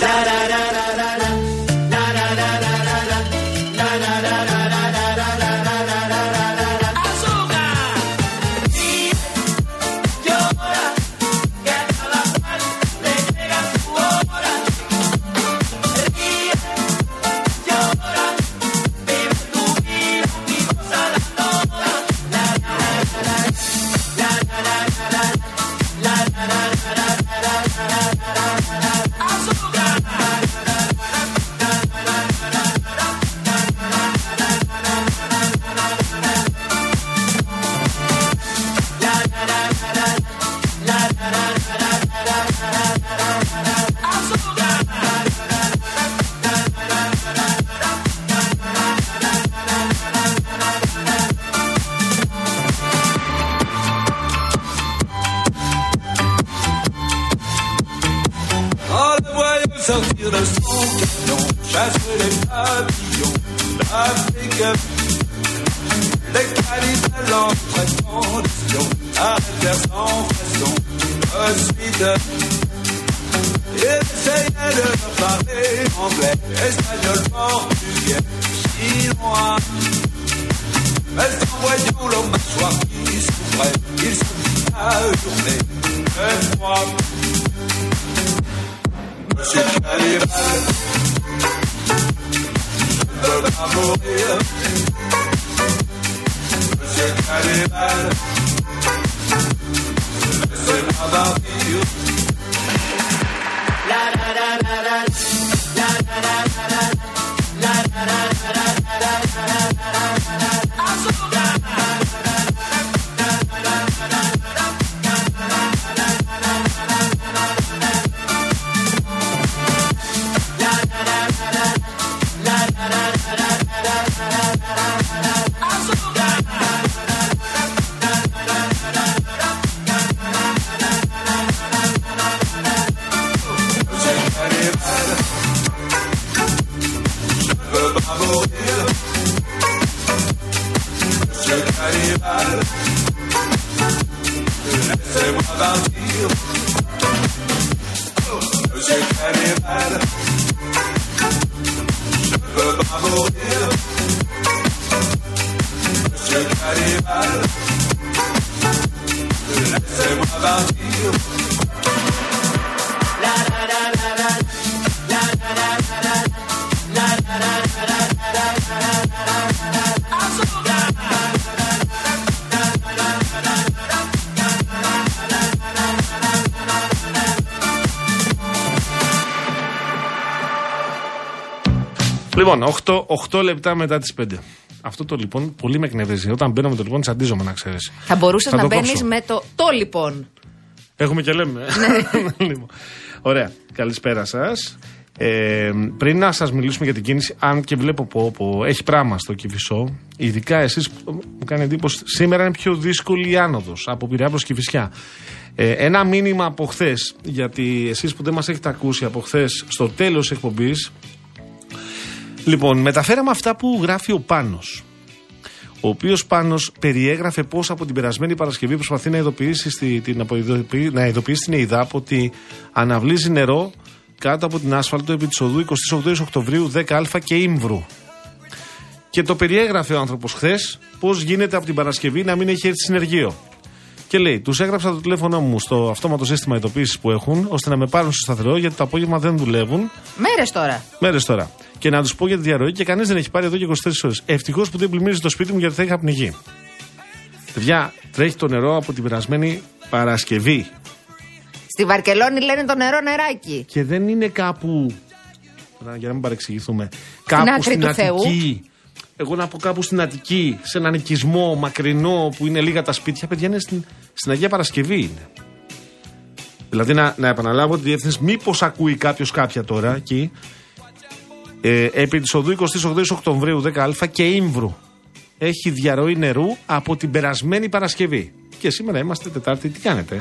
da da da da da. Λοιπόν, 8, 8 λεπτά μετά τις 5. Αυτό το λοιπόν πολύ με εκνευρίζει. Όταν μπαίνω με το λοιπόν, τσαντίζομαι να ξέρεις. Θα μπορούσες Θα να το μπαίνεις κόψω. με το το λοιπόν. Έχουμε και λέμε. λοιπόν. Ωραία. Καλησπέρα σας. Ε, πριν να σας μιλήσουμε για την κίνηση, αν και βλέπω πω, πω έχει πράγμα στο Κυφισό, ειδικά εσείς μου κάνει εντύπωση, σήμερα είναι πιο δύσκολη η άνοδος από Πειραιά προς Κυφισιά. Ε, ένα μήνυμα από χθες, γιατί εσείς που δεν μας έχετε ακούσει από χθες, στο τέλος τη εκπομπής, Λοιπόν, μεταφέραμε αυτά που γράφει ο Πάνος ο οποίος πάνω περιέγραφε πώς από την περασμένη Παρασκευή προσπαθεί να ειδοποιήσει, στη, την, αποειδοποιη- να ειδοποιήσει την ΕΙΔΑΠ ότι αναβλύζει νερό κάτω από την άσφαλτο επί της οδού 28 Οκτωβρίου 10α και Ήμβρου. Και το περιέγραφε ο άνθρωπος χθες πώς γίνεται από την Παρασκευή να μην έχει έρθει συνεργείο. Και λέει: Τους έγραψα το τηλέφωνο μου στο αυτόματο σύστημα ειδοποίησης που έχουν, ώστε να με πάρουν στο σταθερό, γιατί το απόγευμα δεν δουλεύουν. Μέρες τώρα. Μέρες τώρα. Και να τους πω για τη διαρροή και κανείς δεν έχει πάρει εδώ και 24 ώρες. Ευτυχώς που δεν πλημμύριζε το σπίτι μου γιατί θα είχα πνιγεί. Παιδιά, τρέχει το νερό από την περασμένη Παρασκευή. Στη Βαρκελόνη λένε το νερό νεράκι. Και δεν είναι κάπου. Να- Για να μην παρεξηγηθούμε. Κάπου άκρη στην του Θεού. Αττική. Εγώ να πω κάπου στην Αττική, σε έναν οικισμό μακρινό που είναι λίγα τα σπίτια, παιδιά είναι στην, στην Αγία Παρασκευή είναι. Δηλαδή να, να επαναλάβω τη διεύθυνση, μήπως ακούει κάποιος κάποια τώρα εκεί. Ε, επί της οδού 28 Οκτωβρίου 10α και Ήμβρου έχει διαρροή νερού από την περασμένη Παρασκευή. Και σήμερα είμαστε Τετάρτη, τι κάνετε;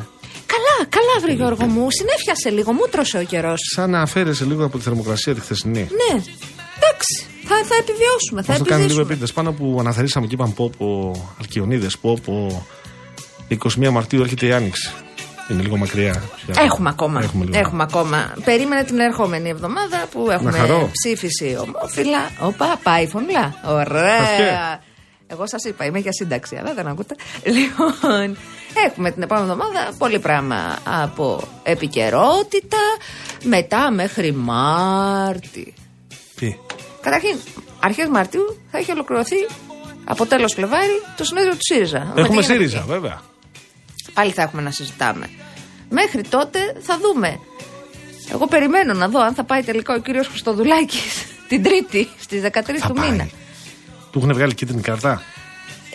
Καλά, καλά, βρε Γιώργο μου. Συνέφιασε λίγο, μου τρώσε ο καιρός. Σαν να αφαίρεσαι λίγο από τη θερμοκρασία τη χθεσινή. Ναι. Εντάξει. Θα, θα επιβιώσουμε. Θα Μας το κάνει λίγο επιζήσουμε. επίτηδες. Πάνω που αναθερήσαμε και είπαν πω πω Αλκιονίδες, πω πω 21 Μαρτίου έρχεται η Άνοιξη. Είναι λίγο μακριά. Έχουμε ακόμα. Έχουμε Έχουμε, λίγο. ακόμα. Περίμενε την ερχόμενη εβδομάδα που έχουμε χαρώ. ψήφιση ομόφυλα. Οπα, πάει φωνλά. Ωραία. Ευχέ. Εγώ σας είπα, είμαι για σύνταξη, αλλά δεν ακούτε. Λοιπόν, έχουμε την επόμενη εβδομάδα πολύ πράγμα από επικαιρότητα. Μετά μέχρι Μάρτι. Τι; Καταρχήν, αρχές Μαρτίου θα έχει ολοκληρωθεί από τέλος Φλεβάρι το συνέδριο του ΣΥΡΙΖΑ. Με τι Έχουμε γίνεται ΣΥΡΙΖΑ, εκεί. βέβαια. Πάλι θα έχουμε να συζητάμε. Μέχρι τότε θα δούμε. Εγώ περιμένω να δω αν θα πάει τελικά ο κύριος Χριστοδουλάκης την Τρίτη στις 13 Θα του πάει. μήνα. Του έχουν βγάλει κίτρινη κάρτα;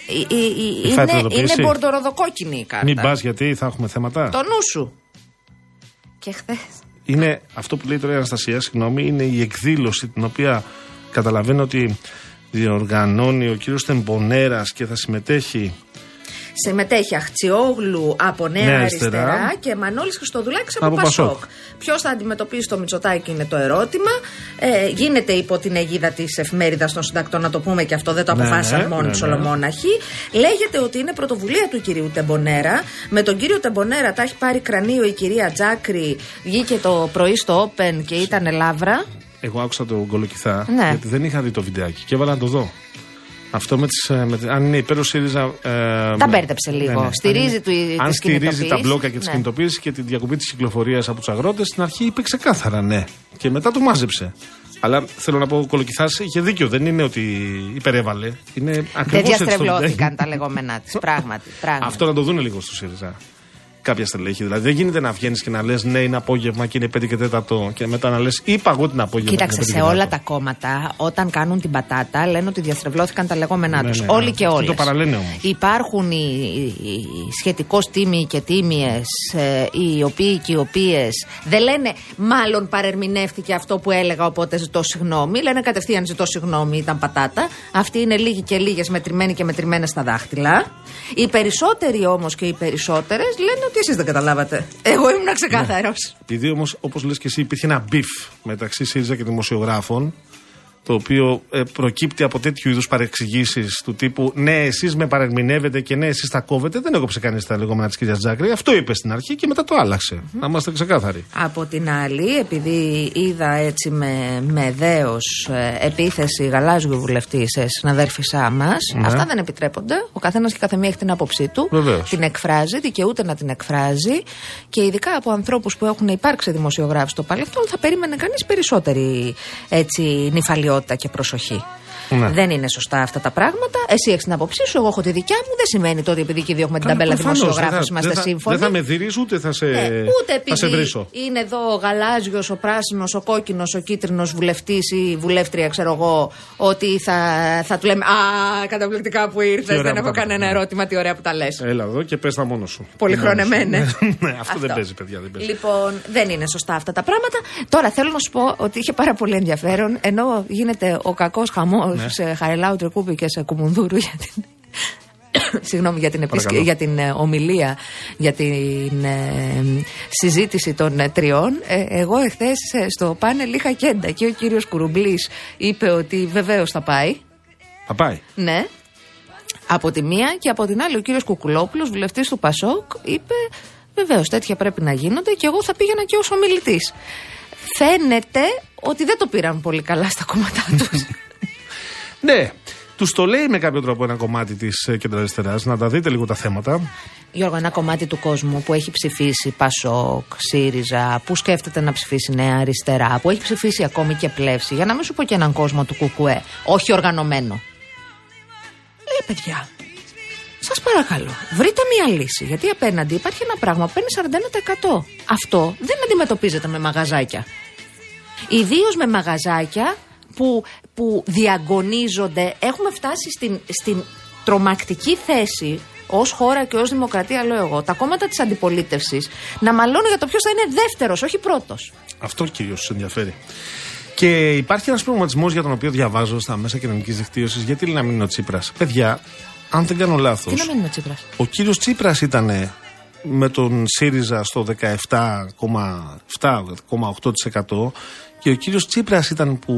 Ε, ε, ε, Η θα Είναι, ειδοποιήσει. είναι μπορντοροδοκόκκινη η κάρτα. Μην πας γιατί θα έχουμε θέματα. Το νου σου. Και χθες. Είναι αυτό που λέει τώρα η Αναστασία, συγγνώμη, είναι η εκδήλωση την οποία καταλαβαίνω ότι διοργανώνει ο κύριος Τεμπονέρας και θα συμμετέχει Συμμετέχει Αχτσιόγλου από Νέα, Νέα Αριστερά. Αριστερά και Μανώλης Χριστοδουλάκης από, Από Πασόκ. Πασόκ. Ποιος θα αντιμετωπίσει το Μητσοτάκι είναι το ερώτημα. Ε, γίνεται υπό την αιγίδα της εφημερίδας των συντακτών, να το πούμε και αυτό, δεν το Ναι, αποφάσισαν ναι, μόνοι ναι, του ναι. ολομόναχοι. Λέγεται ότι είναι πρωτοβουλία του κυρίου Τεμπονέρα. Με τον κύριο Τεμπονέρα τα έχει πάρει κρανίο η κυρία Τζάκρη. Βγήκε το πρωί στο Open και ήταν λάβρα. Εγώ άκουσα το γκολοκυθά Ναι. γιατί δεν είχα δει το βιντεάκι και έβαλα να το δω. Αυτό με τις, ε, με, τις- αν είναι υπέρ ο ΣΥΡΙΖΑ. Ε, Τα με- μπέρδεψε λίγο. Στηρίζει Αν είναι- του- Αν τις στηρίζει τα κινητοποιήσεις. μπλόκα και τις Ναι. κινητοποίησεις και τη διακοπή της κυκλοφορίας από τους αγρότες, στην αρχή είπε ξεκάθαρα ναι. Και μετά το μάζεψε. Αλλά θέλω να πω, ο Κολοκυθάς είχε δίκιο. Δεν είναι ότι υπερέβαλε. Είναι Δεν ακριβώς έτσι το διαστρεβλώθηκαν βιντεάκι. τα λεγόμενά της. Πράγματι. πράγματι. Αυτό να το δούνε λίγο στο ΣΥΡΙΖΑ. Κάποια στελέχη. Δηλαδή δεν γίνεται να βγαίνεις και να λες ναι, είναι απόγευμα και είναι 5 και 4 και μετά να λες είπα εγώ την απόγευμα. Κοίταξε, και είναι σε 5 και όλα 4». τα κόμματα, όταν κάνουν την πατάτα, λένε ότι διαστρεβλώθηκαν τα λεγόμενά Ναι, τους. ναι, Όλοι ναι. και Αυτό όλες. το παραλένε όμως. Υπάρχουν οι, οι σχετικώς τίμοι και τίμιες, οι οποίοι και οι οποίες δεν λένε μάλλον παρερμηνεύτηκε αυτό που έλεγα, οπότε ζητώ συγγνώμη. Λένε κατευθείαν ζητώ συγγνώμη, ήταν πατάτα. Αυτοί είναι λίγοι και λίγες μετρημένοι και μετρημένες στα δάχτυλα. Οι περισσότεροι όμως και οι περισσότερες λένε ότι εσείς δεν καταλάβατε. Εγώ ήμουν ξεκάθαρος. Επειδή όμως, όπως λες και εσύ, υπήρχε ένα beef μεταξύ ΣΥΡΙΖΑ και δημοσιογράφων, το οποίο ε, προκύπτει από τέτοιου είδους παρεξηγήσεις του τύπου Ναι, εσείς με παρερμηνεύετε και ναι, εσείς τα κόβετε. Δεν έκοψε κανείς τα λεγόμενα της κυρίας Τζάκρη. Αυτό είπε στην αρχή και μετά το άλλαξε. Να είμαστε ξεκάθαροι. Από την άλλη, επειδή είδα έτσι με, με δέος ε, επίθεση γαλάζιου βουλευτή σε συναδέρφισσά μας, Ναι. αυτά δεν επιτρέπονται. Ο καθένας και κάθε μία έχει την άποψή του. Βεβαίως. Την εκφράζει, δικαιούται να την εκφράζει. Και ειδικά από ανθρώπους που έχουν υπάρξει δημοσιογράφοι στο παρελθόν, θα περίμενε κανείς περισσότερη έτσι, νυφαλιότητα και προσοχή. Ναι. Δεν είναι σωστά αυτά τα πράγματα. Εσύ έχεις την άποψή σου, εγώ έχω τη δικιά μου. Δεν σημαίνει τότε επειδή και οι δύο έχουμε την Καλά, ταμπέλα προφανώς, δημοσιογράφους δεν θα- είμαστε δεν θα- σύμφωνοι. Δεν θα με δει ούτε θα σε, Ναι, ούτε θα σε επειδή βρίσω. είναι εδώ ο γαλάζιος, ο πράσινος, ο κόκκινος, ο κίτρινος βουλευτής ή βουλεύτρια, ξέρω εγώ, ότι θα, θα του λέμε Α, καταπληκτικά που Τι ήρθε. ωραία Δεν που έχω τα κανένα είπαμε. ερώτημα, τι ωραία που τα λες. Έλα εδώ και πες τα μόνος σου. Πολυχρονεμένε. ναι, αυτό, δεν παίζει, παιδιά. Δεν παίζει. Λοιπόν, δεν είναι σωστά αυτά τα πράγματα. Τώρα θέλω να σου πω ότι είχε πάρα πολύ ενδιαφέρον, ενώ γίνεται ο κακός χαμός Ναι. σε Χαρελάου Τρεκούπη και σε Κουμουνδούρου για την. Συγγνώμη για την, επισκ... Παρακαλώ. για την ε, ομιλία, για την ε, συζήτηση των ε, τριών. Ε, εγώ εχθές ε, στο πάνελ είχα κέντα και ο κύριος Κουρουμπλής είπε ότι βεβαίως θα πάει. Θα πάει. Ναι. Από τη μία και από την άλλη ο κύριος Κουκουλόπουλος, βουλευτής του Πασόκ, είπε βεβαίως τέτοια πρέπει να γίνονται και εγώ θα πήγαινα και ως ομιλητής. Φαίνεται ότι δεν το πήραν πολύ καλά στα κόμματά τους. Ναι, τους το λέει με κάποιο τρόπο ένα κομμάτι της κεντροαριστεράς. Να τα δείτε λίγο τα θέματα. Γιώργο, ένα κομμάτι του κόσμου που έχει ψηφίσει Πασόκ, ΣΥΡΙΖΑ, που σκέφτεται να ψηφίσει Νέα Αριστερά, που έχει ψηφίσει ακόμη και Πλεύση, για να μην σου πω και έναν κόσμο του Κουκουέ, όχι οργανωμένο. Λέει, παιδιά, σας παρακαλώ, βρείτε μία λύση. Γιατί απέναντι υπάρχει ένα πράγμα που παίρνει 41%. Αυτό δεν αντιμετωπίζεται με μαγαζάκια. Ιδίως με μαγαζάκια που, που διαγωνίζονται. Έχουμε φτάσει στην, στην τρομακτική θέση ως χώρα και ως δημοκρατία, λέω εγώ, τα κόμματα της αντιπολίτευσης να μαλώνουν για το ποιος θα είναι δεύτερος, όχι πρώτος. Αυτό κυρίως τους ενδιαφέρει. Και υπάρχει ένας προγραμματισμό για τον οποίο διαβάζω στα μέσα κοινωνικής δικτύωσης. Γιατί λέει να μην είναι ο Τσίπρας; Παιδιά, αν δεν κάνω λάθος, Τι να μείνει ο Τσίπρας; ο κύριος Τσίπρας ήταν με τον ΣΥΡΙΖΑ στο 17,7,8% και ο κύριος Τσίπρας ήταν που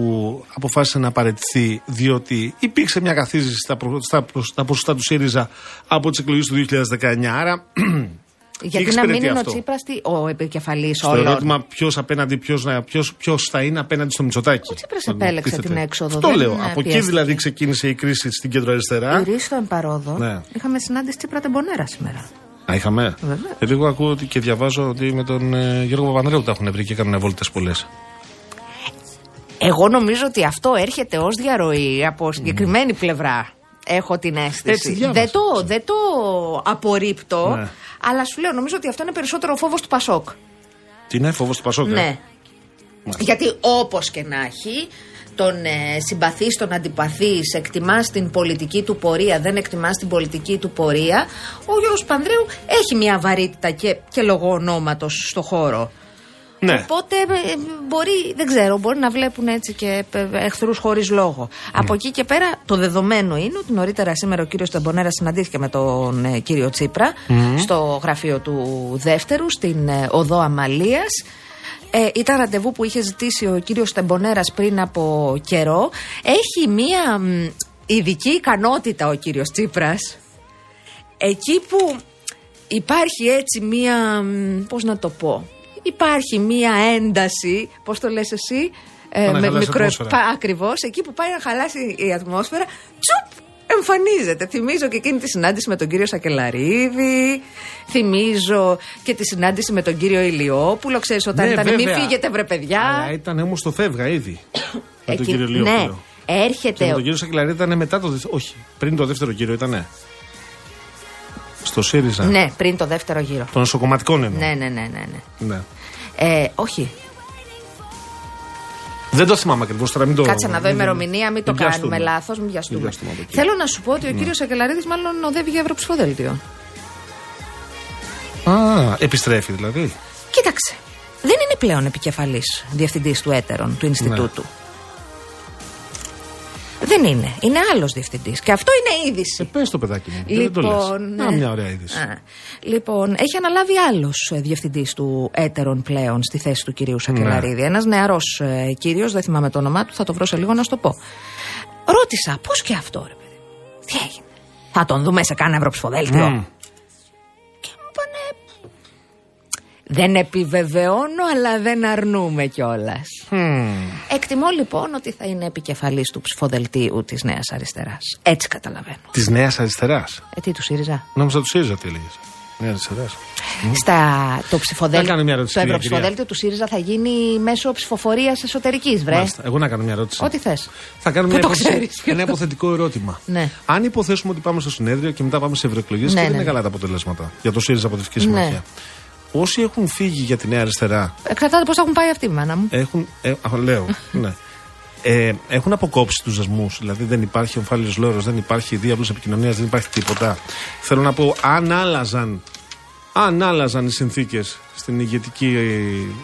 αποφάσισε να παραιτηθεί διότι υπήρξε μια καθίζηση στα, προ- στα, προ- στα ποσοστά του ΣΥΡΙΖΑ από τις εκλογές του 2019 άρα Γιατί να εξυπηρετεί μην είναι αυτό. ο Τσίπρα ο επικεφαλής Στο όλων; ερώτημα ποιος απέναντι, ποιος, θα είναι απέναντι στο Μητσοτάκι. Ο Τσίπρας επέλεξε Τίθεται. την έξοδο, Αυτό δεν λέω. Από εκεί πιέστηκε. δηλαδή ξεκίνησε η κρίση στην κεντροαριστερά. Ηρίστο εμπαρόδο. Ναι. Είχαμε συνάντηση Τσίπρα Τεμπονέρα σήμερα. Α, είχαμε. Βέβαια. Γιατί εγώ ακούω ότι και διαβάζω ότι με τον ε, Γιώργο Παπανδρέου τα έχουν βρει και κάνουν βόλτες πολλές. Εγώ νομίζω ότι αυτό έρχεται ως διαρροή από συγκεκριμένη πλευρά. Έχω την αίσθηση. Έτσι διάβασα. δεν, το, δεν το απορρίπτω, Ναι. αλλά σου λέω νομίζω ότι αυτό είναι περισσότερο ο φόβος του Πασόκ. Τι είναι, φόβος του Πασόκα. Ναι. Γιατί όπως και να έχει, τον ε, συμπαθείς, τον αντιπαθείς, εκτιμάς την πολιτική του πορεία, δεν εκτιμάς την πολιτική του πορεία. Ο Γιώργος Πανδρέου έχει μια βαρύτητα και, και λόγω ονόματος στο χώρο. Ναι. Οπότε ε, μπορεί, δεν ξέρω, μπορεί να βλέπουν έτσι και εχθρούς χωρίς λόγο. Από εκεί και πέρα το δεδομένο είναι ότι νωρίτερα σήμερα ο κύριος Τεμπονέρα συναντήθηκε με τον ε, κύριο Τσίπρα στο γραφείο του δεύτερου, στην ε, οδό Αμαλίας. Ε, ήταν ραντεβού που είχε ζητήσει ο κύριος Τεμπονέρας πριν από καιρό. Έχει μία μ, ειδική ικανότητα ο κύριος Τσίπρας. Εκεί που υπάρχει έτσι μία, μ, πώς να το πω, υπάρχει μία ένταση, πώς το λες εσύ, ε, Πάει να χαλάσει η ατμόσφαιρα. πα- ακριβώς, εκεί που πάει να χαλάσει η ατμόσφαιρα, τσουπ, εμφανίζεται. Θυμίζω και εκείνη τη συνάντηση με τον κύριο Σακελαρίδη, θυμίζω και τη συνάντηση με τον κύριο Ηλιόπουλο, ξέρεις όταν Ναι, ήταν μη βέβαια. φύγετε βρε παιδιά. Αλλά ήταν όμως το φεύγα ήδη. με τον Εκεί- κύριο ναι, Λιόπουλο. Και έρχεται. με ο- τον κύριο Σακελαρίδη ήταν μετά το δεύτερο. Όχι, πριν το δεύτερο κύριο ήταν. Στο ΣΥΡΙΖΑ. Ναι, πριν το δεύτερο γύρο. Των νοσοκομματικών εννοώ. Ναι, ναι, ναι, ναι. ναι. Ναι. Ε, όχι, Δεν το θυμάμαι ακριβώς τώρα. Μην το... κάτσε να δω μην- ημερομηνία, μην το μην βιαστούμε. κάνουμε λάθος, μην βιαστούμε. Μην βιαστούμε από εκεί. Θέλω να σου πω ότι ο κύριος Σακελαρίδη μάλλον οδεύει για ευρωψηφοδέλτιο. Α, επιστρέφει δηλαδή. Κοίταξε. Δεν είναι πλέον επικεφαλής διευθυντής του έτερον, του Ινστιτούτου. Δεν είναι. Είναι άλλος διευθυντής. Και αυτό είναι είδηση. Ε, πες το παιδάκι μου. δεν το λες. Λοιπόν, Α, ναι. μια ωραία είδηση. Α, λοιπόν, έχει αναλάβει άλλος διευθυντής του έτερον πλέον στη θέση του κυρίου Σακελαρίδη. Ναι. Ένας νεαρός ε, κύριος, δεν θυμάμαι το όνομά του, θα το βρω σε λίγο να σου το πω. Ρώτησα, πώς και αυτό, ρε παιδί. μου; Τι έγινε; Θα τον δούμε σε κάνα ευρωψηφοδέλτιο. Μμ. Δεν επιβεβαιώνω, αλλά δεν αρνούμε κιόλας. Εκτιμώ λοιπόν ότι θα είναι επικεφαλής του ψηφοδελτίου της Νέας Αριστεράς. Έτσι καταλαβαίνω. Της Νέας Αριστεράς; Ε, τι του ΣΥΡΙΖΑ; Νόμιζα του ΣΥΡΙΖΑ τι έλεγες. Νέας Αριστεράς. Στα, το, Να ψηφοδέλ... κάνω μια ερώτηση, το κυρία, ευρωψηφοδέλτιο του ΣΥΡΙΖΑ θα γίνει μέσω ψηφοφορίας εσωτερικής, βρε. Μάλιστα. Εγώ να κάνω μια ερώτηση. Ό,τι θες. Θα κάνω Πού μια το ερώτηση, ξέρεις; ένα υποθετικό ερώτημα. Ναι. Αν υποθέσουμε ότι πάμε στο συνέδριο και μετά πάμε σε ευρωεκλογές Ναι, και δεν ναι. είναι καλά τα αποτελέσματα για το ΣΥΡΙΖΑ Πολιτική Ναι. Συμμαχία. Όσοι έχουν φύγει για τη Νέα Αριστερά Εξαρτάται πώς θα έχουν πάει αυτοί, μάνα μου. έχουν. Ε, α, λέω. ναι. Ε, έχουν αποκόψει τους δεσμού. Δηλαδή δεν υπάρχει ομφάλιος λόρος, δεν υπάρχει διάβλος επικοινωνίας, δεν υπάρχει τίποτα. Θέλω να πω, αν άλλαζαν, αν άλλαζαν οι συνθήκες στην ηγετική,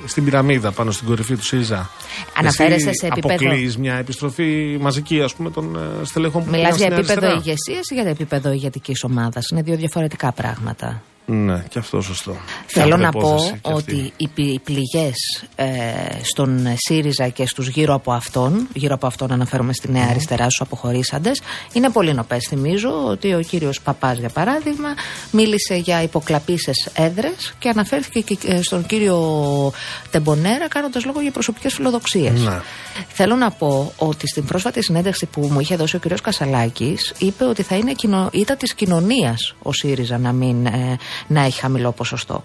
στην πυραμίδα πάνω στην κορυφή του ΣΥΡΙΖΑ. Αναφέρεσαι εσύ σε επίπεδο- αποκλείεις μια επιστροφή μαζική, ας πούμε, των ε, στελεχών που Μιλάς πήγαν για στην επίπεδο αριστερά; ηγεσίας ή για επίπεδο ηγετικής ομάδας; Είναι δύο διαφορετικά πράγματα. Ναι, και αυτό σωστό. Θέλω Και να υπόθεση πω και αυτή. ότι οι, πη- οι πληγές ε, στον ΣΥΡΙΖΑ και στους γύρω από αυτόν, γύρω από αυτόν αναφέρομαι στη Νέα Αριστερά στους αποχωρήσαντες, είναι πολύ νοπές. Θυμίζω ότι ο κύριος Παπάς, για παράδειγμα, μίλησε για υποκλαπήσεις έδρες και αναφέρθηκε και ε, στον κύριο Τεμπονέρα κάνοντας λόγο για προσωπικές φιλοδοξίες. Ναι. Θέλω να πω ότι στην πρόσφατη συνέντευξη που μου είχε δώσει ο κύριος Κασαλάκης είπε ότι θα είναι κοινο... ήττα της κοινωνίας ο ΣΥΡΙΖΑ να, μην, ε, να έχει χαμηλό ποσοστό.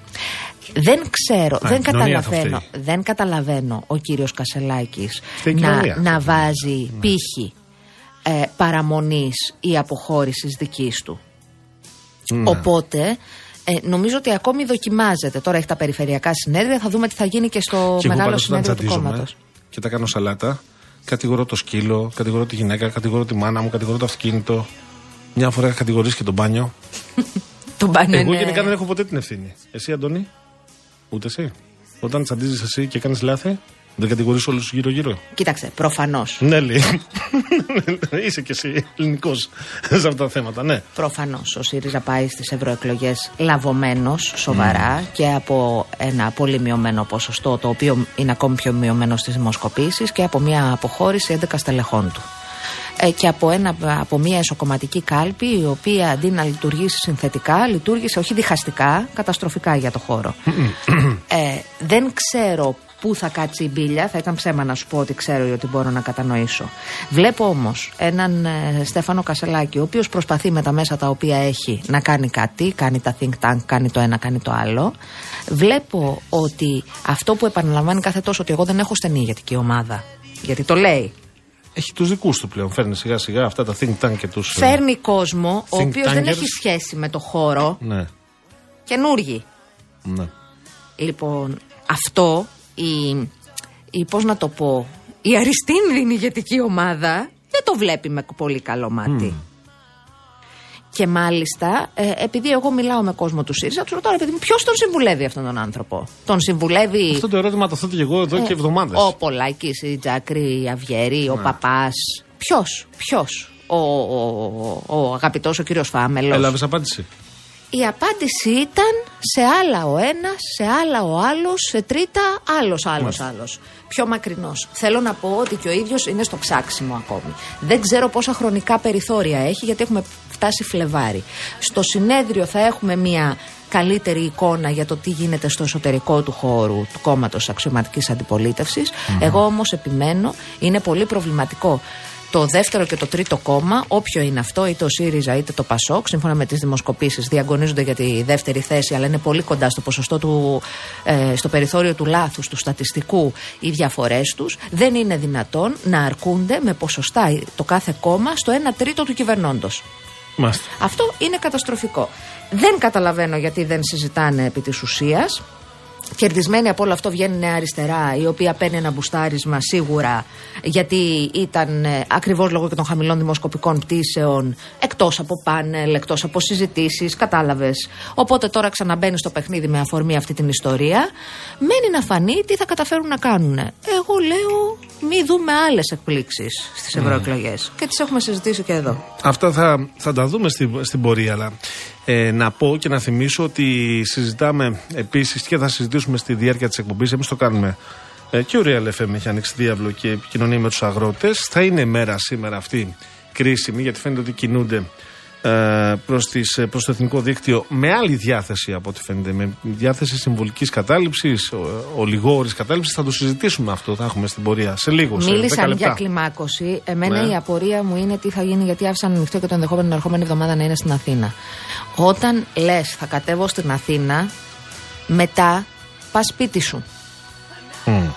Δεν ξέρω, Α, δεν η κοινωνία θα καταλαβαίνω, φταίει. δεν καταλαβαίνω ο κύριος Κασελάκης Φταίει η να, κοινωνία. να βάζει πύχη ε, παραμονής ή αποχώρησης δικής του. Ναι. Οπότε ε, νομίζω ότι ακόμη δοκιμάζεται. Τώρα έχει τα περιφερειακά συνέδρια, θα δούμε τι θα γίνει και στο Και εγώ μεγάλο πάντως όταν συνέδριο του τσαντίζομαι κόμματος. και τα κάνω σαλάτα, κατηγορώ το σκύλο, κατηγορώ τη γυναίκα, κατηγορώ τη μάνα μου, κατηγορώ το αυτοκίνητο. Μια φορά είχα κατηγορήσει και τον μπάνιο. Τον πάνε, Εγώ ναι. γενικά δεν έχω ποτέ την ευθύνη. Εσύ, Αντώνη, ούτε εσύ. Όταν τσαντίζεις εσύ και κάνεις λάθη, δεν κατηγορείς όλους γύρω-γύρω; Κοίταξε, προφανώς. Ναι, λέει. Είσαι κι εσύ ελληνικός σε αυτά τα θέματα, ναι. Προφανώς ο ΣΥΡΙΖΑ πάει στις ευρωεκλογές λαβωμένος σοβαρά και από ένα πολύ μειωμένο ποσοστό, το οποίο είναι ακόμη πιο μειωμένο στις δημοσκοπήσεις και από μια αποχώρηση 11 στελεχών του. ε, και από, ένα, από μια εσωκομματική κάλπη η οποία αντί να λειτουργήσει συνθετικά λειτουργήσε όχι διχαστικά, καταστροφικά για το χώρο. ε, δεν ξέρω πού θα κάτσει η μπύλια, θα ήταν ψέμα να σου πω ότι ξέρω ή ότι μπορώ να κατανοήσω. Βλέπω όμως έναν ε, Στέφανο Κασελάκη, ο οποίος προσπαθεί με τα μέσα τα οποία έχει να κάνει κάτι, κάνει τα think tank, κάνει το ένα, κάνει το άλλο. Βλέπω ότι αυτό που επαναλαμβάνει κάθε τόσο ότι εγώ δεν έχω στενή ηγετική ομάδα. Γιατί το λέει. Έχει τους δικούς του πλέον. Φέρνει σιγά σιγά αυτά τα think tank και τους. Φέρνει κόσμο ο think οποίος δεν tankers. έχει σχέση με το χώρο. Ναι. Καινούργοι. ναι. Λοιπόν, αυτό η, η πώς να το πω, η αριστείνδυνη ηγετική ομάδα δεν το βλέπει με πολύ καλό μάτι. Και μάλιστα, ε, επειδή εγώ μιλάω με κόσμο του ΣΥΡΙΖΑ, τους ρωτάω, ρε παιδί μου, ποιος τον συμβουλεύει αυτόν τον άνθρωπο; Τον συμβουλεύει Αυτό το ερώτημα το θέτω και εγώ εδώ και εβδομάδες. Ε, ο Πολάκης, η Τζάκρη, η Αυγέρη, ο Παπάς. Ποιος, ποιος; Ο, ο, ο, ο αγαπητός ο κύριος Φάμελος. Έλαβες απάντηση. Η απάντηση ήταν σε άλλα ο ένας, σε άλλα ο άλλος, σε τρίτα άλλος, άλλος, άλλος. Πιο μακρινός. Θέλω να πω ότι και ο ίδιος είναι στο ψάξιμο ακόμη. Δεν ξέρω πόσα χρονικά περιθώρια έχει, γιατί έχουμε φτάσει Φλεβάρι. Στο συνέδριο θα έχουμε μια καλύτερη εικόνα για το τι γίνεται στο εσωτερικό του χώρου του κόμματος αξιωματικής αντιπολίτευσης. Εγώ όμως επιμένω, είναι πολύ προβληματικό το δεύτερο και το τρίτο κόμμα, όποιο είναι αυτό, είτε ο ΣΥΡΙΖΑ είτε το ΠΑΣΟΚ, σύμφωνα με τις δημοσκοπήσεις, διαγωνίζονται για τη δεύτερη θέση, αλλά είναι πολύ κοντά στο ποσοστό του, ε, στο περιθώριο του λάθους, του στατιστικού, οι διαφορές τους. Δεν είναι δυνατόν να αρκούνται με ποσοστά το κάθε κόμμα στο 1 τρίτο του κυβερνώντος. Μάλιστα. Αυτό είναι καταστροφικό. Δεν καταλαβαίνω γιατί δεν συζητάνε επί της ουσίας. Κερδισμένη από όλο αυτό βγαίνει η Νέα Αριστερά, η οποία παίρνει ένα μπουστάρισμα σίγουρα, γιατί ήταν ε, ακριβώς λόγω και των χαμηλών δημοσκοπικών πτήσεων, εκτός από πάνελ, εκτός από συζητήσεις, κατάλαβες. Οπότε τώρα ξαναμπαίνει στο παιχνίδι με αφορμή αυτή την ιστορία. Μένει να φανεί τι θα καταφέρουν να κάνουν. Εγώ λέω, μη δούμε άλλες εκπλήξεις στις ευρωεκλογές. Και τις έχουμε συζητήσει και εδώ. Αυτά θα, θα τα δούμε στην, στην πορεία, αλλά ε, να πω και να θυμίσω ότι συζητάμε επίσης και θα συζητήσουμε στη διάρκεια της εκπομπής. Εμείς το κάνουμε ε, και ο Real FM έχει ανοίξει διάβλο και επικοινωνία με τους αγρότες. Θα είναι μέρα σήμερα αυτή κρίσιμη, γιατί φαίνεται ότι κινούνται ε, προς, τις, ε, προς το εθνικό δίκτυο με άλλη διάθεση από ό,τι φαίνεται, με διάθεση συμβολικής κατάληψης, ο- ολιγόρης κατάληψης. Θα το συζητήσουμε αυτό, θα έχουμε στην πορεία σε λίγο, σε 10 Μίλησαν λεπτά. για κλιμάκωση. Εμένα Ναι. η απορία μου είναι τι θα γίνει, γιατί άφησαν ανοιχτό και το ενδεχόμενο την ερχόμενη εβδομάδα να είναι στην Αθήνα. Όταν λες, θα κατέβω στην Αθήνα, μετά πας σπίτι σου.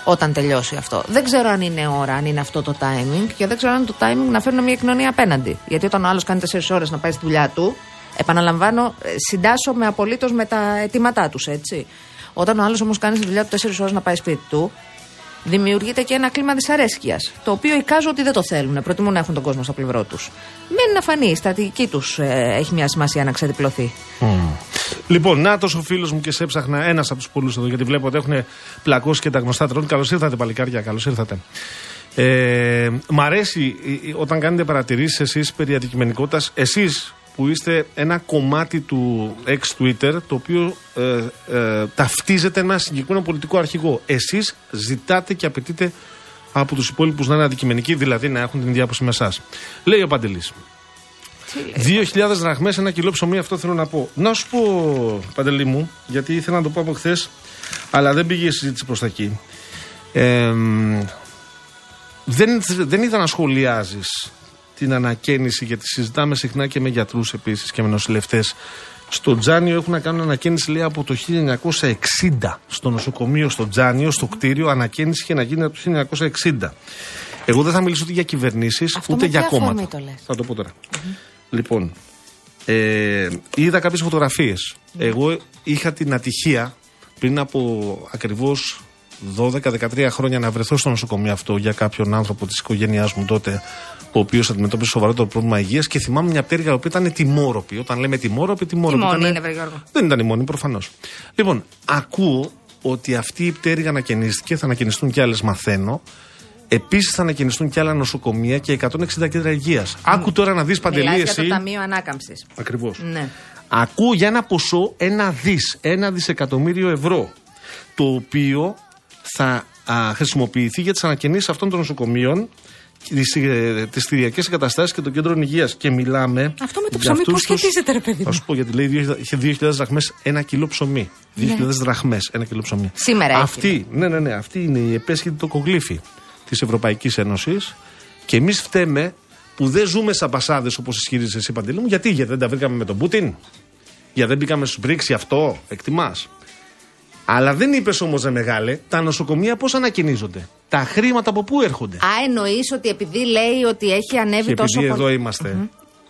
Όταν τελειώσει αυτό. Δεν ξέρω αν είναι ώρα, αν είναι αυτό το timing και δεν ξέρω αν είναι το timing να φέρνω μια κοινωνία απέναντι. Γιατί όταν ο άλλος κάνει 4 ώρες να πάει στη δουλειά του, επαναλαμβάνω, ε, συντάσσομαι απολύτως με τα αιτήματά τους, έτσι. Όταν ο άλλος όμως κάνει τη δουλειά του 4 ώρες να πάει σπίτι του, δημιουργείται και ένα κλίμα δυσαρέσκειας. Το οποίο εικάζω ότι δεν το θέλουν. Προτιμούν να έχουν τον κόσμο στο πλευρό τους. Μένει να φανεί. Η στρατηγική τους έχει μια σημασία να ξεδιπλωθεί. Λοιπόν, να ο φίλος μου και σε έψαχνα ένας από τους πολλού εδώ, γιατί βλέπω ότι έχουν πλακώσει και τα γνωστά τρώνε. Καλώς ήρθατε, παλικάρια, καλώς ήρθατε. Ε, μ' αρέσει ε, ε, όταν κάνετε παρατηρήσεις εσείς περί αντικειμενικότητας, εσείς που είστε ένα κομμάτι του ex-Twitter το οποίο ε, ε, ταυτίζεται με ένα συγκεκριμένο πολιτικό αρχηγό. Εσείς ζητάτε και απαιτείτε από τους υπόλοιπους να είναι αντικειμενικοί, δηλαδή να έχουν την ίδια άποψη με εσάς. Λέει ο Παντελής. 2.000 δραχμές, ένα κιλό ψωμί, αυτό θέλω να πω. Να σου πω, Παντελή μου, γιατί ήθελα να το πω από χθες, αλλά δεν πήγε η συζήτηση προς τα εκεί. Ε, δεν, δεν είδα να σχολιάζεις την ανακαίνιση, γιατί συζητάμε συχνά και με γιατρούς επίσης και με νοσηλευτές. Στο Τζάνιο έχουν να κάνουν ανακαίνιση λέει από το 1960. Στο νοσοκομείο στο Τζάνιο, στο κτίριο, ανακαίνιση είχε να γίνει από το 1960. Εγώ δεν θα μιλήσω ούτε για κυβερνήσεις Αυτό ούτε με για ποια αφορμή κόμματα. το λες; Θα το πω τώρα. Λοιπόν, ε, είδα κάποιες φωτογραφίες. Εγώ είχα την ατυχία πριν από ακριβώς 12-13 χρόνια να βρεθώ στο νοσοκομείο αυτό για κάποιον άνθρωπο της οικογένειάς μου τότε, ο οποίος αντιμετώπισε σοβαρότερο πρόβλημα υγείας και θυμάμαι μια πτέρυγα η οποία ήταν τιμόρροπη. Όταν λέμε τιμόρροπη, τιμόρροπη. μόνη ήτανε- είναι, βρε Γιώργο. Δεν ήταν η μόνη, προφανώς. Λοιπόν, ακούω ότι αυτή η πτέρυγα ανακαινίστηκε, θα ανακαινιστούν κι άλλες, μαθαίνω. Επίσης θα ανακαινιστούν κι άλλα νοσοκομεία και 160 κέντρα υγείας. Άκου τώρα να δεις παντελής Μιλάς για το εσύ. Ταμείο Ανάκαμψης. Ακριβώς. Ναι. Ακούω για ένα ποσό, ένα δις, ένα δισεκατομμύριο ευρώ, το οποίο θα α, χρησιμοποιηθεί για τις ανακαινήσεις αυτών των νοσοκομείων τις κτηριακέ εγκαταστάσεις και το κέντρο υγείας. Και μιλάμε. Αυτό με το για ψωμί αυτούς πώς τους- σχετίζεται, ρε παιδί μου; Θα σου πω γιατί λέει δύο- είχε 2.000 δραχμές ένα κιλό ψωμί. 2.000 δραχμές ένα κιλό ψωμί. Ναι. Σήμερα έχει, Αυτή, ναι, ναι, ναι, αυτή είναι η επέσχετη τοκογλύφη της Ευρωπαϊκής Ένωσης. Και εμείς φταίμε που δεν ζούμε σαν πασάδες όπως ισχυρίζεσαι εσύ, Παντελή μου. Γιατί, γιατί δεν τα βρήκαμε με τον Πούτιν; Γιατί δεν μπήκαμε στους BRICS γι' αυτό, εκτιμάς. Αλλά δεν είπες όμως, ρε μεγάλε, τα νοσοκομεία πώς ανακοινίζονται. Τα χρήματα από πού έρχονται; Α, εννοείς ότι επειδή λέει ότι έχει ανέβει Και τόσο επειδή πολύ. εδώ είμαστε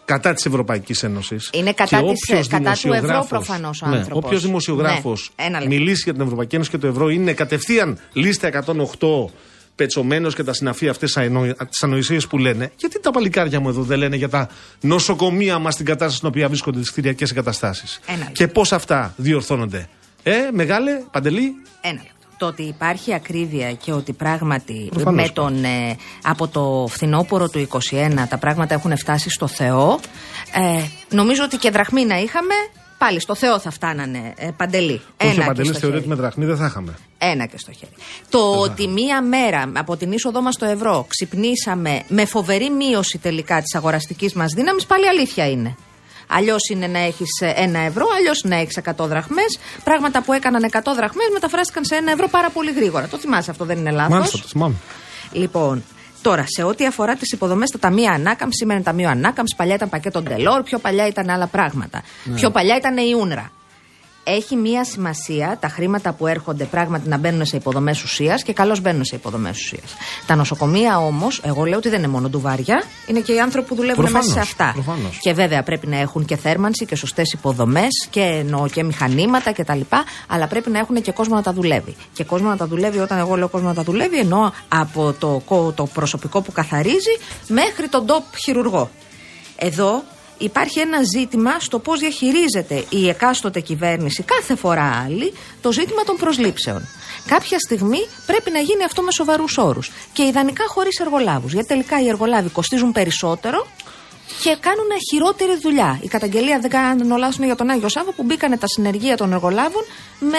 κατά της Ευρωπαϊκής Ένωσης. Είναι κατά της- κατά του ευρώ προφανώς ο ναι, άνθρωπος. Όποιος δημοσιογράφος Ναι, ένα λεπτό. μιλήσει για την Ευρωπαϊκή Ένωση και το ευρώ είναι κατευθείαν λίστα 108 πετσωμένος και τα συναφή αυτές τι ανοησίες που λένε. Γιατί τα παλικάρια μου εδώ δεν λένε για τα νοσοκομεία μας στην κατάσταση στην οποία βρίσκονται τις κτηριακές εγκαταστάσεις. Ένα λεπτό. Και πώς αυτά διορθώνονται. Ε, μεγάλε, παντελή; Ένα λεπτό. Το ότι υπάρχει ακρίβεια και ότι πράγματι Προφανώς. με τον, ε, από το φθινόπωρο του 21 τα πράγματα έχουν φτάσει στο Θεό. Ε, νομίζω ότι και δραχμή να είχαμε, πάλι στο Θεό θα φτάνανε. Ε, παντελή. Όχι, ο και Παντελή στο θεωρεί χέρι. ότι με δραχμή δεν θα είχαμε. Ένα και στο χέρι. Το ότι μία μέρα από την είσοδό μας στο ευρώ ξυπνήσαμε με φοβερή μείωση τελικά της αγοραστικής μας δύναμης, πάλι αλήθεια είναι. Αλλιώς είναι να έχεις ένα ευρώ, αλλιώς να έχεις 100 δραχμές. Πράγματα που έκαναν 100 δραχμές μεταφράστηκαν σε ένα ευρώ πάρα πολύ γρήγορα. Το θυμάσαι, αυτό δεν είναι λάθος; Μάλιστα, το θυμάμαι. Λοιπόν, τώρα σε ό,τι αφορά τις υποδομές στα ταμεία ανάκαμψη, σήμερα είναι ταμείο ανάκαμψη, παλιά ήταν πακέτο Ντελόρ, πιο παλιά ήταν άλλα πράγματα. Πιο παλιά ήταν η Ούνρα. Έχει μία σημασία τα χρήματα που έρχονται πράγματι να μπαίνουν σε υποδομές ουσίας και καλώς μπαίνουν σε υποδομές ουσίας. Τα νοσοκομεία όμως, εγώ λέω ότι δεν είναι μόνο ντουβάρια, είναι και οι άνθρωποι που δουλεύουν Προφανώς, μέσα σε αυτά. προφανώς. Και βέβαια πρέπει να έχουν και θέρμανση και σωστές υποδομές και, εννοώ και μηχανήματα κτλ. Αλλά πρέπει να έχουν και κόσμο να τα δουλεύει. Και κόσμο να τα δουλεύει, όταν εγώ λέω κόσμο να τα δουλεύει, εννοώ από το, κο- το προσωπικό που καθαρίζει μέχρι τον top χειρουργό. Εδώ υπάρχει ένα ζήτημα στο πώς διαχειρίζεται η εκάστοτε κυβέρνηση κάθε φορά άλλη το ζήτημα των προσλήψεων. Κάποια στιγμή πρέπει να γίνει αυτό με σοβαρούς όρους. Και ιδανικά χωρίς εργολάβους. Γιατί τελικά οι εργολάβοι κοστίζουν περισσότερο και κάνουν χειρότερη δουλειά. Η καταγγελία, δεν κάνω λάθο, είναι για τον Άγιο Σάββα που μπήκανε τα συνεργεία των εργολάβων με,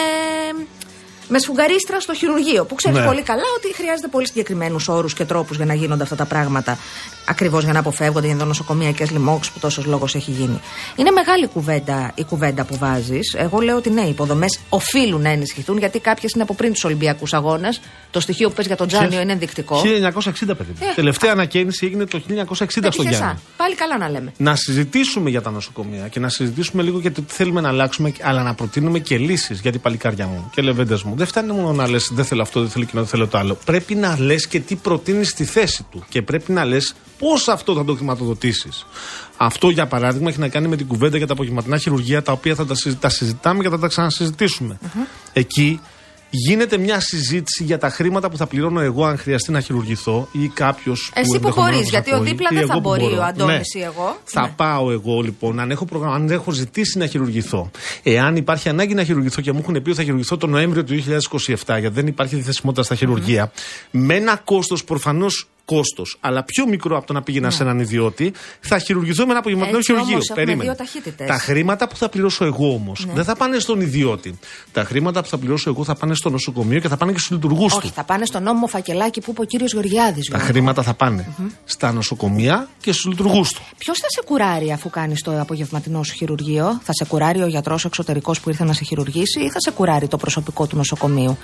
με σφουγγαρίστρα στο χειρουργείο. Που ξέρεις Ναι. πολύ καλά ότι χρειάζεται πολύ συγκεκριμένους όρους και τρόπους για να γίνονται αυτά τα πράγματα. Ακριβώς για να αποφεύγονται οι ενδονοσοκομιακέ λοιμώξεις που τόσος λόγος έχει γίνει. Είναι μεγάλη κουβέντα η κουβέντα που βάζεις. Εγώ λέω ότι ναι, οι υποδομές οφείλουν να ενισχυθούν γιατί κάποιες είναι από πριν τους Ολυμπιακούς Αγώνες. Το στοιχείο που παίζει για τον Τζάνιο είναι ενδεικτικό. 1960, παιδί. μου. Ε, Τελευταία ανακαίνιση έγινε το 1960 στο Έτυχε Γιάννη. σαν. Πάλι καλά να λέμε. Να συζητήσουμε για τα νοσοκομεία και να συζητήσουμε λίγο για το τι θέλουμε να αλλάξουμε, αλλά να προτείνουμε και λύσεις για την παλικάρια μου και λεβέντες μου. Δεν φτάνει μόνο να λες δεν θέλω αυτό, δεν θέλω εκείνο, δεν θέλω το άλλο. Πρέπει να λες και τι προτείνεις στη θέση του και πρέπει να λες πώς αυτό θα το χρηματοδοτήσεις. Αυτό για παράδειγμα έχει να κάνει με την κουβέντα για τα απογευματινά χειρουργία τα οποία θα τα, συζη- τα συζητάμε και θα τα ξανασυζητήσουμε. Εκεί γίνεται μια συζήτηση για τα χρήματα που θα πληρώνω εγώ αν χρειαστεί να χειρουργηθώ ή κάποιος. Εσύ που μπορείς, γιατί ο δίπλα δεν θα μπορεί, ο Αντώνης ή εγώ. Θα Ναι. πάω εγώ λοιπόν, αν έχω, προγραμμα... αν έχω ζητήσει να χειρουργηθώ, εάν υπάρχει ανάγκη να χειρουργηθώ και μου έχουν πει ότι θα χειρουργηθώ τον Νοέμβριο του 2027, γιατί δεν υπάρχει διθεσιμότητα στα χειρουργεια με ένα κόστος προφανώς κόστος, αλλά πιο μικρό από το να πήγαινας σε έναν ιδιώτη, θα χειρουργηθώ με ένα απογευματινό Ναι. Έτσι χειρουργείο. όμως έχουμε Περίμενε. δύο ταχύτητες. Τα χρήματα που θα πληρώσω εγώ όμως Ναι. δεν θα πάνε στον ιδιώτη. Τα χρήματα που θα πληρώσω εγώ θα πάνε στο νοσοκομείο και θα πάνε και στους λειτουργούς Όχι, του. θα πάνε στο νόμο φακελάκι που είπε ο κύριος Γεωργιάδης. Τα χρήματα θα πάνε στα νοσοκομεία και στους λειτουργούς του. Ποιος θα σε κουράρει αφού κάνεις το απογευματινό σου χειρουργείο, Θα σε κουράρει ο γιατρός εξωτερικός που ήρθε να σε χειρουργήσει ή θα σε κουράρει το προσωπικό του νοσοκομείου;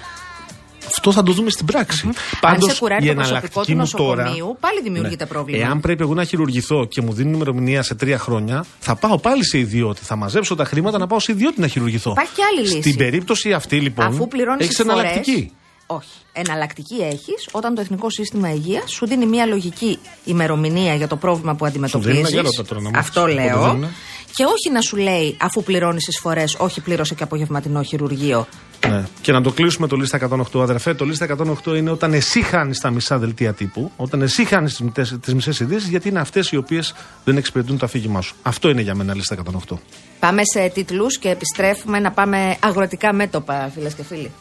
Αυτό θα το δούμε στην πράξη. Αν σε κουράρει η το προσωπικό εναλλακτική του μου τώρα. νοσοκομείου, πάλι δημιουργείται πρόβλημα. Εάν πρέπει εγώ να χειρουργηθώ και μου δίνουν ημερομηνία σε τρία χρόνια, θα πάω πάλι σε ιδιώτη. Θα μαζέψω τα χρήματα να πάω σε ιδιώτη να χειρουργηθώ. Υπάρχει και άλλη λύση. Στην περίπτωση αυτή λοιπόν. Αφού πληρώνεις Έχεις εναλλακτική. Όχι. Εναλλακτική έχεις όταν το Εθνικό Σύστημα Υγείας σου δίνει μια λογική ημερομηνία για το πρόβλημα που αντιμετωπίζει. δίνουν αγιώτα τώρα να μάθεις Αυτό πότε λέω. Δίνουνε. Και όχι να σου λέει αφού πληρώνεις εισφορές, όχι πλήρωσε και απογευματινό χειρουργείο. Ναι. Και να το κλείσουμε το λίστα 108, αδερφέ. Το λίστα 108 είναι όταν εσύ χάνεις τα μισά δελτία τύπου, όταν εσύ χάνεις τις μισές ειδήσεις, γιατί είναι αυτές οι οποίες δεν εξυπηρετούν το αφήγημά σου. Αυτό είναι για μένα λίστα 108. Πάμε σε τίτλους και επιστρέφουμε να πάμε αγροτικά μέτωπα, φίλες και φίλοι.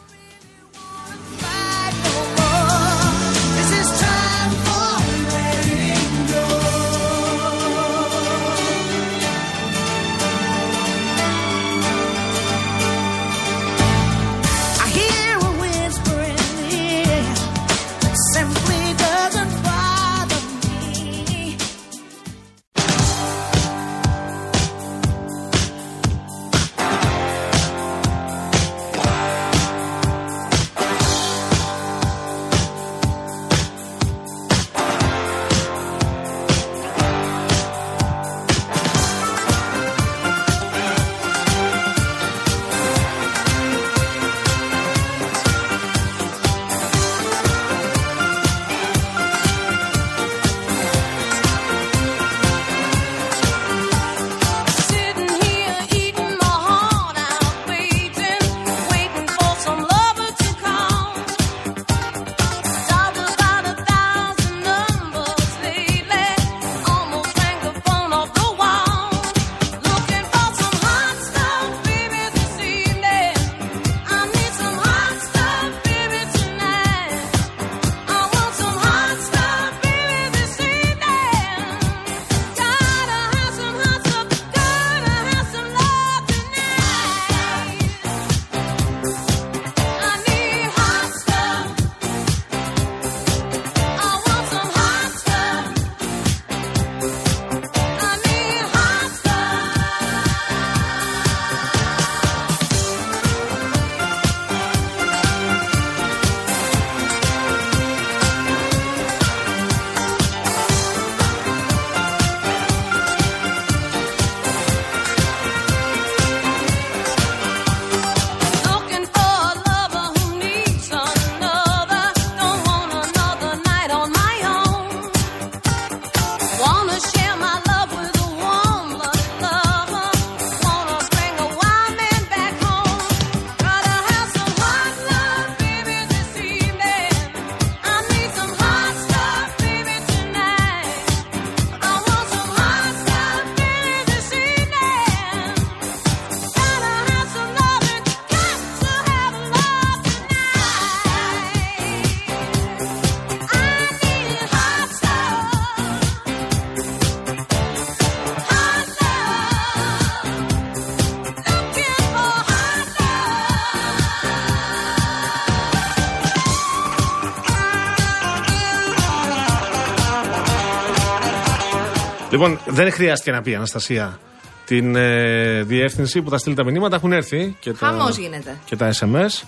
Δεν χρειάστηκε να πει η Αναστασία την ε, διεύθυνση που θα στείλει τα μηνύματα. Έχουν έρθει και τα, Χαμός γίνεται. και τα SMS.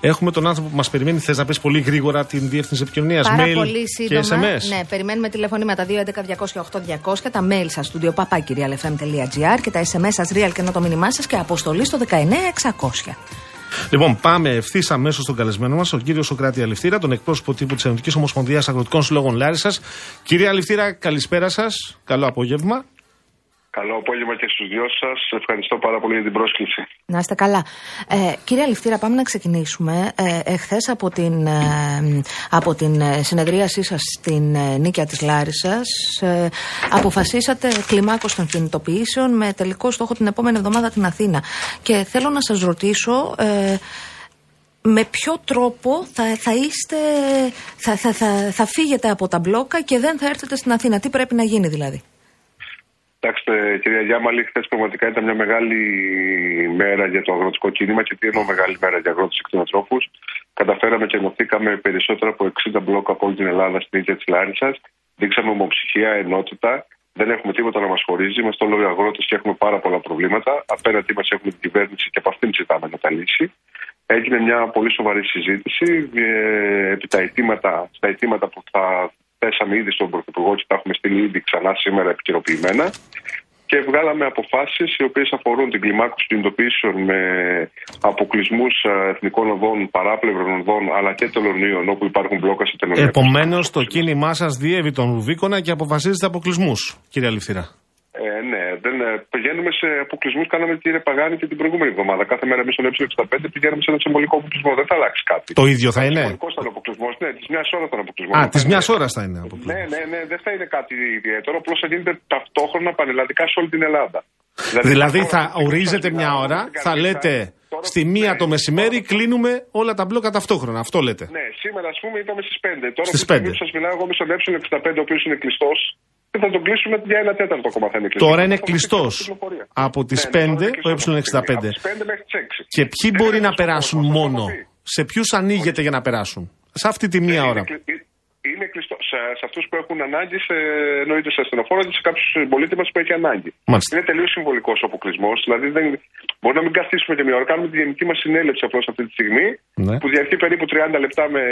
Έχουμε τον άνθρωπο που μας περιμένει. Θες να πεις πολύ γρήγορα την διεύθυνση επικοινωνίας, Πάρα mail πολύ και σύντομα. SMS. Ναι, περιμένουμε τηλεφωνήματα 211-208-200, τα mail σας στο papakirialfm.gr και τα SMS σας real και το μήνυμά σας και αποστολή στο 19600. Λοιπόν, πάμε ευθύς αμέσως στον καλεσμένο μας, τον κύριος Σοκράτη Αληφτήρα, τον εκπρόσωπο τύπου της Ενωτικής Ομοσπονδίας Αγροτικών Συλλόγων Λάρισας. Κύριε Αληφτήρα, καλησπέρα σας. Καλό απόγευμα. Καλό απόγευμα και στους δυο σας. Ευχαριστώ πάρα πολύ για την πρόσκληση. Να είστε καλά. Ε, κύριε Αληφτήρα, πάμε να ξεκινήσουμε. Ε, εχθές από την, ε, από την ε, συνεδρίασή σας στην ε, Νίκαια της Λάρισας ε, αποφασίσατε κλιμάκωση των κινητοποιήσεων με τελικό στόχο την επόμενη εβδομάδα την Αθήνα. Και θέλω να σας ρωτήσω... Ε, με ποιο τρόπο θα, θα είστε, θα, θα, θα, θα φύγετε από τα μπλόκα και δεν θα έρθετε στην Αθήνα. Τι πρέπει να γίνει δηλαδή; Κοιτάξτε, κυρία Γιάμαλη, χθες πραγματικά ήταν μια μεγάλη μέρα για το αγροτικό κίνημα και τι εννοώ μεγάλη μέρα για αγρότες και κτηνοτρόφους. Καταφέραμε και ενωθήκαμε περισσότερα από 60 μπλόκα από όλη την Ελλάδα στην ίδια τη Λάρισα. Δείξαμε ομοψυχία, ενότητα. Δεν έχουμε τίποτα να μας χωρίζει. Είμαστε όλοι αγρότες και έχουμε πάρα πολλά προβλήματα. Απέναντί μας έχουμε την κυβέρνηση και από αυτήν ζητάμε να τα λύσει. Έγινε μια πολύ σοβαρή συζήτηση ε, επί τα αιτήματα, στα αιτήματα που θα θέσαμε ήδη στον Πρωθυπουργό και τα έχουμε στείλει ήδη ξανά σήμερα επικαιροποιημένα. Και βγάλαμε αποφάσεις οι οποίες αφορούν την κλιμάκωση κινητοποιήσεων με αποκλεισμούς εθνικών οδών, παράπλευρων οδών αλλά και τελωνίων όπου υπάρχουν μπλόκα σε τελωνία. Επομένως, το κίνημά σας διέβη τον Ρουβίκονα και αποφασίζετε αποκλεισμούς, κύριε Αληφτήρα. Ε, ναι, δεν, ε, πηγαίνουμε σε αποκλεισμού. Κάναμε κύριε Παγάνη και την προηγούμενη εβδομάδα. Κάθε μέρα εμεί στον Ε65 πηγαίνουμε σε ένα συμβολικό αποκλεισμό. Δεν θα αλλάξει κάτι. Το ίδιο θα είναι. Συμβολικό ήταν αποκλεισμό. Ναι, τη μια ώρα ήταν αποκλεισμό. Α, Δεν τη θα μια είναι- ώρα θα είναι αποκλεισμό. Ναι, ναι, ναι, δεν θα είναι κάτι ιδιαίτερο. Απλώ θα γίνεται ταυτόχρονα πανελλαδικά σε όλη την Ελλάδα. Δηλαδή θα ταυτόχρονα ορίζετε στην μια Ελλάδα, ώρα, στην θα Καρδίτσα, λέτε τώρα- στη μία ναι, το μεσημέρι τώρα- κλείνουμε όλα τα μπλόκα ταυτόχρονα. Αυτό λέτε. Ναι, σήμερα α πούμε είπαμε στι 5. Τώρα Στις που στιγμή 5. που σα μιλάω εγώ είμαι στον Ε65, ο οποίο είναι κλειστό. Και θα τον κλείσουμε για ένα τέταρτο ακόμα θα είναι κλειστό. Τώρα είναι Θα δώσει κλειστός. κυκλοφορία. Από τις Ναι, ναι, τώρα 5 είναι κλειστός το αυτή τη στιγμή. Ε65. Από τις 5 μέχρι τις 6. Και ποιοι Δεν μπορεί είναι να στο περάσουν κόσμο, μόνο. θα το πει. Σε ποιους ανοίγεται για να περάσουν; Σε αυτή τη μία Είναι ώρα. κλει- ε- Είναι κλειστό. Σε, σε αυτούς που έχουν ανάγκη, σε, εννοείται σε ασθενοφόρο και σε κάποιους συμπολίτες μα που έχει ανάγκη. Μάλιστα. Είναι τελείως συμβολικός ο αποκλεισμός. Δηλαδή δεν, μπορεί να μην καθίσουμε και μία ώρα. Κάνουμε τη γενική μας συνέλευση απλώς αυτή τη στιγμή, Ναι. που διαρκεί περίπου 30 λεπτά με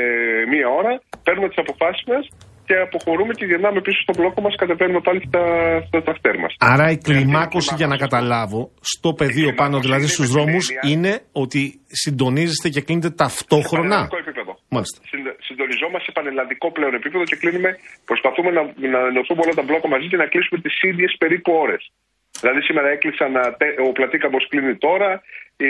μία ώρα. Παίρνουμε τις αποφάσεις μας και αποχωρούμε και γυρνάμε πίσω στο μπλόκο μας. Κατεβαίνουμε πάλι στα, στα ταυτέρ μας. Άρα η κλιμάκωση, για να καταλάβω, στο πεδίο πάνω, κλιμάκωση δηλαδή είναι στους με δρόμους, συνέχεια. είναι ότι συντονίζεστε και κλείνετε ταυτόχρονα. Πανελλαδικό επίπεδο. Μάλιστα. Συντε- Συντονιζόμαστε σε πανελλαδικό πλέον επίπεδο και κλείνουμε, προσπαθούμε να, να ενωθούμε όλα τα μπλόκα μαζί και να κλείσουμε τις ίδιες περίπου ώρες. Δηλαδή σήμερα έκλεισαν, α, τε- ο Πλατήκαμπος κλείνει τώρα, οι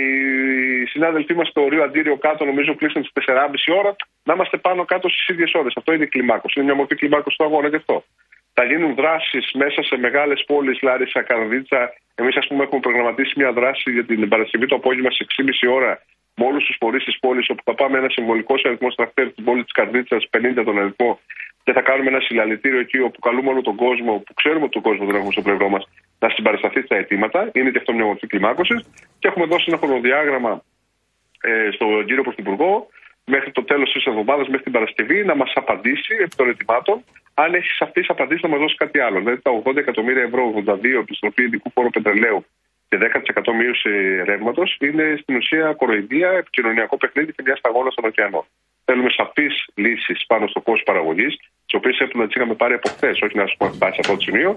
συνάδελφοί μας στο Ρίο Αντίριο κάτω νομίζω κλείσαν στις 4.30 ώρα, να είμαστε πάνω κάτω στις ίδιες ώρες. Αυτό είναι κλιμάκωση. Είναι μια μορφή κλιμάκωσης του αγώνα και αυτό. Θα γίνουν δράσεις μέσα σε μεγάλες πόλεις, Λάρισα, Καρδίτσα. Εμείς, ας πούμε, έχουμε προγραμματίσει μια δράση για την Παρασκευή το απόγευμα στις 6.30 ώρα με όλους τους φορείς της πόλης, όπου θα πάμε ένα συμβολικό αριθμό τρακτέρ στην πόλη της Καρδίτσας, 50 τον αριθμό, και θα κάνουμε ένα συλλαλητήριο εκεί, όπου καλούμε όλο τον κόσμο, που ξέρουμε ότι τον κόσμο δεν έχουμε στο πλευρό μας, να συμπαρασταθεί στα αιτήματα. Είναι και αυτό μια μορφή κλιμάκωσης. Και έχουμε δώσει ένα χρονοδιάγραμμα ε, στον κύριο Πρωθυπουργό μέχρι το τέλος της εβδομάδας, μέχρι την Παρασκευή, να μας απαντήσει επί των ετοιμάτων. Αν έχεις σαφεί απαντήσεις, να μας δώσεις κάτι άλλο. Δηλαδή τα 80 εκατομμύρια ευρώ, 82 επιστροφή ειδικού φόρου πετρελαίου και 10% μείωση ρεύματος είναι στην ουσία κοροϊδία, επικοινωνιακό παιχνίδι και μια σταγόνα στον ωκεανό. Θέλουμε σαφείς λύσεις πάνω στο κόστος παραγωγής, τις οποίες έπρεπε να τις είχαμε πάρει από χθες, όχι να σου πούμε φτάσει σε αυτό το σημείο.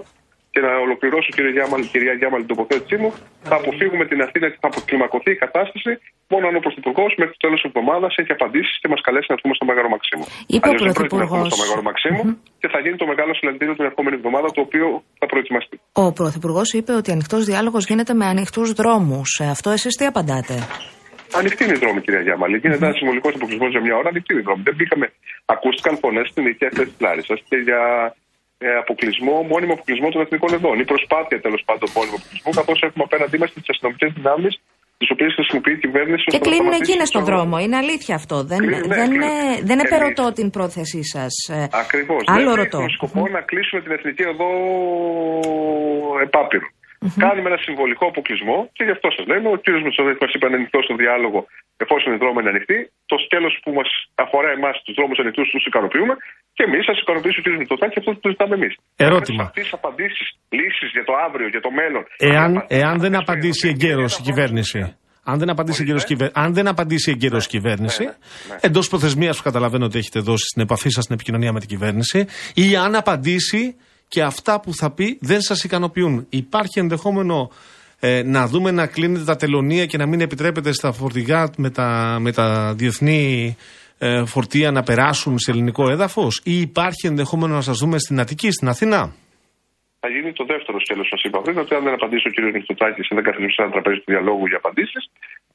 Και να ολοκληρώσω, κύριε Γιάμαλ, κυρία Γιάμαλ, την τοποθέτησή μου. Θα αποφύγουμε την Αθήνα και θα αποκλιμακωθεί η κατάσταση μόνο αν ο Πρωθυπουργός μέχρι το τέλος της εβδομάδας έχει απαντήσεις και μας καλέσει να έρθουμε στο Μέγαρο Μαξίμου. Είπε ο Αλλιώς δεν πρόκειται να έρθουμε Πρωθυπουργός. στο Μέγαρο Μαξίμου και θα γίνει το μεγάλο συλλαλητήριο την επόμενη εβδομάδα, το οποίο θα προετοιμαστεί. Ο Πρωθυπουργός είπε ότι ανοιχτός διάλογος γίνεται με ανοιχτούς δρόμους. Αυτό εσείς τι απαντάτε; Ανοιχτή είναι η δρόμη, κυρία Γιάμαλη. Γίνεται ένας συμβολικός αποκλεισμός για μια ώρα. Ανοιχτή είναι η δρόμη. Δεν μπήκαμε. Ακούστηκαν φωνές στην οικία θέση τη Λάρισα και για ε, αποκλεισμό, μόνιμο αποκλεισμό των εθνικών εδών. Η προσπάθεια τέλος πάντων μόνιμου αποκλεισμού, καθώς έχουμε απέναντί μας τις αστυνομικές δυνάμεις, τις οποίες χρησιμοποιεί η κυβέρνηση. Και ώστε να κλείνουν σταματήσει εκείνες το- στον δρόμο. Είναι αλήθεια αυτό. Δεν, Κλείνουν, ναι, δεν, κλείνουν. ε, δεν Και επερωτώ εμείς- την πρόθεσή σας. Ακριβώς. Άλλο δεν ρωτώ. έχουμε σκοπό να κλείσουμε την εθνική οδό επάπειρου. Κάνουμε ένα συμβολικό αποκλεισμό και γι' αυτό σας λέμε. Ο κύριος Μητσοδέτη μας είπε να ανοιχτός στο διάλογο εφόσον η δρόμη είναι ανοιχτή. Το σκέλος που μας αφορά εμάς, τους δρόμους ανοιχτούς, τους ικανοποιούμε. Και εμείς σας ικανοποιήσει ο κ. Μητσοτάκη αυτό που ζητάμε εμείς. Ερώτημα. Αυτές απαντήσεις, λύσεις για το αύριο, για το μέλλον. Εάν, Αυτές εάν δεν αυτές απαντήσει που εγκαίρως η είναι κυβέρνηση. Αν δεν απαντήσει εγκαίρως Ορίστε. κυβέρνηση, αν δεν απαντήσει εγκαίρως η κυβέρνηση, ναι, ναι. εντός προθεσμίας που καταλαβαίνω ότι έχετε δώσει στην επαφή σας στην επικοινωνία με την κυβέρνηση, ή αν απαντήσει και αυτά που θα πει δεν σας ικανοποιούν. Υπάρχει ενδεχόμενο ε, να δούμε να κλείνετε τα τελωνία και να μην επιτρέπετε στα φορτηγά με τα, με τα διεθνή ε, φορτία να περάσουν σε ελληνικό έδαφος, ή υπάρχει ενδεχόμενο να σας δούμε στην Αττική, στην Αθηνά; Θα γίνει το δεύτερο σκέλος, σας είπα πριν, ότι αν δεν απαντήσει ο κ. Μητσοτάκη και δεν καθίσει σε ένα τραπέζι του διαλόγου για απαντήσεις,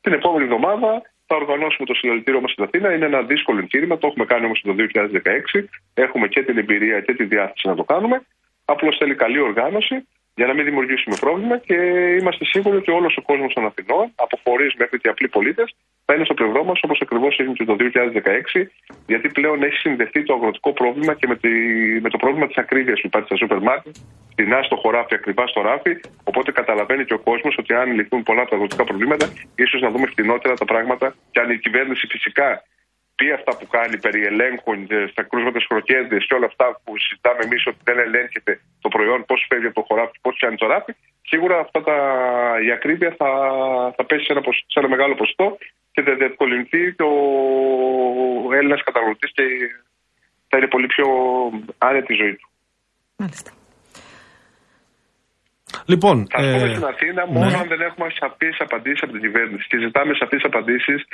την επόμενη εβδομάδα θα οργανώσουμε το συλλαλητήριο μας στην Αθήνα. Είναι ένα δύσκολο εγχείρημα, το έχουμε κάνει όμως το 2016. Έχουμε και την εμπειρία και τη διάθεση να το κάνουμε. Απλώς θέλει καλή οργάνωση για να μην δημιουργήσουμε πρόβλημα και είμαστε σίγουροι ότι όλος ο κόσμος των Αθηνών, από φορείς μέχρι και απλοί πολίτες, θα είναι στο πλευρό μας όπως ακριβώς έγινε και το 2016, γιατί πλέον έχει συνδεθεί το αγροτικό πρόβλημα και με, τη, με το πρόβλημα της ακρίβειας που υπάρχει στα σούπερ μάρκετ, φτηνά στο χωράφι, ακριβά στο ράφι. Οπότε καταλαβαίνει και ο κόσμος ότι αν λυθούν πολλά από τα αγροτικά προβλήματα, ίσως να δούμε φτηνότερα τα πράγματα και αν η κυβέρνηση φυσικά πει αυτά που κάνει περί ελέγχων ε, στα κρούσματα της χροκέδε και όλα αυτά που συζητάμε εμείς ότι δεν ελέγχεται το προϊόν, πώς φεύγει από το χωράφι, πώς πιάνει το ράφι, σίγουρα αυτά τα, η ακρίβεια θα, θα πέσει σε ένα, ποσο- σε ένα μεγάλο ποσοστό και θα διευκολυνθεί το Έλληνας καταναλωτής και θα είναι πολύ πιο άνετη η ζωή του. Μάλιστα. Λοιπόν, Θα πούμε ε, στην Αθήνα μόνο ναι. αν δεν έχουμε σαφείς απαντήσεις από την κυβέρνηση. Και ζητάμε σαφείς απαντήσεις.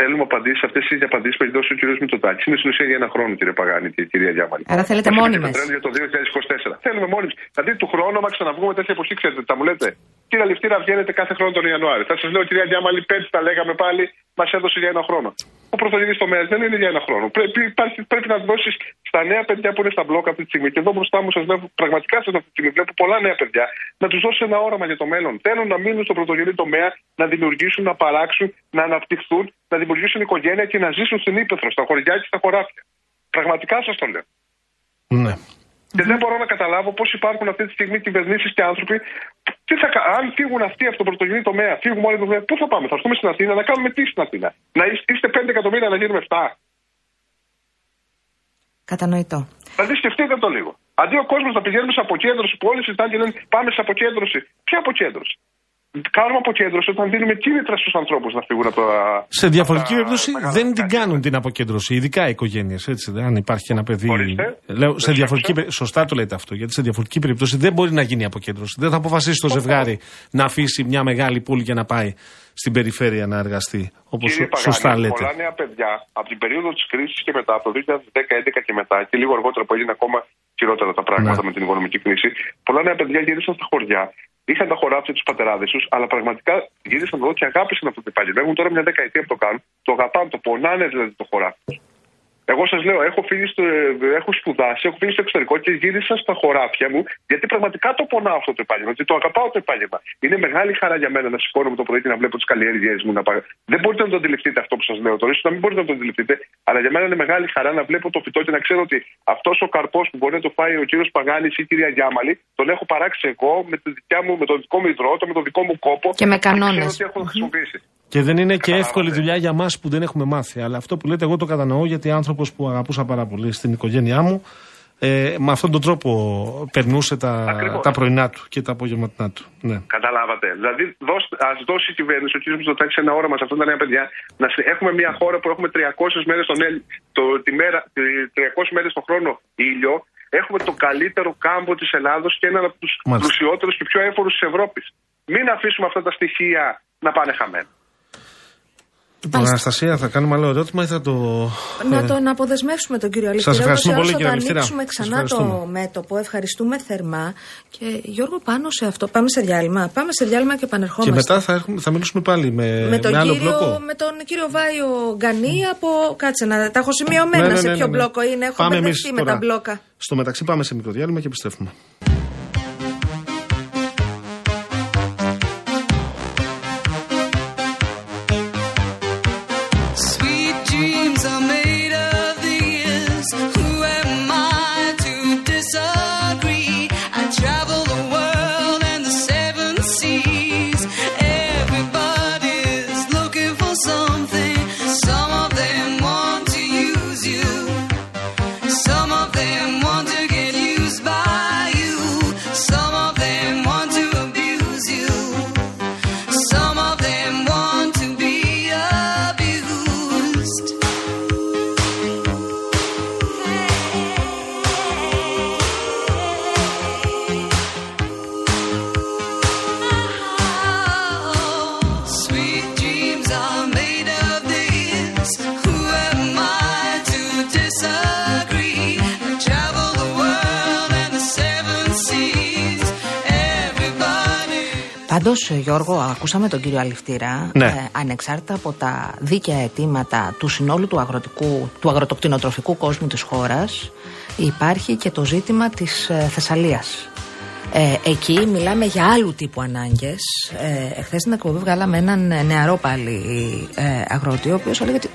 Θέλουμε απαντήσεις, αυτές οι απαντήσεις που έχει δώσει ο κ. Μητσοτάκης. Είναι στην ουσία για ένα χρόνο, κύριε Παγάνη και κυρία Γιάμαλη. Άρα θέλετε Μας είπε μόνιμες. το τρένο Για το 2024. Θέλουμε μόνιμες. Δηλαδή του χρόνου, άμα ξαναβγούμε τέτοια εποχή, ξέρετε, θα μου λέτε. Κύριε Λευτήρα, βγαίνετε κάθε χρόνο τον Ιανουάριο. Θα σας λέω, κυρία Διάμαλη, πέρσι τα λέγαμε πάλι, μας έδωσε για ένα χρόνο. Ο πρωτογενής τομέας δεν είναι για ένα χρόνο. Πρέπει, υπάρχει, πρέπει να δώσεις στα νέα παιδιά που είναι στα μπλόκα αυτή τη στιγμή. Και εδώ μπροστά μου σας βλέπω, πραγματικά σας αυτή τη στιγμή βλέπω πολλά νέα παιδιά, να τους δώσει ένα όραμα για το μέλλον. Θέλουν να μείνουν στο πρωτογενή τομέα, να δημιουργήσουν, να παράξουν, να αναπτυχθούν, να δημιουργήσουν οικογένεια και να ζήσουν στην ύπεθρο, στα χωριά και στα χωράφια. Πραγματικά σας το λέω. ναι. Και δεν μπορώ να καταλάβω πώς υπάρχουν αυτή τη στιγμή κυβερνήσεις και άνθρωποι. Τι θα, κα- αν φύγουν αυτοί από τον πρωτογενή τομέα, φύγουμε όλοι από τον πού θα πάμε, θα έρθουμε στην Αθήνα, να κάνουμε τι στην Αθήνα. Να είστε- είστε 5 εκατομμύρια να γίνουμε 7. Κατανοητό. Δηλαδή σκεφτείτε το λίγο. Αντί ο κόσμος να πηγαίνουμε σε αποκέντρωση που όλοι συζητάνε και λένε πάμε σε αποκέντρωση. Ποια αποκέντρωση; Κάνουμε αποκέντρωση όταν δίνουμε κίνητρα στους ανθρώπους να φύγουν από τα. Σε διαφορετική από τα περίπτωση μεγάλα δεν την κέντρα. κάνουν την αποκέντρωση, ειδικά οι οικογένειες. Αν υπάρχει ένα παιδί. Ορίστε. Λέω, Δεν σε σ' διαφορετική, άκουσα. περι- σωστά το λέτε αυτό. Γιατί σε διαφορετική περίπτωση δεν μπορεί να γίνει αποκέντρωση. Δεν θα αποφασίσει το ζευγάρι να αφήσει μια μεγάλη πόλη και να πάει στην περιφέρεια να εργαστεί. Όπως Κύριε Παγάνη, σωστά λέτε. Πολλά νέα παιδιά από την περίοδο της κρίσης και μετά, από το 2010-2011 και μετά, και λίγο αργότερα που έγιναν ακόμα χειρότερα τα πράγματα Ναι. με την οικονομική κρίση, πολλά νέα παιδιά γύρισαν στα χωριά. Είχαν τα χωράφια τους πατεράδες τους, αλλά πραγματικά γύρισαν εδώ και αγάπησαν αυτό το επάγγελμα. Έχουν τώρα μια δεκαετία που το κάνουν, το αγαπάνε, το πονάνε δηλαδή το χωράφι τους. Εγώ σας λέω, έχω, φύγει στο, έχω σπουδάσει, έχω φύγει στο εξωτερικό και γύρισα στα χωράφια μου, γιατί πραγματικά το πονάω αυτό το επάγγελμα. Γιατί το αγαπάω το επάγγελμα. Είναι μεγάλη χαρά για μένα να σηκώνομαι το πρωί και να βλέπω τις καλλιέργειές μου να πάρω. Δεν μπορείτε να το αντιληφθείτε αυτό που σας λέω τώρα, ίσως να μην μπορείτε να το αντιληφθείτε, αλλά για μένα είναι μεγάλη χαρά να βλέπω το φυτό και να ξέρω ότι αυτός ο καρπός που μπορεί να το φάει ο κύριος Παγάνης ή η κυρία Γιάμαλη, τον έχω παράξει εγώ με, τη δικιά μου, με τον δικό μου υδρότο, με τον δικό μου κόπο. Και με ξέρω κανόνες. τι έχω χρησιμοποιήσει. Και δεν είναι και Καταλάβατε. εύκολη δουλειά για μας που δεν έχουμε μάθει. Αλλά αυτό που λέτε, εγώ το κατανοώ γιατί άνθρωπο που αγαπούσα πάρα πολύ στην οικογένειά μου, ε, με αυτόν τον τρόπο περνούσε τα, Ακριβώς. τα πρωινά του και τα απογευματινά του. Ναι. Καταλάβατε. Δηλαδή, ας δώσει η κυβέρνηση, ο κ. Μητσοτάκη, ένα όραμα σε αυτά τα νέα παιδιά. Να συ- έχουμε μια χώρα που έχουμε 300 μέρες τον Έλλη- το, τη μέρα, τη- 300 μέρες τον χρόνο ήλιο. Έχουμε το καλύτερο κάμπο της Ελλάδος και έναν από τους Μάλιστα. πλουσιότερους και πιο έφορους της Ευρώπης. Μην αφήσουμε αυτά τα στοιχεία να πάνε χαμένα. Λοιπόν, Αναστασία, θα κάνουμε άλλο ερώτημα ή θα το. Να ε, τον αποδεσμεύσουμε τον κύριο Αληθήρα. Σας ευχαριστούμε Ούτως ή πολύ, άλλως κύριε Θα το Αληθήρα. ανοίξουμε Σας ξανά το ευχαριστούμε. μέτωπο. Ευχαριστούμε θερμά. Και Γιώργο, πάνω σε αυτό. Πάμε σε διάλειμμα. Πάμε σε διάλειμμα και Και επανερχόμαστε. μετά θα, έχουμε, θα μιλήσουμε πάλι με, με τον, με άλλο κύριο, μπλοκό. με τον κύριο Βάιο Γκανή από. Κάτσε να τα έχω σημειωμένα Ναι, ναι, σε ναι, ποιο ναι, ναι. μπλόκο είναι. Έχω Πάμε μπερδευτεί εμείς με τώρα. τα μπλόκα. Στο μεταξύ πάμε σε μικρό διάλειμμα και επιστρέφουμε. Πάντως, Γιώργο, ακούσαμε τον κύριο Αληφτήρα. Ναι. Ε, ανεξάρτητα από τα δίκαια αιτήματα του συνόλου του, αγροτικού, του αγροτοκτηνοτροφικού κόσμου της χώρας, υπάρχει και το ζήτημα της ε, Θεσσαλίας. Ε, εκεί μιλάμε για άλλου τύπου ανάγκες. Ε, Εχθές στην εκπομπή βγάλαμε έναν ε, νεαρό πάλι ε, αγρότη, ο οποίος έλεγε ότι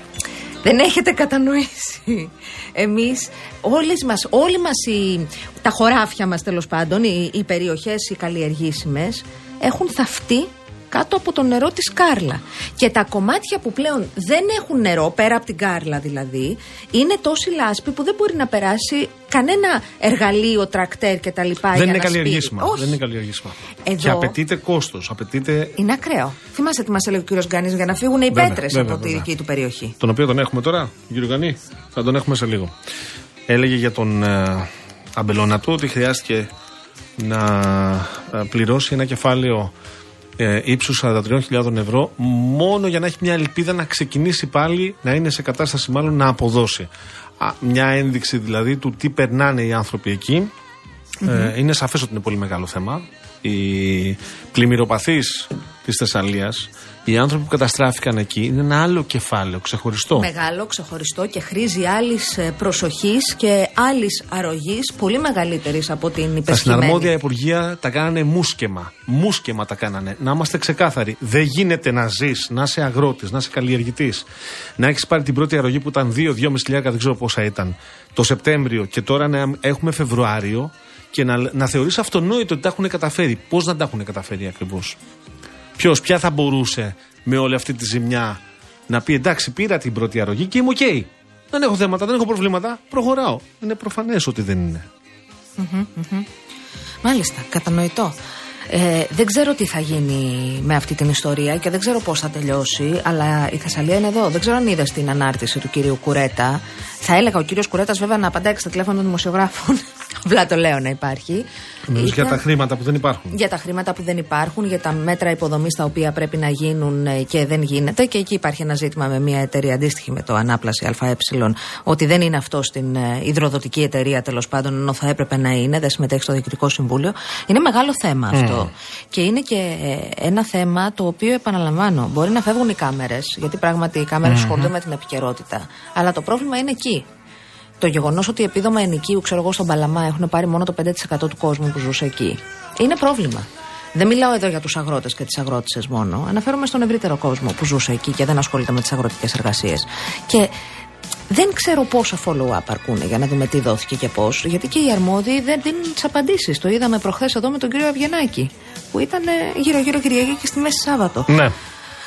δεν έχετε κατανοήσει. Εμείς, όλες μας, όλοι μας οι, τα χωράφια μας τέλος πάντων, οι, οι περιοχές, οι καλλιεργήσιμες, έχουν θαυτεί κάτω από το νερό της Κάρλα. Και τα κομμάτια που πλέον δεν έχουν νερό, πέρα από την Κάρλα δηλαδή, είναι τόση λάσπη που δεν μπορεί να περάσει κανένα εργαλείο, τρακτέρ κτλ. Δεν για είναι να καλλιεργήσιμα. σπείρει. Όχι. Δεν είναι καλλιεργήσιμα. Εδώ- Και απαιτείται κόστος. Απαιτείται. Είναι ακραίο. Θυμάσαι τι μας έλεγε ο κύριος Γκάνης για να φύγουν οι Βέβαια, πέτρες βέβαια, από τη βέβαια. δική του περιοχή. Τον οποίο τον έχουμε τώρα, κύριο Γανή; Θα τον έχουμε σε λίγο. Έλεγε για τον ε, αμπελώνα του ότι χρειάστηκε να ε, πληρώσει ένα κεφάλαιο ε, ύψους 43.000 ευρώ μόνο για να έχει μια ελπίδα να ξεκινήσει πάλι, να είναι σε κατάσταση μάλλον να αποδώσει. Α, μια ένδειξη δηλαδή του τι περνάνε οι άνθρωποι εκεί. Ε, είναι σαφές ότι είναι πολύ μεγάλο θέμα. Οι πλημμυροπαθείς της Θεσσαλίας, οι άνθρωποι που καταστράφηκαν εκεί, είναι ένα άλλο κεφάλαιο, ξεχωριστό. Μεγάλο, ξεχωριστό και χρήζει άλλης προσοχής και άλλης αρρωγής πολύ μεγαλύτερης από την Τα υπεσχημένη. συναρμόδια υπουργεία τα κάνανε μουσκεμα. Μουσκεμα τα κάνανε. Να είμαστε ξεκάθαροι. Δεν γίνεται να ζεις, να είσαι αγρότης, να είσαι καλλιεργητής, να έχεις πάρει την πρώτη αρρωγή που ήταν 2-2,5 χιλιάρικα, δεν ξέρω πόσα ήταν, το Σεπτέμβριο και τώρα να έχουμε Φεβρουάριο και να, να θεωρείς αυτονόητο ότι τα έχουν καταφέρει. Πώς να τα έχουν καταφέρει ακριβώς; Ποιος, ποια θα μπορούσε με όλη αυτή τη ζημιά να πει εντάξει, πήρα την πρώτη αρωγή και είμαι οκ. Δεν έχω θέματα, δεν έχω προβλήματα. Προχωράω. Είναι προφανές ότι δεν είναι. Μάλιστα, κατανοητό. Ε, δεν ξέρω τι θα γίνει με αυτή την ιστορία και δεν ξέρω πώς θα τελειώσει, αλλά η Θεσσαλία είναι εδώ. Δεν ξέρω αν είδες την ανάρτηση του κυρίου Κουρέτα. Θα έλεγα ο κύριος Κουρέτας βέβαια να απαντάει και στα τηλέφωνα των δημοσιογράφων. Απλά το λέω να υπάρχει. Μιλείς για Ήταν- τα χρήματα που δεν υπάρχουν. για τα χρήματα που δεν υπάρχουν, για τα μέτρα υποδομής τα οποία πρέπει να γίνουν ε, και δεν γίνεται. Και εκεί υπάρχει ένα ζήτημα με μια εταιρεία αντίστοιχη με το Ανάπλαση ΑΕ, ότι δεν είναι αυτό στην ε, υδροδοτική εταιρεία τέλος πάντων, ενώ θα έπρεπε να είναι, δεν συμμετέχει στο Διοικητικό Συμβούλιο. Είναι μεγάλο θέμα αυτό. Και είναι και ε, ένα θέμα το οποίο επαναλαμβάνω. Μπορεί να φεύγουν οι κάμερες, γιατί πράγματι οι κάμερες ασχολούνται με την επικαιρότητα. Αλλά το πρόβλημα είναι εκεί. Το γεγονός ότι επίδομα ενοικίου, ξέρω εγώ, στον Παλαμά έχουν πάρει μόνο το 5% του κόσμου που ζούσε εκεί. Είναι πρόβλημα. Δεν μιλάω εδώ για τους αγρότες και τις αγρότησες μόνο. Αναφέρομαι στον ευρύτερο κόσμο που ζούσε εκεί και δεν ασχολείται με τις αγροτικές εργασίες. Και δεν ξέρω πόσα follow-up αρκούν για να δούμε τι δόθηκε και πώς. Γιατί και οι αρμόδιοι δεν δίνουν τις απαντήσεις. Το είδαμε προχθές εδώ με τον κύριο Αυγενάκη, που ήταν ε, γύρω-γύρω Κυριακή και στη μέση Σάββατο. Ναι.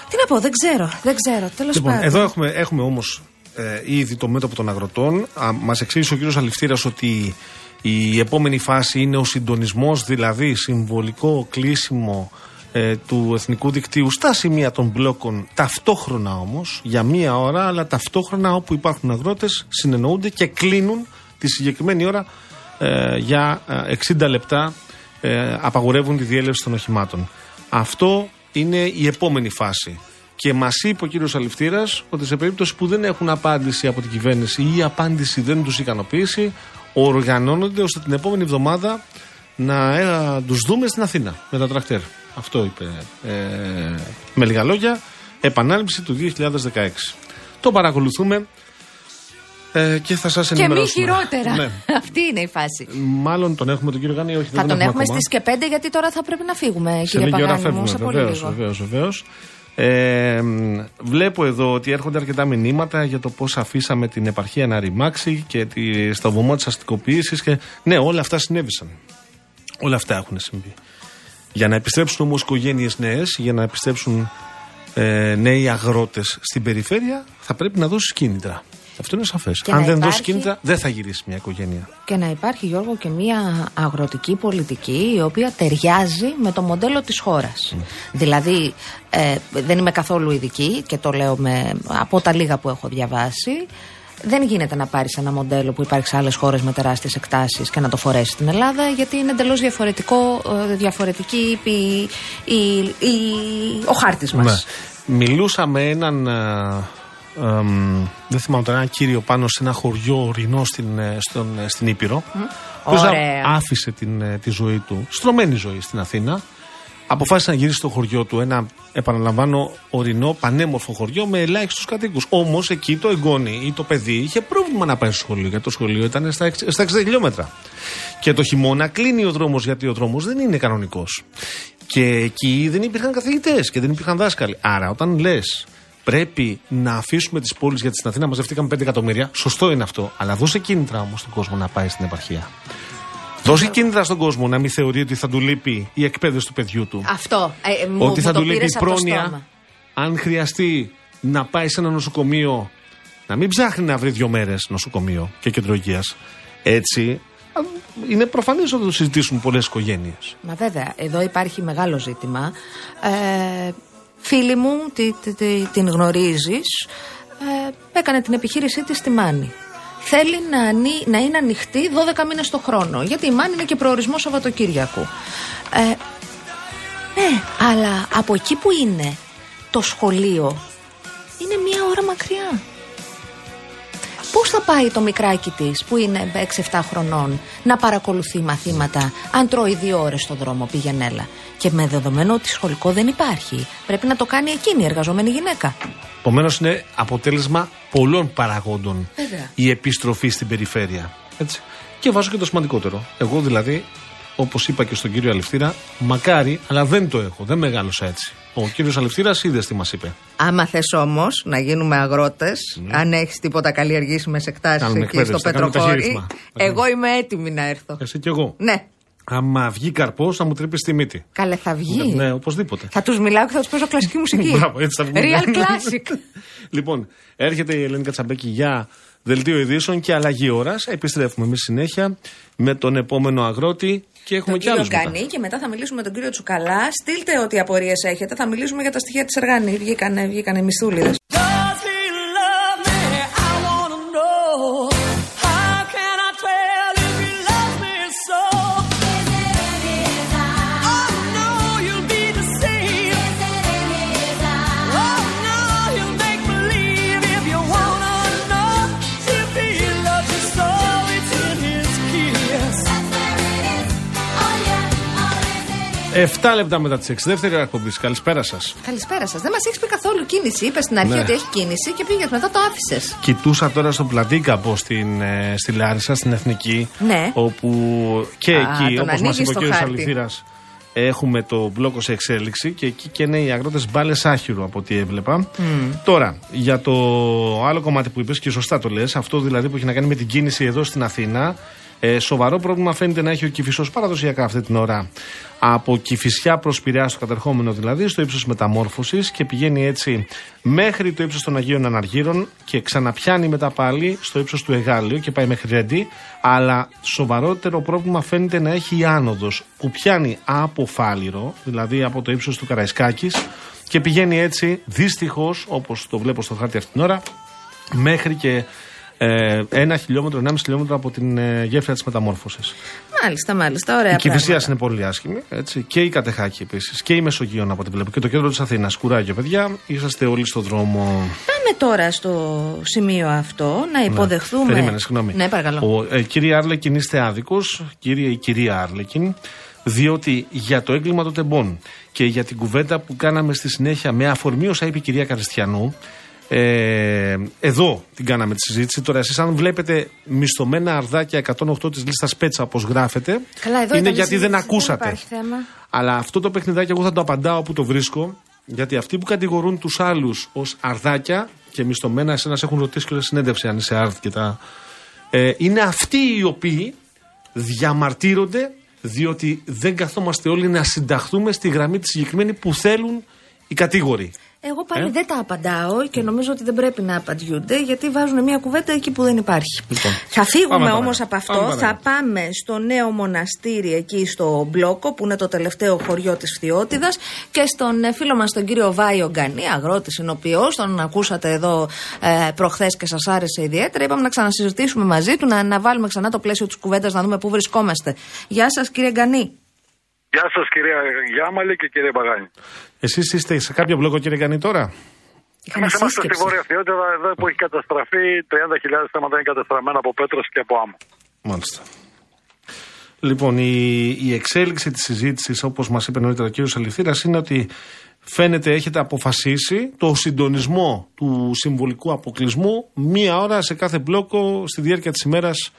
Τι να πω, δεν ξέρω, δεν ξέρω. Τέλος Λοιπόν, πάντων. εδώ έχουμε, έχουμε όμως ε, ήδη το μέτωπο των αγροτών. Μας εξήγησε ο κύριος Αληφτήρα ότι η επόμενη φάση είναι ο συντονισμός, δηλαδή συμβολικό κλείσιμο ε, του εθνικού δικτύου στα σημεία των μπλόκων, ταυτόχρονα όμως, για μία ώρα, αλλά ταυτόχρονα όπου υπάρχουν αγρότες, συνεννοούνται και κλείνουν τη συγκεκριμένη ώρα ε, για ε, 60 λεπτά ε, απαγορεύουν τη διέλευση των οχημάτων. Αυτό είναι η επόμενη φάση. Και μας είπε ο κύριος Αληφτήρας ότι σε περίπτωση που δεν έχουν απάντηση από την κυβέρνηση ή η απάντηση δεν τους ικανοποιήσει, οργανώνονται ώστε την επόμενη εβδομάδα να ε, τους δούμε στην Αθήνα με τα τρακτέρ. Αυτό είπε. Ε, με λίγα λόγια, επανάληψη του 2016. Το παρακολουθούμε ε, και θα σας Και μη ενημερώσουμε. χειρότερα. Ναι. Αυτή είναι η φάση. Μάλλον τον έχουμε τον κύριο Γάνη, όχι Θα δεν τον έχουμε ακόμα. στις και 5 γιατί τώρα θα πρέπει να φύγουμε, Σε κύριε λίγη ώρα Παγάνη μου, φεύγουμε. σε πολύ Βεβαίως, λίγο. βεβαίως, βεβαίως. Ε, μ, βλέπω εδώ ότι έρχονται αρκετά μηνύματα για το πώς αφήσαμε την επαρχία να ρημάξει και τη, στο βωμό της αστικοποίησης. Και... Ναι, όλα αυτά συνέβησαν. Όλα αυτά έχουν συμβεί. Για να επιστρέψουν όμως οικογένειες νέες, για να επιστρέψουν ε, νέοι αγρότες στην περιφέρεια, θα πρέπει να δώσει κίνητρα. Αυτό είναι σαφές. Και Αν να δεν δώσει υπάρχει- κίνητρα, δεν θα γυρίσει μια οικογένεια. Και να υπάρχει, Γιώργο, και μια αγροτική πολιτική η οποία ταιριάζει με το μοντέλο της χώρας. Δηλαδή, ε, δεν είμαι καθόλου ειδική και το λέω με, από τα λίγα που έχω διαβάσει. Δεν γίνεται να πάρεις ένα μοντέλο που υπάρχει σε άλλες χώρες με τεράστιες εκτάσεις και να το φορέσεις στην Ελλάδα γιατί είναι εντελώς διαφορετικό, ε, διαφορετική η, η- η- ο χάρτης μας. Ναι. Μιλούσα με έναν. Ε, εμ, δεν θυμάμαι τώρα, ένα κύριο πάνω σε ένα χωριό ορεινό στην, ε, στον, ε, στην Ήπειρο. ο οποίος Ωραία. άφησε την, ε, τη ζωή του, στρωμένη ζωή στην Αθήνα. αποφάσισε να γυρίσει στο χωριό του. Ένα, επαναλαμβάνω, ορεινό, πανέμορφο χωριό με ελάχιστους κατοίκους. Όμως εκεί το εγγόνι ή το παιδί είχε πρόβλημα να πάει στο σχολείο, γιατί το σχολείο ήταν στα, εξ- στα 60 χιλιόμετρα. Και το χειμώνα κλείνει ο δρόμος, γιατί ο δρόμος δεν είναι κανονικός. Και εκεί δεν υπήρχαν καθηγητές και δεν υπήρχαν δάσκαλοι. Άρα, όταν λες πρέπει να αφήσουμε τις πόλεις γιατί στην Αθήνα μαζευτήκαμε 5 εκατομμύρια, σωστό είναι αυτό. Αλλά δώσε κίνητρα όμως στον κόσμο να πάει στην επαρχία. Δώσε κίνητρα στον κόσμο να μην θεωρεί ότι θα του λείπει η εκπαίδευση του παιδιού του. Αυτό. Ε, μου, ότι μου θα το του λείπει πήρες από το πρόνοια. στόμα. Αν χρειαστεί να πάει σε ένα νοσοκομείο, να μην ψάχνει να βρει δύο μέρες νοσοκομείο και κέντρο υγείας. Έτσι, α, είναι προφανές ότι το συζητήσουν πολλές οικογένειες. Μα βέβαια, εδώ υπάρχει μεγάλο ζήτημα. Ε, φίλη μου, τη, τη- τη- την γνωρίζεις, ε, έκανε την επιχείρησή της στη Μάνη. Θέλει να, ανοί- να είναι ανοιχτή 12 μήνες το χρόνο, γιατί η Μάνη είναι και προορισμός Σαββατοκύριακου. Ε, ναι, αλλά από εκεί που είναι το σχολείο, είναι μία ώρα μακριά. Πώς θα πάει το μικράκι της που είναι 6-7 χρονών να παρακολουθεί μαθήματα αν τρώει δύο ώρες στο δρόμο πήγαινε-έλα. Και με δεδομένο ότι σχολικό δεν υπάρχει, πρέπει να το κάνει εκείνη η εργαζόμενη γυναίκα. Επομένως, είναι αποτέλεσμα πολλών παραγόντων Βέβαια. η επιστροφή στην περιφέρεια. Έτσι. Και βάζω και το σημαντικότερο. Εγώ δηλαδή, όπως είπα και στον κύριο Αλευτήρα, μακάρι, αλλά δεν το έχω, δεν μεγάλωσα έτσι. Ο κύριος Αλευτήρα είδες τι μας είπε. Άμα θες όμως να γίνουμε αγρότες, αν έχεις τίποτα καλλιεργήσιμε εκτάσει Ναι. Κάνουμε εκεί στο εκπαίδευση, θα κάνουμε Πετροχώρι, ταχύρισμα. εγώ είμαι έτοιμη να έρθω. Εσύ κι εγώ. Ναι, Άμα βγει καρπός, θα μου τρύπει τη μύτη. καλέ θα βγει. Ναι, οπωσδήποτε. Θα τους μιλάω και θα τους παίζω κλασική μουσική. Μπράβο, έτσι θα βγουν. Real classic. λοιπόν, έρχεται η Ελένη Κατσαμπέκη για δελτίο ειδήσεων και αλλαγή ώρας. Επιστρέφουμε εμείς συνέχεια με τον επόμενο αγρότη και έχουμε τον κι κύριο άλλους μετά. Γκανή και μετά θα μιλήσουμε με τον κύριο Τσουκαλά. Στείλτε ό,τι απορίες έχετε. Θα μιλήσουμε για τα στοιχεία της Εργανή. Βγήκανε, βγήκανε μισθούλιδες. 7 λεπτά μετά τις 6. Δεύτερη ώρα εκπομπής. Καλησπέρα σας. Καλησπέρα σας. Δεν μας έχεις πει καθόλου κίνηση. Είπες στην αρχή Ναι. ότι έχει κίνηση και πήγες μετά το άφησες. Κοιτούσα τώρα στο Πλατήκαπο στην, ε, στη Λάρισα, στην Εθνική. Ναι. Όπου και Α, εκεί, τον όπως μας ανοίγεις είπε ο στο κ. χάρτη. Αληθήρας, έχουμε το μπλόκο σε εξέλιξη και εκεί και είναι οι αγρότες μπάλες άχυρο από ό,τι έβλεπα. Τώρα, για το άλλο κομμάτι που είπες και σωστά το λες, αυτό δηλαδή που έχει να κάνει με την κίνηση εδώ στην Αθήνα. Ε, σοβαρό πρόβλημα φαίνεται να έχει ο Κυφισός παραδοσιακά αυτή την ώρα. Από Κυφισιά προ Πειραιά, στο κατερχόμενο δηλαδή, στο ύψος μεταμόρφωσης και πηγαίνει έτσι μέχρι το ύψος των Αγίων Αναργύρων και ξαναπιάνει μετά πάλι στο ύψος του Εγάλιου και πάει μέχρι Ρέντι. Αλλά σοβαρότερο πρόβλημα φαίνεται να έχει η άνοδος που πιάνει από Φάληρο, δηλαδή από το ύψος του Καραϊσκάκης και πηγαίνει έτσι δυστυχώς, όπως το βλέπω στο χάρτη αυτή την ώρα, μέχρι και ε, ένα χιλιόμετρο, 1,5 χιλιόμετρο από την ε, γέφυρα της μεταμόρφωσης. Μάλιστα, μάλιστα. Ωραία. Η Κυφυσία πράγματα. είναι πολύ άσχημη. Έτσι, και η Κατεχάκη επίσης. Και η Μεσογείων από ό,τι βλέπω. Και το κέντρο της Αθήνας. Κουράγιο, παιδιά. Είσαστε όλοι στον δρόμο. Πάμε τώρα στο σημείο αυτό να υποδεχθούμε. Ναι. Περίμενε, συγγνώμη. Ναι, παρακαλώ. Ο, ε, κύριε Άρλεκιν, είστε άδικος. Κύριε ή κυρία Άρλεκιν. Διότι για το έγκλημα των τεμπών και για την κουβέντα που κάναμε στη συνέχεια με αφορμή όσα είπε η κυρία Καριστιανού. Ε, εδώ την κάναμε τη συζήτηση. Τώρα, εσείς, αν βλέπετε μισθωμένα αρδάκια 108 της λίστας Πέτσα, όπως γράφετε, Καλά, εδώ είναι ήταν η γιατί δεν συζήτηση, ακούσατε. Δεν υπάρχει θέμα. Αλλά αυτό το παιχνιδάκι εγώ θα το απαντάω όπου το βρίσκω. Γιατί αυτοί που κατηγορούν τους άλλους ως αρδάκια και μισθωμένα, εσένας σε έχουν ρωτήσει και όλα συνέντευξη αν είσαι άρδ και τα. Ε, είναι αυτοί οι οποίοι διαμαρτύρονται διότι δεν καθόμαστε όλοι να συνταχθούμε στη γραμμή τη συγκεκριμένη που θέλουν οι κατήγοροι. Εγώ πάλι Ε; δεν τα απαντάω και νομίζω ότι δεν πρέπει να απαντιούνται γιατί βάζουν μια κουβέντα εκεί που δεν υπάρχει. Λοιπόν, θα φύγουμε πάμε όμως παρακάτω. από αυτό. Πάμε θα παρακάτω. πάμε στο νέο μοναστήρι εκεί στο Μπλόκο που είναι το τελευταίο χωριό της Φθιώτιδα και στον ε, φίλο μας τον κύριο Βάιο Γκανή, αγρότης συνοποιό. Τον ακούσατε εδώ ε, προχθές και σας άρεσε ιδιαίτερα. Είπαμε να ξανασυζητήσουμε μαζί του, να, να βάλουμε ξανά το πλαίσιο της κουβέντας να δούμε πού βρισκόμαστε. Γεια σας κύριε Γκανή. Γεια σας κυρία Γιάμαλη και κύριε Παγάνη. Εσείς είστε σε κάποιο μπλόκο, κύριε Κανή, τώρα; Είχαμε Εμείς είμαστε στη σύσκεψη. Βόρεια Φθιότητα, εδώ που έχει καταστραφεί 30.000 θέματα είναι καταστραμμένα από πέτρος και από άμμο. Μάλιστα. Λοιπόν, η, η εξέλιξη της συζήτησης, όπως μας είπε νωρίτερα ο κύριος Αληθήρας, είναι ότι φαίνεται έχετε αποφασίσει το συντονισμό του συμβολικού αποκλεισμού μία ώρα σε κάθε μπλόκο στη διάρκεια της ημέρας,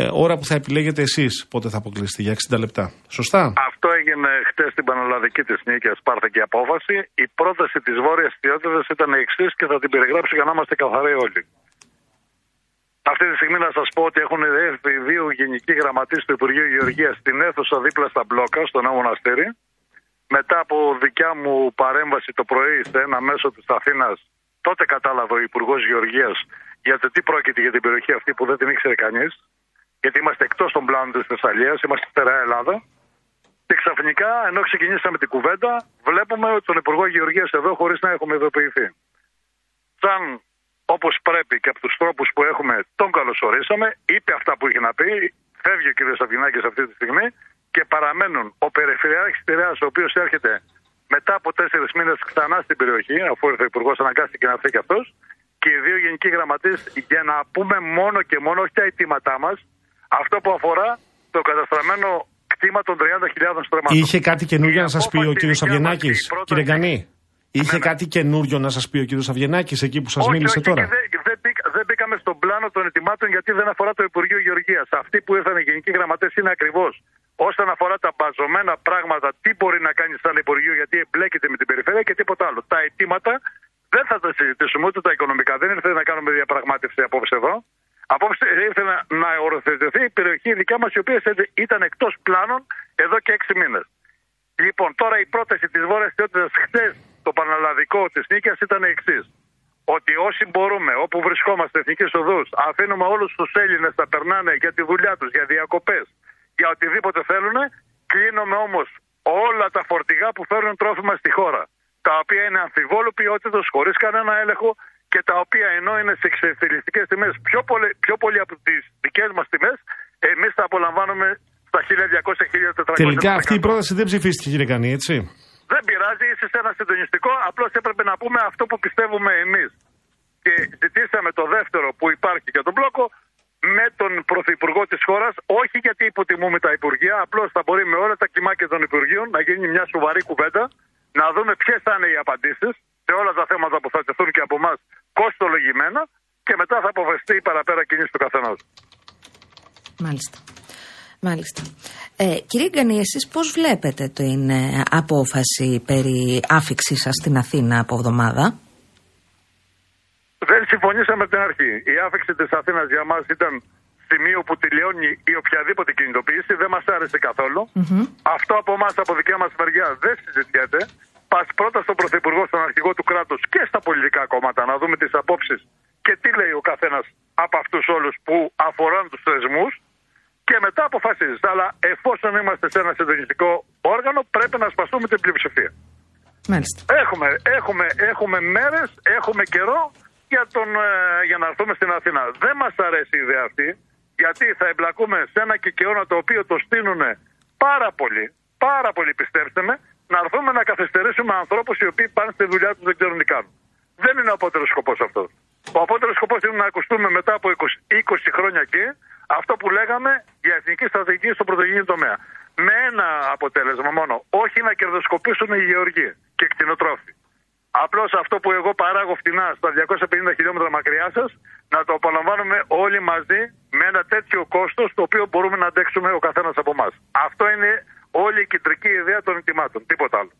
ε, ώρα που θα επιλέγετε εσείς πότε θα αποκλειστεί, για 60 λεπτά. Σωστά; Αυτό έγινε χτες στην Πανελλαδική της νίκης, πάρθηκε η απόφαση. Η πρόταση της Βόρειας Ιδιότητα ήταν η εξής και θα την περιγράψω για να είμαστε καθαροί όλοι. Αυτή τη στιγμή να σας πω ότι έχουν έρθει δύο γενικοί γραμματείς του Υπουργείου Γεωργίας στην αίθουσα δίπλα στα μπλόκα, στο Νέο Μοναστήρι. Μετά από δικιά μου παρέμβαση το πρωί σε ένα μέσο της Αθήνας, τότε κατάλαβε ο Υπουργός Γεωργίας για το τι πρόκειται για την περιοχή αυτή που δεν την ήξερε κανείς. Γιατί είμαστε εκτός των πλάνων της Θεσσαλίας, είμαστε στερεά Ελλάδα. Και ξαφνικά, ενώ ξεκινήσαμε την κουβέντα, βλέπουμε τον Υπουργό Γεωργίας εδώ χωρίς να έχουμε ειδοποιηθεί. Σαν όπως πρέπει και από τους τρόπους που έχουμε, τον καλωσορίσαμε, είπε αυτά που είχε να πει, φεύγει ο κ. Σαββινάκης αυτή τη στιγμή και παραμένουν ο Περιφερειάρχης Τηρέα, ο οποίος έρχεται μετά από τέσσερις μήνες ξανά στην περιοχή, αφού ήρθε ο Υπουργός, αναγκάστηκε να έρθει και αυτός, και οι δύο γενικοί γραμματείς για να πούμε μόνο και μόνο, όχι τα αιτήματά μας, αυτό που αφορά το καταστραμμένο κτήμα των 30.000 στρεμάτων. Είχε κάτι καινούργιο Η να σας πει ο απόφαση κύριος δικιά μας, Αβγενάκης, η πρόταση- κύριε Γκανή; Είχε Ναι, ναι. κάτι καινούριο να σας πει ο κύριος Αβγενάκης εκεί που σας όχι, μίλησε όχι, τώρα; και Δεν, δεν, μπήκα- δεν μπήκαμε στον πλάνο των ετοιμάτων γιατί δεν αφορά το Υπουργείο Γεωργίας. Αυτοί που ήρθαν οι γενικοί γραμματέ είναι ακριβώς όσον αφορά τα μπαζωμένα πράγματα, τι μπορεί να κάνει σαν Υπουργείο γιατί εμπλέκεται με την περιφέρεια και τίποτα άλλο. Τα αιτήματα δεν θα τα συζητήσουμε ούτε τα οικονομικά. Δεν ήρθε να κάνουμε διαπραγμάτευση απόψε εδώ. Απόψε ήρθε να, να οροθετηθεί η περιοχή η δικιά μας, η οποία ήταν εκτός πλάνων εδώ και έξι μήνες. Λοιπόν, τώρα η πρόταση της Βόρειας Θεότητας χθες, το πανελλαδικό της νίκη, ήταν η εξής. Ότι όσοι μπορούμε, όπου βρισκόμαστε, εθνικές οδούς, αφήνουμε όλους τους Έλληνες να περνάνε για τη δουλειά τους, για διακοπές, για οτιδήποτε θέλουν, κλείνουμε όμως όλα τα φορτηγά που φέρνουν τρόφιμα στη χώρα. Τα οποία είναι αμφιβόλου ποιότητα, χωρίς κανένα έλεγχο και τα οποία ενώ είναι σε εξευθελιστικές τιμές πιο πολύ, πιο πολύ από τις δικές μας τιμές, εμείς τα απολαμβάνουμε στα 1200-1400. Τελικά αυτή η πρόταση δεν ψηφίστηκε, κύριε Γκανή, έτσι; Δεν πειράζει, είσαι σε ένα συντονιστικό. Απλώς έπρεπε να πούμε αυτό που πιστεύουμε εμείς. Και ζητήσαμε το δεύτερο που υπάρχει για τον μπλόκο με τον Πρωθυπουργό της χώρας. Όχι γιατί υποτιμούμε τα Υπουργεία, απλώς θα μπορεί με όλα τα κλιμάκια των Υπουργείων να γίνει μια σοβαρή κουβέντα, να δούμε ποιες θα είναι οι απαντήσεις σε όλα τα θέματα που θα τεθούν και από εμάς κόστολογημένα και μετά θα αποφασιστεί η παραπέρα κίνηση του καθενός. Μάλιστα. Μάλιστα. Ε, κύριε Γκανή, εσείς πώς βλέπετε την ε, απόφαση περί άφηξής σας στην Αθήνα από εβδομάδα; Δεν συμφωνήσαμε από την αρχή. Η άφηξη της Αθήνας για μας ήταν σημείο που τελειώνει η οποιαδήποτε κινητοποίηση. Δεν μας άρεσε καθόλου. Αυτό από εμάς, από δικιά μας μεριά, δεν συζητιέται. Πας πρώτα στον Πρωθυπουργό, στον αρχηγό του κράτους και στα πολιτικά κόμματα να δούμε τις απόψεις και τι λέει ο καθένας από αυτούς όλους που αφορούν τους θεσμούς και μετά αποφασίζεις. Αλλά εφόσον είμαστε σε ένα συντονιστικό όργανο, πρέπει να σπαστούμε την πλειοψηφία. Μάλιστα. Έχουμε, έχουμε, έχουμε μέρες, έχουμε καιρό για, τον, ε, για να έρθουμε στην Αθήνα. Δεν μας αρέσει η ιδέα αυτή, γιατί θα εμπλακούμε σε ένα κικαιώνα το οποίο το στείλουν πάρα πολύ, πάρα πολύ πιστέψτε με, να έρθουμε να καθυστερήσουμε ανθρώπους οι οποίοι πάνε στη δουλειά τους δεν ξέρουν τι κάνουν. Δεν είναι ο απότερος σκοπός αυτός. Ο απότερος σκοπός είναι να ακουστούμε μετά από 20, 20 χρόνια εκεί αυτό που λέγαμε για εθνική στρατηγική στο πρωτογενή τομέα. Με ένα αποτέλεσμα μόνο. Όχι να κερδοσκοπήσουν οι γεωργοί και οι κτηνοτρόφοι. Απλώς αυτό που εγώ παράγω φτηνά στα 250 χιλιόμετρα μακριά σας, να το απολαμβάνουμε όλοι μαζί με ένα τέτοιο κόστος το οποίο μπορούμε να αντέξουμε ο καθένας από εμάς. Αυτό είναι όλη η κεντρική ιδέα των ετοιμάτων. Τίποτα άλλο.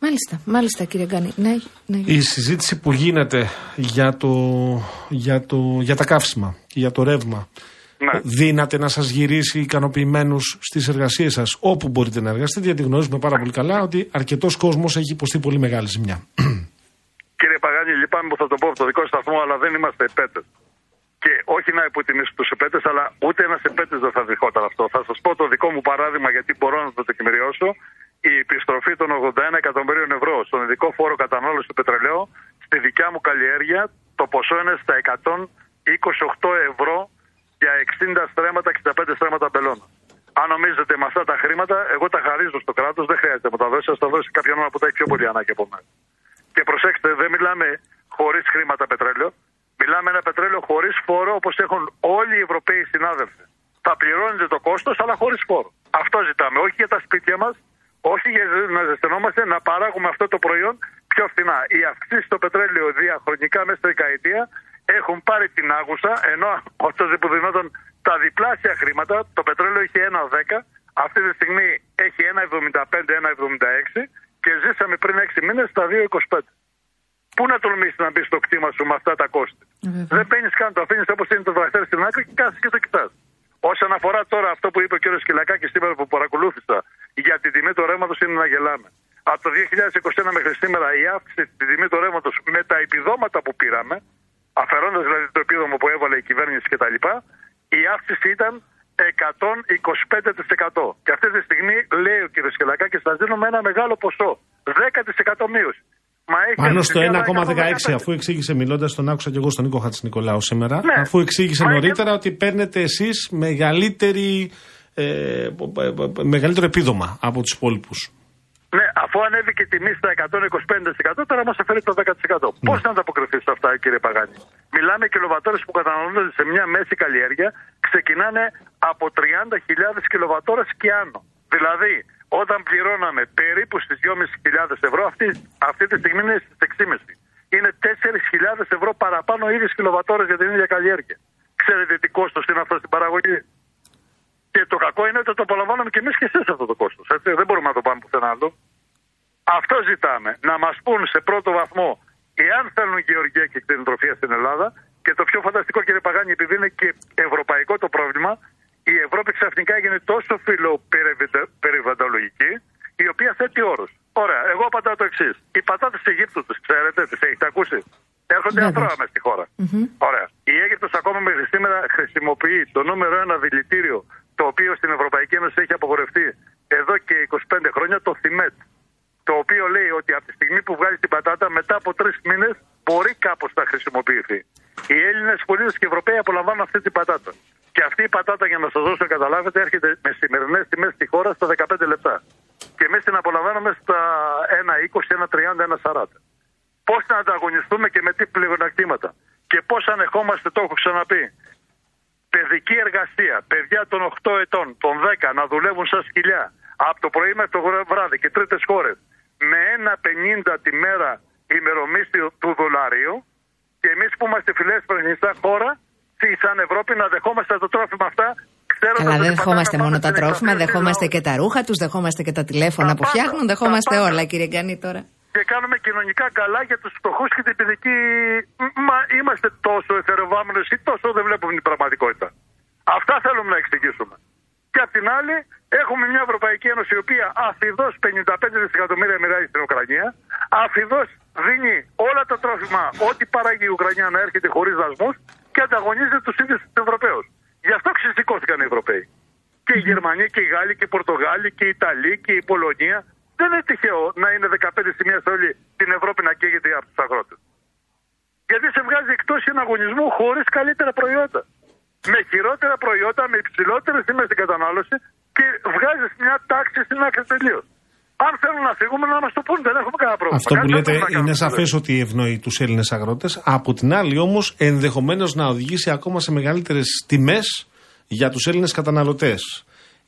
Μάλιστα, μάλιστα κύριε Γκανή. Ναι, ναι. Η συζήτηση που γίνεται για, το, για, το, για τα καύσιμα και για το ρεύμα Ναι. δύναται να σας γυρίσει ικανοποιημένους στις εργασίες σας όπου μπορείτε να εργαστείτε γιατί γνωρίζουμε πάρα πολύ καλά ότι αρκετός κόσμος έχει υποστεί πολύ μεγάλη ζημιά. Κύριε Παγάνη, λυπάμαι που θα το πω από το δικό σταθμό, αλλά δεν είμαστε επέτε. Και όχι να υποτιμήσω τους επέτες, αλλά ούτε ένας επέτε δεν θα δεχόταν αυτό. Θα σας πω το δικό μου παράδειγμα, γιατί μπορώ να το τεκμηριώσω. Η επιστροφή των 81 εκατομμυρίων ευρώ στον ειδικό φόρο κατανάλωσης του πετρελαίου στη δικιά μου καλλιέργεια, το ποσό είναι στα 128 ευρώ για 60 στρέμματα, 65 στρέμματα μπελώνα. Αν νομίζετε με αυτά τα χρήματα, εγώ τα χαρίζω στο κράτος, δεν χρειάζεται να μου τα δώσει, θα τα δώσει κάποιον άλλο που τα έχει πιο πολύ ανάγκη από μένα. Και προσέξτε, δεν μιλάμε χωρίς χρήματα πετρέλαιο. Μιλάμε ένα πετρέλαιο χωρίς φόρο όπως έχουν όλοι οι Ευρωπαίοι συνάδελφοι. Θα πληρώνετε το κόστος, αλλά χωρίς φόρο. Αυτό ζητάμε. Όχι για τα σπίτια μας, όχι για να ζεσθενόμαστε, να παράγουμε αυτό το προϊόν πιο φθηνά. Οι αυξήσεις στο πετρέλαιο διαχρονικά μέσα στη δεκαετία έχουν πάρει την άγουσα, ενώ αυτό που δινόταν τα διπλάσια χρήματα, το πετρέλαιο είχε 1,10, αυτή τη στιγμή έχει 1,75-1,76 και ζήσαμε πριν 6 μήνες στα 2,25. Πού να τολμήσεις να μπεις στο κτήμα σου με αυτά τα κόστη; Δεν παίρνεις καν, το αφήνεις όπως είναι το τραχτέρ στην άκρη και κάθεσαι και το κοιτάς. Όσον αφορά τώρα αυτό που είπε ο κ. Σκυλακάκη σήμερα που παρακολούθησα για την τιμή του ρεύματος είναι να γελάμε. Από το 2021 μέχρι σήμερα η αύξηση στη τιμή του ρεύματος με τα επιδόματα που πήραμε, αφαιρώντας δηλαδή το επίδομο που έβαλε η κυβέρνηση κτλ., η αύξηση ήταν 125%. Και αυτή τη στιγμή λέει ο κ. Σκυλακάκη, θα δίνουμε ένα μεγάλο ποσό. 10% μείωση. Μα έχει Πάνω στο αυξηθεί 1,16, 1,15. αφού εξήγησε μιλώντας, τον άκουσα και εγώ στον Νίκο Χατζη Νικολάου σήμερα. Ναι. Αφού εξήγησε Μα νωρίτερα ότι παίρνετε εσείς μεγαλύτερη. Ε, μεγαλύτερο επίδομα από τους υπόλοιπους. Ναι, αφού ανέβηκε η τιμή στα 125%, τώρα μας αφαιρεί το 10%. Πώ Ναι. θα ανταποκριθεί σε αυτά, κύριε Παγάνη; Μιλάμε κιλοβατόρε που καταναλώνονται σε μια μέση καλλιέργεια ξεκινάνε από 30.000 κιλοβατόρες και άνω. Δηλαδή, όταν πληρώναμε περίπου στις 2.500 ευρώ, αυτή, αυτή τη στιγμή είναι στις 6.500. Είναι 4.000 ευρώ παραπάνω ίδιες κιλοβατόρες για την ίδια καλλιέργεια. Ξέρετε τι κόστος είναι αυτό στην παραγωγή; Και το κακό είναι ότι το απολαμβάνουμε και εμείς και εσείς αυτό το κόστος. Δεν μπορούμε να το πάμε πουθενά άλλο. Αυτό ζητάμε. Να μας πούν σε πρώτο βαθμό εάν θέλουν γεωργία και κτηνοτροφία στην Ελλάδα. Και το πιο φανταστικό, κύριε Παγάνη, επειδή είναι και ευρωπαϊκό το πρόβλημα, η Ευρώπη ξαφνικά έγινε τόσο φιλοπεριβαντολογική, η οποία θέτει όρους. Ωραία, εγώ απαντάω το εξής. Οι πατάτες της Αιγύπτου, τι ξέρετε, τις έχετε ακούσει; Έρχονται Βέβαια. αθρώα μες στη χώρα. Ωραία. Η Αίγυπτος ακόμα μέχρι σήμερα χρησιμοποιεί το νούμερο ένα δηλητήριο, το οποίο στην Ευρωπαϊκή Ένωση έχει απογορευτεί εδώ και 25 χρόνια, το θυμέτ. Το οποίο λέει ότι από τη στιγμή που βγάζει την πατάτα, μετά από τρεις μήνες μπορεί κάπως να χρησιμοποιηθεί. Οι Έλληνες πολίτες και οι Ευρωπαίοι απολαμβάνουν αυτή την πατάτα. Και αυτή η πατάτα, για να σας δώσω να καταλάβετε, έρχεται με σημερινές τιμές στη χώρα στα 15 λεπτά. Και εμείς την απολαμβάνουμε στα 1,20, 1,30, 1,40 πώς να ανταγωνιστούμε και με τι πλεονεκτήματα. Και πώς ανεχόμαστε, το έχω ξαναπεί, παιδική εργασία, παιδιά των 8 ετών, των 10 να δουλεύουν σαν σκυλιά από το πρωί μέχρι το βράδυ και τρίτες χώρες με 1,50 τη μέρα ημερομίσθιο του δολαρίου και εμείς που είμαστε φιλέσπρη νησιά χώρα, τι σαν Ευρώπη να δεχόμαστε τα τρόφιμα αυτά; ξέροντας Αλλά ότι δεν πατάμε δεχόμαστε πάνω μόνο τα στην τρόφιμα, εξαρτήση δεχόμαστε λαού. και τα ρούχα τους, δεχόμαστε και τα τηλέφωνα Τα που πάντα, φτιάχνουν, τα δεχόμαστε πάντα. όλα, κύριε Γκανή τώρα. και κάνουμε κοινωνικά καλά για τους φτωχούς και την παιδική. Μα είμαστε τόσο εθεροβάμενε ή τόσο δεν βλέπουμε την πραγματικότητα. Αυτά θέλουμε να εξηγήσουμε. Και απ' την άλλη, έχουμε μια Ευρωπαϊκή Ένωση η οποία αφιδώς 55 δισεκατομμύρια μοιράζει στην Ουκρανία, αφιδώς δίνει όλα τα τρόφιμα, ό,τι παράγει η Ουκρανία να έρχεται χωρίς δασμούς και ανταγωνίζεται τους ίδιους τους Ευρωπαίους. Γι' αυτό ξεσηκώθηκαν οι Ευρωπαίοι. Και οι Γερμανοί και οι Γάλλοι και οι Πορτογάλοι και οι Ιταλοί και η Πολωνία. Δεν είναι τυχαίο να είναι 15 σημεία σε όλη την Ευρώπη να καίγεται από τους αγρότες. Γιατί σε βγάζει εκτός συναγωνισμού χωρίς καλύτερα προϊόντα. Με χειρότερα προϊόντα, με υψηλότερες τιμές στην κατανάλωση και βγάζεις μια τάξη στην άκρη τελείως. Αν θέλουν να φύγουμε, να μας το πούν, δεν έχουμε κανένα πρόβλημα. Αυτό που Κάτι λέτε δεν μπορούμε να είναι κάνουμε. σαφές ότι ευνοεί τους Έλληνες αγρότες. Από την άλλη, όμως, ενδεχομένως να οδηγήσει ακόμα σε μεγαλύτερες τιμές για τους Έλληνες καταναλωτές.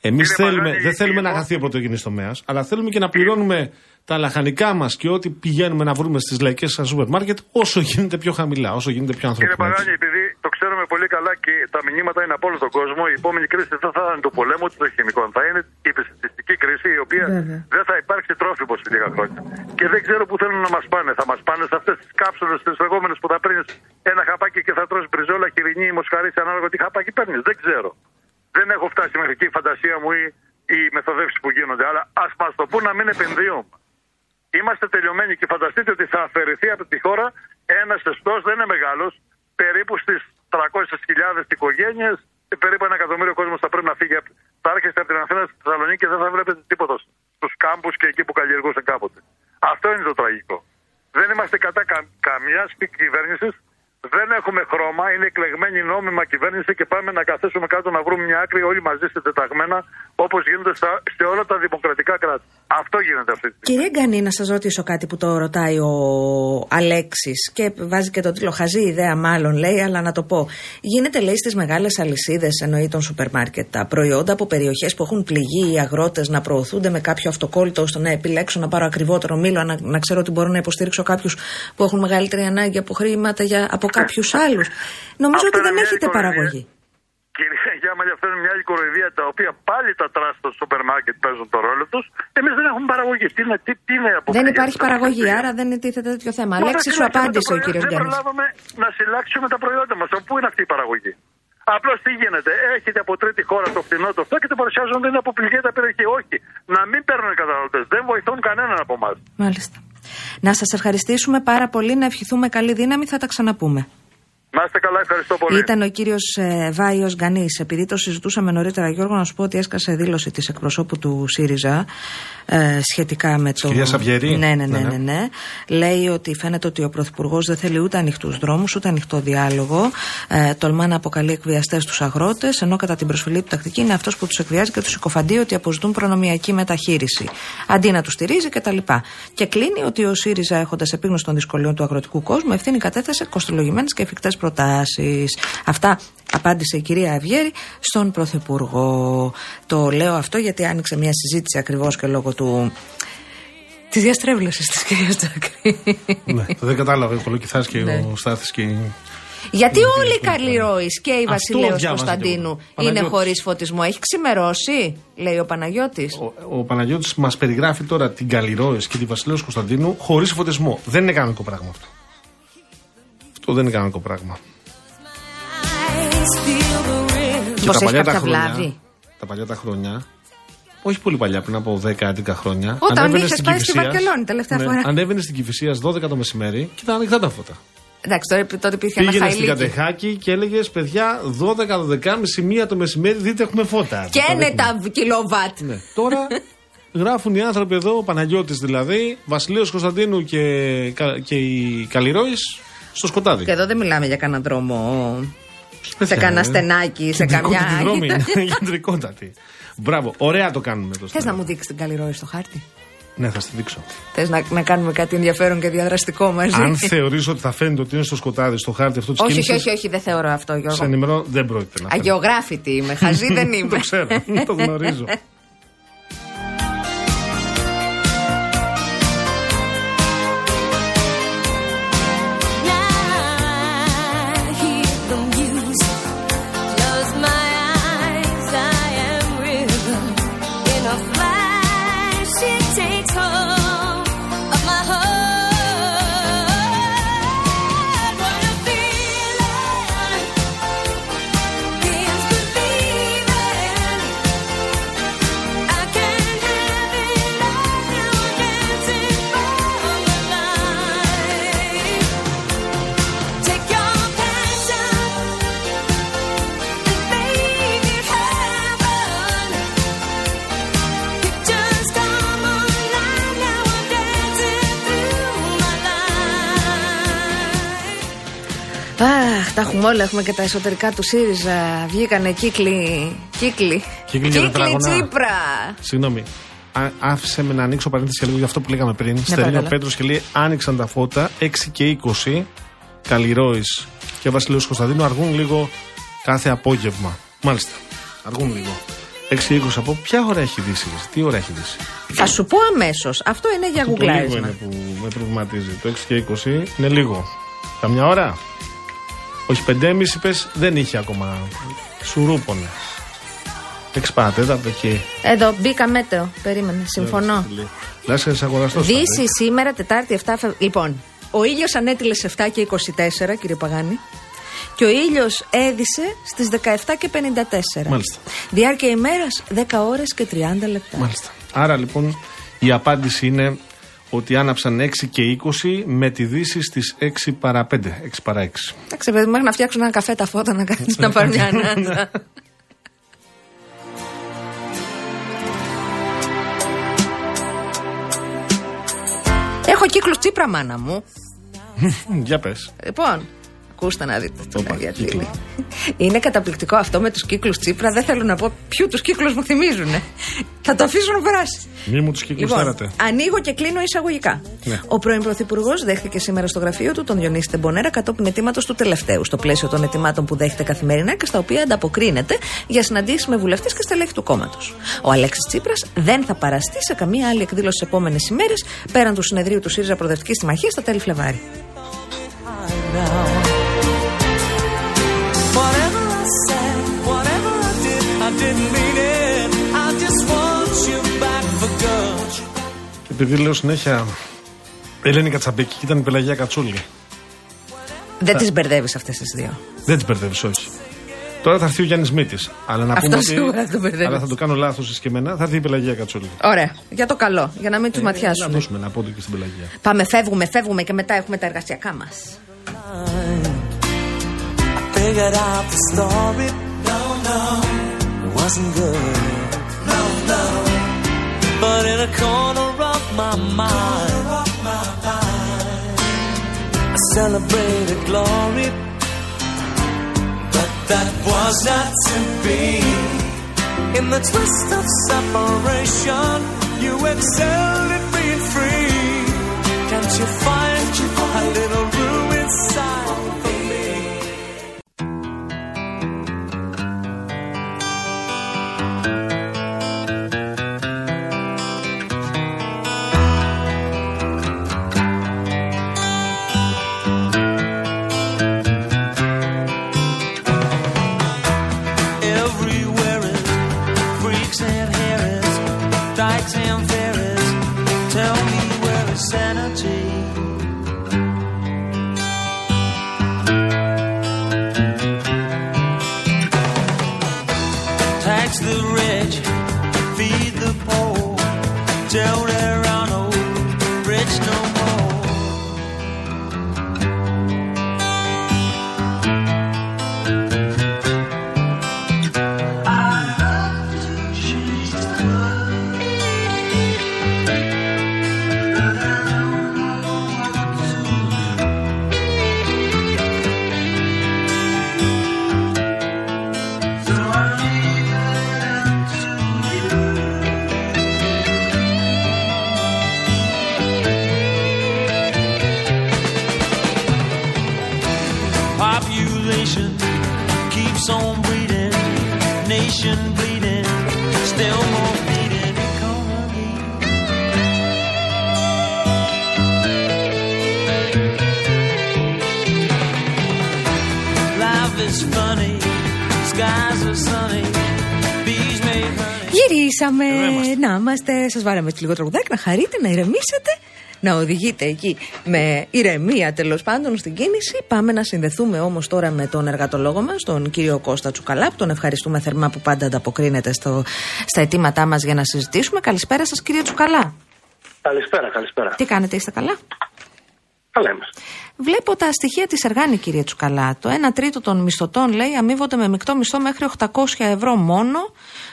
Εμείς Κύριε θέλουμε, Παγάνη, δεν θέλουμε να λοιπόν- χαθεί ο πρωτογενής τομέας, αλλά θέλουμε και να πληρώνουμε τα λαχανικά μας και ό,τι πηγαίνουμε να βρούμε στις λαϊκές σούπερ μάρκετ όσο γίνεται πιο χαμηλά, όσο γίνεται πιο Κύριε ανθρώπινα. έτσι. Παγάνη, επειδή το ξέρουμε πολύ καλά και τα μηνύματα είναι από όλο τον κόσμο, η επόμενη κρίση δεν θα είναι του πολέμου ούτε των χημικών. Θα είναι η επιστημιστική κρίση, η οποία Βέβαια. δεν θα υπάρξει τρόφιμος σε λίγα χρόνια. Και δεν ξέρω πού θέλουν να μας πάνε. Θα μας πάνε σε αυτές τις κάψουλες, τις λεγόμενες που θα παίρνει ένα χαπάκι και θα τρώσει μπριζόλα, χοιρινή ή μοσχαρίσι, ανάλογα τι χαπάκι παίρνεις. Δεν ξέρω. Δεν έχω φτάσει μέχρι εκεί η φαντασία μου ή οι μεθοδεύσεις που γίνονται. Αλλά ας μας το πούν να μην επενδύουμε. Είμαστε τελειωμένοι και φανταστείτε ότι θα αφαιρεθεί από τη χώρα ένας εστός, δεν είναι μεγάλος, περίπου στις 300.000 οικογένειες, περίπου ένα εκατομμύριο κόσμος θα πρέπει να φύγει. απ- Θα έρχεστε από την Αθήνα στη Θεσσαλονίκη και δεν θα βλέπετε τίποτα στους κάμπους και εκεί που καλλιεργούσε κάποτε. Αυτό είναι το τραγικό. Δεν είμαστε κατά κα, καμιά κυβέρνησης Δεν έχουμε χρώμα, είναι εκλεγμένη νόμιμα κυβέρνηση και πάμε να καθίσουμε κάτω να βρούμε μια άκρη όλοι μαζί συντεταγμένα όπως γίνεται στα, σε όλα τα δημοκρατικά κράτη. Αυτό γίνεται αυτή τη στιγμή. Κύριε Γκανή, να σας ρωτήσω κάτι που το ρωτάει ο Αλέξης και βάζει και το τίτλο Χαζή ιδέα, μάλλον λέει, αλλά να το πω. Γίνεται, λέει, στις μεγάλες αλυσίδες, εννοεί των σούπερ μάρκετ, τα προϊόντα από περιοχές που έχουν πληγεί οι αγρότες να προωθούνται με κάποιο αυτοκόλλητο ώστε να επιλέξω να πάρω ακριβότερο μήλο, να, να ξέρω ότι μπορώ να υποστηρίξω κάποιους που έχουν μεγαλύτερη ανάγκη από χρήματα για, από κάποιους άλλους. Νομίζω Αυτό ότι είναι δεν μια έχετε κοροϊδία. παραγωγή. Κυρία Γιάμαλη, αυτό είναι μια άλλη κοροϊδία τα οποία πάλι τα τρας στο σούπερ μάρκετ παίζουν το ρόλο τους. Εμείς δεν έχουμε παραγωγή. Τι είναι, τι, τι είναι από Δεν αυτή υπάρχει η παραγωγή, κατάσταση. άρα δεν τίθεται τέτοιο θέμα. Μα Αλέξη, να σου συλλέξουμε τα απάντησε ο προϊόντα. κύριο Δεν Γκάνη. προλάβαμε να συλλάξουμε τα προϊόντα μας. Πού είναι αυτή η παραγωγή; Απλώς τι γίνεται, έχετε από τρίτη χώρα το φθηνό το αυτό και το παρουσιάζουν ότι είναι από πληγέτα περιοχή. Όχι, να μην παίρνουν οι καταναλωτές. Δεν βοηθούν κανέναν από εμάς. Μάλιστα. Να σας ευχαριστήσουμε πάρα πολύ, να ευχηθούμε καλή δύναμη, θα τα ξαναπούμε. Να είστε καλά, ευχαριστώ πολύ. Ήταν ο κύριος ε, Βάιος Γκανής. Επειδή το συζητούσαμε νωρίτερα, Γιώργο, να σου πω ότι έσκασε δήλωση της εκπροσώπου του ΣΥΡΙΖΑ ε, σχετικά με το. κυρίας Αυγερή. Ναι, ναι, ναι, Ναι, ναι, ναι. ναι. Λέει ότι φαίνεται ότι ο Πρωθυπουργός δεν θέλει ούτε ανοιχτούς δρόμους, ούτε ανοιχτό διάλογο. Ε, τολμά να αποκαλεί εκβιαστές τους αγρότες, ενώ κατά την προσφυλή του τακτική είναι αυτός που τους εκβιάζει και τους συκοφαντεί ότι αποζητούν προνομιακή μεταχείριση. Αντί να τους στηρίζει κτλ. Και κλείνει ότι ο ΣΥΡΙΖΑ, έχοντας επίγνωση των δυσκολιών του αγροτικού κόσμου, ευθύνη κατέθεσε κοστολογημένες και εφικτές προτάσει. Αυτά απάντησε η κυρία Αυγέρη στον Πρωθυπουργό. Το λέω αυτό γιατί άνοιξε μια συζήτηση ακριβώ και λόγω του. Τη διαστρέβλωση τη κυρία Τζάκρη. ναι, δεν κατάλαβε ο Κολοκυθάς και Ναι. ο Στάθης και η... Γιατί όλοι οι Καλλιρόη και η Αυτό Βασιλέο διάβασα Κωνσταντίνου κι εγώ. είναι Παναγιώτης. χωρί φωτισμό. Έχει ξημερώσει, λέει ο Παναγιώτη. Ο, ο Παναγιώτης μας περιγράφει τώρα την Καλλιρόης και τη Βασιλέως Κωνσταντίνου χωρίς φωτισμό. Δεν είναι κανονικό πράγμα αυτό. Αυτό δεν είναι κανονικό πράγμα. Και Μήπως τα έχει παλιά τα κάποια χρόνια, βλάβη; τα παλιά τα χρόνια, όχι πολύ παλιά, πριν από 10-11 χρόνια. Όταν ανέβαινε είχες στην πάει στη Κηφισίας- Βαρκελόνη τελευταία ναι, φορά. Ανέβαινε στην Κυφυσίας 12 το μεσημέρι και ήταν ανοιχτά τα φώτα. Εντάξει, τώρα, τότε υπήρχε ένα Πήγαινε στην χαϊλίκι. Κατεχάκη και έλεγες παιδιά 12-12.30 μία το μεσημέρι δείτε έχουμε φώτα. Και Τα είναι δείχνουμε. τα κιλοβάτ. Ναι. Τώρα γράφουν οι άνθρωποι εδώ, ο Παναγιώτης δηλαδή, Βασιλείος Κωνσταντίνου και, κα- και η Καλλιρόης στο σκοτάδι. Και εδώ δεν μιλάμε για κανένα δρόμο. Σε Τέτοια, κανένα ε. στενάκι, σε Κεντρικότατη καμιά. δρόμη είναι, κεντρικότατη. Μπράβο, ωραία το κάνουμε το Θες να στενό. μου δείξεις την καλλιρόη στο χάρτη; Ναι, θα στη δείξω. Θες να, να κάνουμε κάτι ενδιαφέρον και διαδραστικό μαζί; Αν θεωρείς ότι θα φαίνεται ότι είναι στο σκοτάδι, στο χάρτη αυτό της όχι, όχι, κίνησης, όχι, όχι, δεν θεωρώ αυτό, σε Γιώργο. ενημερώ, δεν πρόκειται να φαίνεται. Αγιογράφητη είμαι, χαζή δεν είμαι. το ξέρω, το γνωρίζω. Αχ, τα έχουμε όλα. Έχουμε και τα εσωτερικά του ΣΥΡΙΖΑ. Βγήκανε κύκλοι. Κύκλοι. Κύκλοι για τετράγωνα. Τσίπρα. Συγγνώμη. Α, άφησε με να ανοίξω παρένθεση και λίγο για αυτό που λέγαμε πριν. Στερίνο Ναι, παρακαλώ. Πέτρος και λέει: Άνοιξαν τα φώτα 6 και 20. Καλλιρόης και Βασιλείο Κωνσταντίνου αργούν λίγο κάθε απόγευμα. Μάλιστα. Αργούν λίγο. 6 και 20 από ποια ώρα έχει δύσει, τι ώρα έχει δύσει. Θα σου πω αμέσως. Αυτό είναι για Το λίγο γουγκλάρισμα. είναι που με προβληματίζει. Το 6 και 20 είναι λίγο. Καμιά ώρα; Όχι 5,5 είπε, δεν είχε ακόμα. Σουρούπονες. 6 παρατέταρτο εκεί. Εδώ μπήκα μέτεο. Περίμενε. Συμφωνώ. Λάσκα αγοραστό. Δύση σήμερα, Τετάρτη 7 Φεβρουαρίου. Λοιπόν, ο ήλιος ανέτειλες σε 7 και 24, κύριε Παγάνη. Και ο ήλιος έδισε στις 17 και 54. Μάλιστα. Διάρκεια ημέρας 10 ώρες και 30 λεπτά. Μάλιστα. Άρα λοιπόν η απάντηση είναι ότι άναψαν 6 και 20 με τη δύση στις 6 παρά 5. 6 παρά 6. Εντάξει, παιδί, μέχρι να φτιάξουν ένα καφέ τα φώτα να, κάνεις, να πάρουν μια ανάσα. Έχω κύκλο τσίπρα, μάνα μου. Για πες. Λοιπόν, Ακούστε να δείτε τον Όπα, Αριατήλη. κύκλο. Είναι καταπληκτικό αυτό με τους κύκλους Τσίπρα. Δεν θέλω να πω ποιου τους κύκλους μου θυμίζουν. Θα το αφήσω να περάσει. Μη μου τους κύκλους Λοιπόν, φέρατε. ανοίγω και κλείνω εισαγωγικά. Ναι. Ο πρώην Πρωθυπουργός δέχτηκε σήμερα στο γραφείο του τον Διονύση Τεμπονέρα κατόπιν αιτήματο του τελευταίου, στο πλαίσιο των αιτημάτων που δέχεται καθημερινά και στα οποία ανταποκρίνεται για συναντήσεις με βουλευτές και στελέχη του κόμματος. Ο Αλέξης Τσίπρας δεν θα παραστεί σε καμία άλλη εκδήλωση τις επόμενες ημέρες πέραν του συνεδρίου του ΣΥΡΙΖΑ Προοδευτικής Συμμαχίας στα τέλη Φλεβάρι. Επειδή λέω συνέχεια Ελένη Κατσαμπίκη και ήταν η Πελαγία Κατσούλη. Δεν τις μπερδεύεις αυτές τις δύο. Δεν τις μπερδεύεις, όχι. Τώρα θα έρθει ο Γιάννης Μήτης. Αλλά να Αυτό πούμε σίγουρα ότι. το μπερδεύεις. αλλά θα το κάνω λάθος και εμένα. Θα έρθει η Πελαγία Κατσούλη. Ωραία. Για το καλό, για να μην του Ε, Να ματιάσουν. δώσουμε ένα πόντο και στην Πελαγία. Πάμε, φεύγουμε, φεύγουμε και μετά έχουμε τα εργασιακά μας. Figured out the story. No, no, it wasn't good. No, no. But in a corner of my mind, I celebrated glory. But that was not to be. In the twist of separation, you excelled at being free. Can't you find Γυρίσαμε. Εδώ είμαστε. Να είμαστε. Σας βάλαμε έτσι λίγο τραγουδάκι να χαρείτε, να ηρεμήσετε. Να οδηγείτε εκεί με ηρεμία τέλος πάντων στην κίνηση. Πάμε να συνδεθούμε όμως τώρα με τον εργατολόγο μας, τον κύριο Κώστα Τσουκαλά, που τον ευχαριστούμε θερμά που πάντα ανταποκρίνεται στο, στα αιτήματά μας για να συζητήσουμε. Καλησπέρα σας, κύριε Τσουκαλά. Καλησπέρα, καλησπέρα. Τι κάνετε, είστε καλά; Καλά είμαστε. Βλέπω τα στοιχεία της Εργάνη, κύριε Τσουκαλά. Το 1 τρίτο των μισθωτών, λέει, αμείβονται με μεικτό μισθό μέχρι 800 ευρώ μόνο.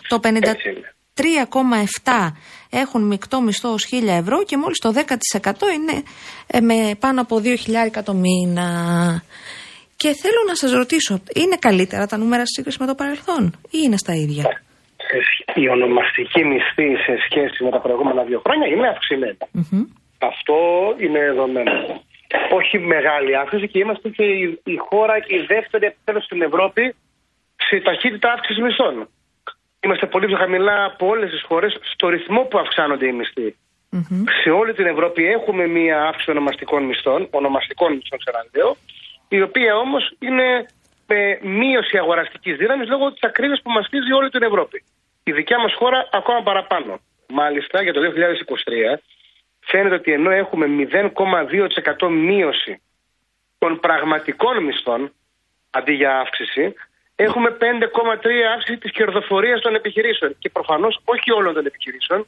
Το 53,7 έχουν μεικτό μισθό ως 1000 ευρώ και μόλις το 10% είναι ε, με πάνω από 2.000 το μήνα. Και θέλω να σας ρωτήσω, είναι καλύτερα τα νούμερα σε σύγκριση με το παρελθόν ή είναι στα ίδια; Σε σχ- Η ονομαστική μισθή σε σχέση με τα προηγούμενα δύο χρόνια είναι αυξημένη. Μμμ. Αυτό είναι δεδομένο. Όχι μεγάλη αύξηση και είμαστε και η, η χώρα και η δεύτερη επιτέλους στην Ευρώπη σε ταχύτητα αύξησης μισθών. Είμαστε πολύ πιο χαμηλά από όλες τις χώρες στο ρυθμό που αυξάνονται οι μισθοί. Μμμ. Σε όλη την Ευρώπη έχουμε μία αύξηση ονομαστικών μισθών, ονομαστικών μισθών ξαναλέω, η οποία όμως είναι με μείωση αγοραστικής δύναμης λόγω της ακρίβειας που μαστίζει όλη την Ευρώπη. Η δικιά μας χώρα ακόμα παραπάνω. Μάλιστα για το 2023 φαίνεται ότι ενώ έχουμε 0,2% μείωση των πραγματικών μισθών αντί για αύξηση, έχουμε 5,3 αύξηση της κερδοφορίας των επιχειρήσεων. Και προφανώς όχι όλων των επιχειρήσεων,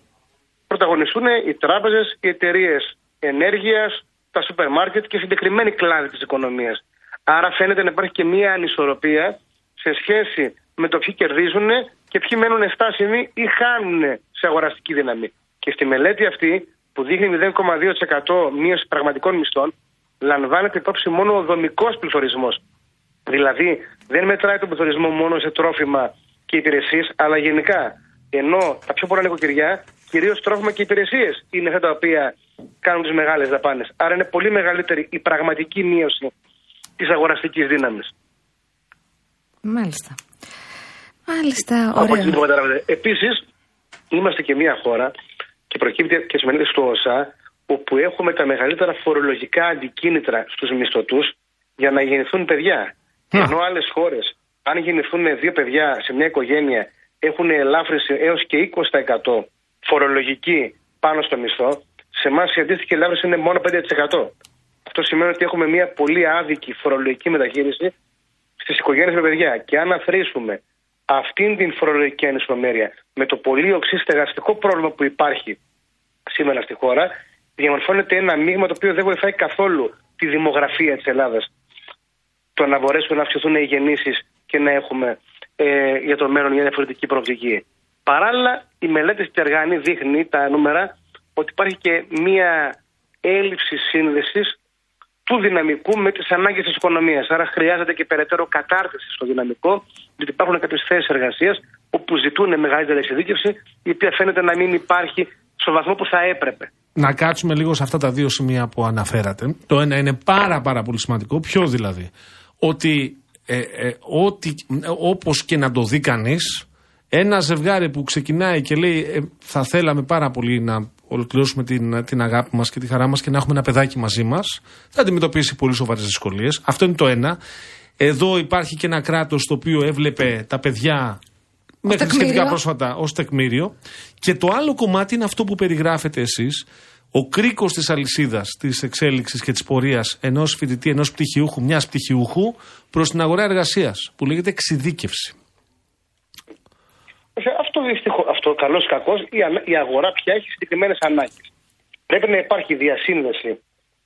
πρωταγωνιστούν οι τράπεζες, οι εταιρείες ενέργειας, τα σούπερ μάρκετ και συγκεκριμένη κλάδη της οικονομίας. Άρα φαίνεται να υπάρχει και μία ανισορροπία σε σχέση με το ποιοι κερδίζουν και ποιοι μένουν στάσιμοι ή χάνουν σε αγοραστική δύναμη. Και στη μελέτη αυτή που δείχνει 0,2% μείωση πραγματικών μισθών, λαμβάνεται υπόψη μόνο ο δομικός πληθωρισμός Δηλαδή, δεν μετράει τον πληθωρισμό μόνο σε τρόφιμα και υπηρεσίες, αλλά γενικά. Ενώ τα πιο πολλά νοικοκυριά, κυρίως τρόφιμα και υπηρεσίες είναι αυτά τα οποία κάνουν τις μεγάλες δαπάνες. Άρα είναι πολύ μεγαλύτερη η πραγματική μείωση της αγοραστικής δύναμης. Μάλιστα. Μάλιστα, Από ωραία. εκεί που καταλαβαίνετε. Επίσης, είμαστε και μια χώρα και προκύπτει και στι μελέτε του ΩΣΑ, όπου έχουμε τα μεγαλύτερα φορολογικά αντικίνητρα στους μισθωτούς για να γεννηθούν παιδιά. Ενώ άλλες χώρες, αν γεννηθούν δύο παιδιά σε μια οικογένεια, έχουν ελάφρυνση έως και 20% φορολογική πάνω στο μισθό. Σε εμάς η αντίστοιχη ελάφρυνση είναι μόνο 5%. Αυτό σημαίνει ότι έχουμε μια πολύ άδικη φορολογική μεταχείριση στις οικογένειες με παιδιά. Και αν αφρίσουμε αυτήν την φορολογική ανισομέρεια με το πολύ οξύ στεγαστικό πρόβλημα που υπάρχει σήμερα στη χώρα, διαμορφώνεται ένα μείγμα το οποίο δεν βοηθάει καθόλου τη δημογραφία της Ελλάδας. Το να μπορέσουν να αυξηθούν οι γεννήσεις και να έχουμε ε, για το μέλλον μια διαφορετική προοπτική. Παράλληλα, η μελέτη στη Τεργάνη δείχνει τα νούμερα ότι υπάρχει και μια έλλειψη σύνδεσης του δυναμικού με τις ανάγκες της οικονομίας. Άρα χρειάζεται και περαιτέρω κατάρτιση στο δυναμικό, γιατί υπάρχουν κάποιες θέσεις εργασίας όπου ζητούν μεγαλύτερη εξειδίκευση, η οποία φαίνεται να μην υπάρχει στο βαθμό που θα έπρεπε. Να κάτσουμε λίγο σε αυτά τα δύο σημεία που αναφέρατε. Το ένα είναι πάρα πάρα πολύ σημαντικό. Ποιο δηλαδή. Ότι ε, ε, ότι, όπως και να το δει κανείς, ένα ζευγάρι που ξεκινάει και λέει ε, θα θέλαμε πάρα πολύ να ολοκληρώσουμε την, την αγάπη μας και τη χαρά μας και να έχουμε ένα παιδάκι μαζί μας θα αντιμετωπίσει πολύ σοβαρές δυσκολίες. Αυτό είναι το ένα. Εδώ υπάρχει και ένα κράτος το οποίο έβλεπε τα παιδιά μέχρι τεκμήριο. σχετικά πρόσφατα ως τεκμήριο. Και το άλλο κομμάτι είναι αυτό που περιγράφετε εσείς, ο κρίκος της αλυσίδας της εξέλιξης και της πορείας ενός φοιτητή, ενός πτυχιούχου, μιας πτυχιούχου προς την αγορά εργασίας που λέγεται εξειδίκευση. Ε, Αυτό δυστυχώς, αυτό καλός ή κακός, η, ανα- η αγορά πια έχει συγκεκριμένες ανάγκες. Πρέπει να υπάρχει διασύνδεση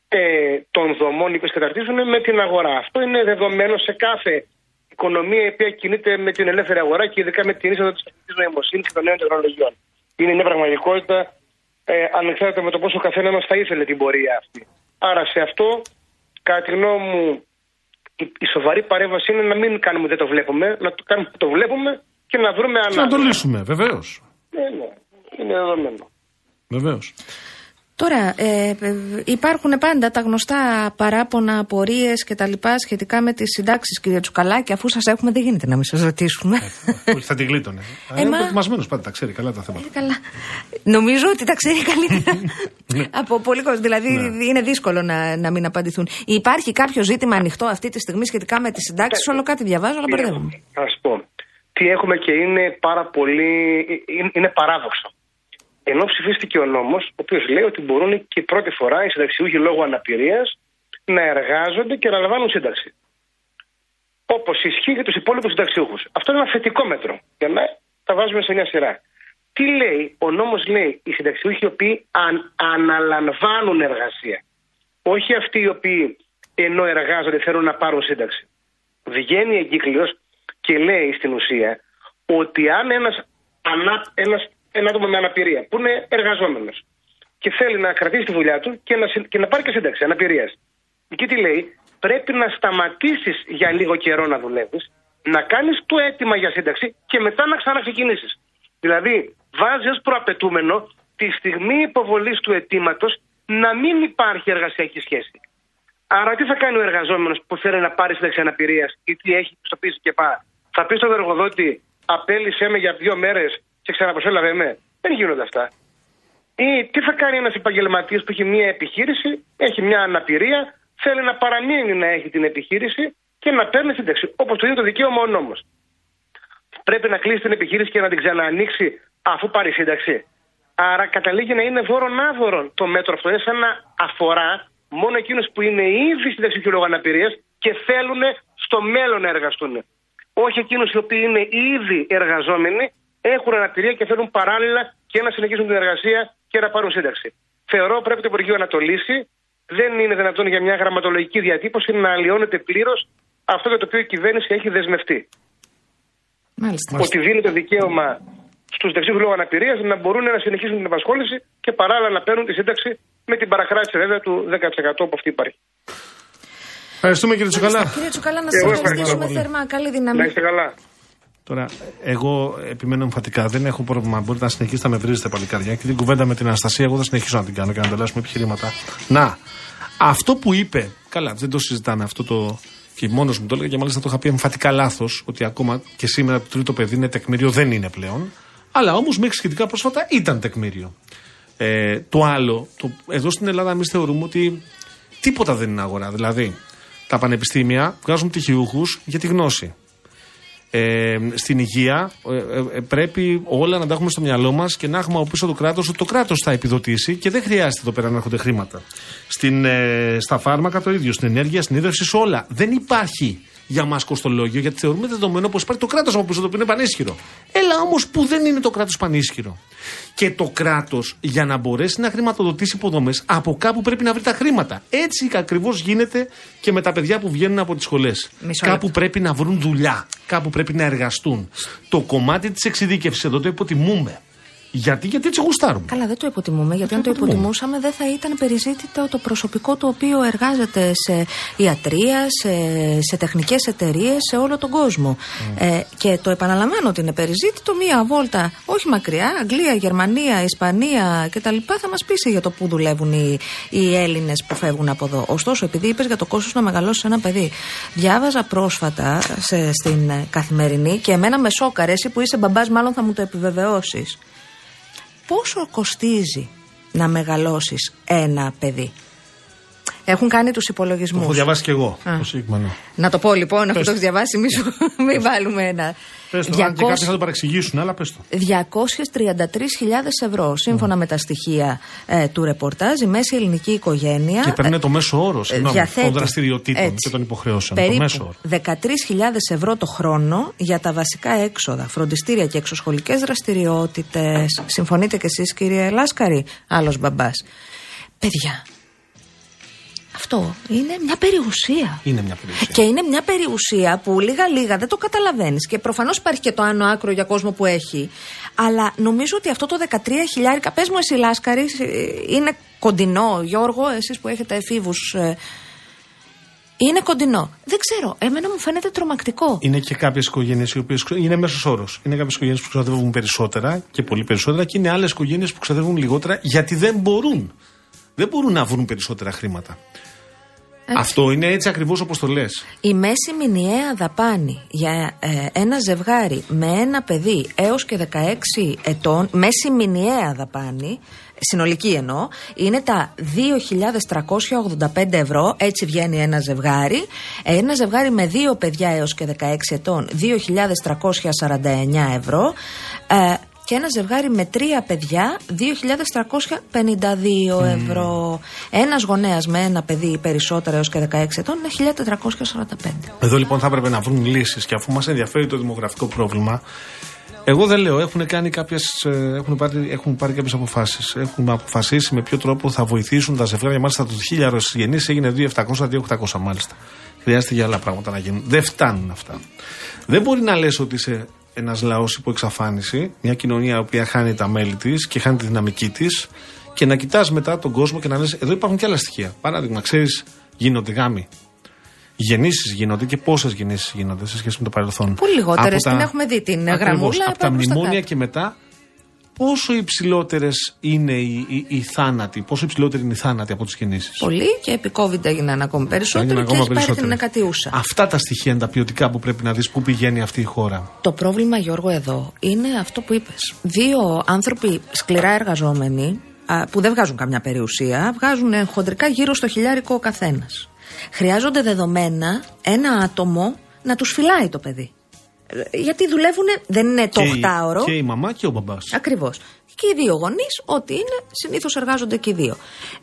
ε, των δομών οι οποίες καταρτίζουν με την αγορά. Αυτό είναι δεδομένο σε κάθε οικονομία η οποία κινείται με την ελεύθερη αγορά και ειδικά με την είσοδο της τεχνητή νοημοσύνης και των νέων τεχνολογιών. Είναι μια πραγματικότητα ε, ανεξάρτητα με το πόσο ο καθένα μας θα ήθελε την πορεία αυτή. Άρα σε αυτό, κατά τη γνώμη μου, η, η σοβαρή παρέμβαση είναι να μην κάνουμε δεν το βλέπουμε, να το κάνουμε το βλέπουμε και να βρούμε Και να το ανάγκη. λύσουμε, βεβαίως. Ναι, ναι. Είναι δεδομένο. Βεβαίως. Τώρα, ε, ε, υπάρχουν πάντα τα γνωστά παράπονα, απορίες και τα λοιπά σχετικά με τις συντάξεις, κύριε Τσουκαλάκη. Αφού σας έχουμε, δεν γίνεται να μην σας ρωτήσουμε. Όχι, θα την γλίτωνε. Ε, Είναι μα- προετοιμασμένος πάντα, τα ξέρει καλά τα θέματα. Καλά. Νομίζω ότι τα ξέρει καλύτερα από πολύ κόσμο. Δηλαδή, Ναι. είναι δύσκολο να, να μην απαντηθούν. Υπάρχει κάποιο ζήτημα ανοιχτό αυτή τη στιγμή σχετικά με τις συντάξεις; Όλο κάτι διαβάζω, αλλά μπερδεύομαι. Θα σα πω. Τι έχουμε και είναι πάρα πολύ. είναι- είναι παράδοξο. Ενώ ψηφίστηκε ο νόμος, ο οποίος λέει ότι μπορούν και πρώτη φορά οι συνταξιούχοι λόγω αναπηρίας να εργάζονται και να λαμβάνουν σύνταξη. Όπως ισχύει για τους υπόλοιπους συνταξιούχους. Αυτό είναι ένα θετικό μέτρο. Για να τα βάζουμε σε μια σειρά. Τι λέει, ο νόμος λέει οι συνταξιούχοι οι οποίοι αν, αναλαμβάνουν εργασία. Όχι αυτοί οι οποίοι ενώ εργάζονται θέλουν να πάρουν σύνταξη. Βγαίνει εγκύκλειος και λέει στην ουσία ότι αν ένας, ανα, ένας ένα άτομο με αναπηρία που είναι εργαζόμενος και θέλει να κρατήσει τη δουλειά του και να, συ- και να πάρει και σύνταξη αναπηρίας. Εκεί τι λέει, πρέπει να σταματήσεις για λίγο καιρό να δουλεύεις, να κάνεις το αίτημα για σύνταξη και μετά να ξαναξεκινήσεις. Δηλαδή, βάζεις ως προαπαιτούμενο τη στιγμή υποβολής του αιτήματος να μην υπάρχει εργασιακή σχέση. Άρα, τι θα κάνει ο εργαζόμενος που θέλει να πάρει σύνταξη αναπηρίας ή τι έχει πιστοποιήσει και πά. Θα πεις στον εργοδότη, απέλησέ με για δύο μέρες και ξαναπροσέλαβε με. Δεν γίνονται αυτά. Ή τι θα κάνει ένας επαγγελματίας που έχει μια επιχείρηση, έχει μια αναπηρία, θέλει να παραμείνει να έχει την επιχείρηση και να παίρνει σύνταξη. Όπως το είναι το δικαίωμα ο νόμος. Πρέπει να κλείσει την επιχείρηση και να την ξαναανοίξει αφού πάρει σύνταξη. Άρα καταλήγει να είναι δώρον άδωρον το μέτρο αυτό. Είναι σαν να αφορά μόνο εκείνους που είναι ήδη συνταξιούχοι λόγω αναπηρίας και θέλουν στο μέλλον να εργαστούν. Όχι εκείνους οι οποίοι είναι ήδη εργαζόμενοι, έχουν αναπηρία και θέλουν παράλληλα και να συνεχίσουν την εργασία και να πάρουν σύνταξη. Θεωρώ πρέπει το Υπουργείο να το λύσει. Δεν είναι δυνατόν για μια γραμματολογική διατύπωση να αλλοιώνεται πλήρως αυτό για το οποίο η κυβέρνηση έχει δεσμευτεί. Μάλιστα. Ότι δίνει το δικαίωμα στους δεξιού λόγω αναπηρίας να μπορούν να συνεχίσουν την απασχόληση και παράλληλα να παίρνουν τη σύνταξη με την παρακράτηση βέβαια του 10% που αυτή υπάρχει. Ευχαριστούμε κύριε Τσουκαλά. Κύριε Τσουκαλά, να Και σας εγώ ευχαριστήσουμε ευχαριστώ θερμά. Καλή Να δύναμη. είστε καλά. Τώρα, εγώ επιμένω εμφατικά. Δεν έχω πρόβλημα. Μπορείτε να συνεχίσετε να με βρίζετε παλικάρια. Και την κουβέντα με την Αναστασία, εγώ θα συνεχίσω να την κάνω και να ανταλλάσσουμε επιχειρήματα. Να, αυτό που είπε. Καλά, δεν το συζητάμε αυτό το. Και μόνος μου το έλεγα και μάλιστα το είχα πει εμφατικά λάθος. Ότι ακόμα και σήμερα το τρίτο παιδί είναι τεκμήριο, δεν είναι πλέον. Αλλά όμως μέχρι σχετικά πρόσφατα ήταν τεκμήριο. Ε, το άλλο, το, εδώ στην Ελλάδα εμείς θεωρούμε ότι τίποτα δεν είναι αγορά. Δηλαδή, τα πανεπιστήμια βγάζουν πτυχιούχους για τη γνώση. Ε, στην υγεία ε, ε, ε, πρέπει όλα να τα έχουμε στο μυαλό μας και να έχουμε από πίσω το κράτος ότι το κράτος θα επιδοτήσει και δεν χρειάζεται εδώ πέρα να έρχονται χρήματα. Στην, ε, στα φάρμακα το ίδιο, στην ενέργεια, στην ίδρυυση, σε όλα. Δεν υπάρχει για μας κοστολόγιο γιατί θεωρούμε δεδομένο πως υπάρχει το κράτος από πίσω το οποίο είναι πανίσχυρο. Έλα όμως που δεν είναι το κράτος πανίσχυρο. Και το κράτος για να μπορέσει να χρηματοδοτήσει υποδομές από κάπου πρέπει να βρει τα χρήματα. Έτσι ακριβώς γίνεται και με τα παιδιά που βγαίνουν από τις σχολές. Μισό Κάπου λεπτό. πρέπει να βρουν δουλειά. Κάπου πρέπει να εργαστούν. Το κομμάτι της εξειδίκευσης εδώ το υποτιμούμε. Γιατί, γιατί έτσι γουστάρουμε; Καλά, δεν το υποτιμούμε, γιατί αν το υποτιμούμε. υποτιμούσαμε δεν θα ήταν περιζήτητο το προσωπικό το οποίο εργάζεται σε ιατρία, σε, σε τεχνικές εταιρείες, σε όλο τον κόσμο. Ε, και το επαναλαμβάνω ότι είναι περιζήτητο μία βόλτα, όχι μακριά, Αγγλία, Γερμανία, Ισπανία κτλ. θα μας πείσει για το πού δουλεύουν οι, οι Έλληνες που φεύγουν από εδώ. Ωστόσο, επειδή είπες για το κόστος να μεγαλώσεις ένα παιδί, διάβαζα πρόσφατα σε, στην ε, καθημερινή και εμένα με σόκαρε, εσύ που είσαι μπαμπάς, μάλλον θα μου το επιβεβαιώσεις πόσο κοστίζει να μεγαλώσεις ένα παιδί; Έχουν κάνει τους Το υπολογισμούς. έχω διαβάσει κι εγώ. Α. Το σύγχρονο. Να το πω λοιπόν, αφού Πες το το. έχεις διαβάσει, μη, σου- μην βάλουμε ένα. Πες το, αν και κάποιοι θα το παρεξηγήσουν, αλλά πες το. 233.000 ευρώ, σύμφωνα με τα στοιχεία ε, του ρεπορτάζ, η μέση ελληνική οικογένεια. Και παίρνει το μέσο όρο ε, συγγνώμη, διαθέτει, των δραστηριοτήτων έτσι, και των υποχρεώσεων. Το Περίπου μέσο όρο. 13.000 ευρώ το χρόνο για τα βασικά έξοδα, φροντιστήρια και εξωσχολικές δραστηριότητες. Συμφωνείτε κι εσείς κύριε Λάσκαρη, άλλος μπαμπάς. Παιδιά, αυτό είναι μια περιουσία. Είναι μια περιουσία. Και είναι μια περιουσία που λίγα λίγα δεν το καταλαβαίνεις. Και προφανώς υπάρχει και το άνω άκρο για κόσμο που έχει. Αλλά νομίζω ότι αυτό το 13 χιλιάρικα. Πες μου, εσύ Λάσκαρη, ε, είναι κοντινό. Γιώργο, εσείς που έχετε εφήβους. Είναι κοντινό. Δεν ξέρω. Εμένα μου φαίνεται τρομακτικό. Είναι και κάποιες οικογένειες οι οποίες. Είναι μέσος όρος. Είναι κάποιες οικογένειες που ξοδεύουν περισσότερα και πολύ περισσότερα και είναι άλλες οικογένειες που ξοδεύουν λιγότερα γιατί δεν μπορούν. Δεν μπορούν να βρουν περισσότερα χρήματα. Αυτό είναι έτσι ακριβώς όπως το λες. Η μέση μηνιαία δαπάνη για ε, ένα ζευγάρι με ένα παιδί έως και 16 ετών, μέση μηνιαία δαπάνη, συνολική εννοώ, είναι τα 2.385 ευρώ, έτσι βγαίνει ένα ζευγάρι. Ένα ζευγάρι με δύο παιδιά έως και 16 ετών, 2.349 ευρώ. Ε, και ένα ζευγάρι με τρία παιδιά, 2.352 ευρώ. Ένας γονέας με ένα παιδί περισσότερο έως και 16 ετών είναι 1.445. Εδώ λοιπόν θα έπρεπε να βρουν λύσεις και αφού μας ενδιαφέρει το δημογραφικό πρόβλημα, εγώ δεν λέω, έχουν, κάνει κάποιες, ε, έχουν πάρει, έχουν πάρει κάποιες αποφάσεις. Έχουν αποφασίσει με ποιο τρόπο θα βοηθήσουν τα ζευγάρια. Μάλιστα το 1000 γεννήσει έγινε 2.700-2.800 μάλιστα. Χρειάζεται για άλλα πράγματα να γίνουν. Δεν φτάνουν αυτά. Δεν μπορεί να λες ότι είσαι ένας λαός υπό εξαφάνιση, μια κοινωνία η οποία χάνει τα μέλη της και χάνει τη δυναμική της και να κοιτάς μετά τον κόσμο και να λες εδώ υπάρχουν και άλλα στοιχεία. Παράδειγμα, ξέρεις, γίνονται γάμοι. Γεννήσεις γίνονται και πόσες γεννήσεις γίνονται σε σχέση με το παρελθόν. Πολύ λιγότερες, Από τα- την έχουμε δει την Ακριβώς, γραμμούλα, Από τα πάμε στα μνημόνια κάτω. και μετά, πόσο υψηλότερες είναι οι, οι, οι θάνατοι, πόσο υψηλότερη είναι η θάνατη από τις γεννήσει. Πολύ και επί COVID έγιναν ακόμη περισσότερο και έχει πάρει την εκατιούσα. Αυτά τα στοιχεία είναι τα ποιοτικά που πρέπει να δεις πού πηγαίνει αυτή η χώρα. Το πρόβλημα, Γιώργο, εδώ είναι αυτό που είπες. Δύο άνθρωποι σκληρά εργαζόμενοι, α, που δεν βγάζουν καμιά περιουσία, βγάζουν ε, χοντρικά γύρω στο χιλιάρικο ο καθένας. Χρειάζονται δεδομένα ένα άτομο να τους φυλάει το παιδί. Ε, Γιατί δουλεύουν, δεν είναι το Και η- 8ωρο. Και η μαμά και ο μπαμπάς. Ακριβώς. Και οι δύο γονείς, ό,τι είναι, συνήθως εργάζονται και οι δύο.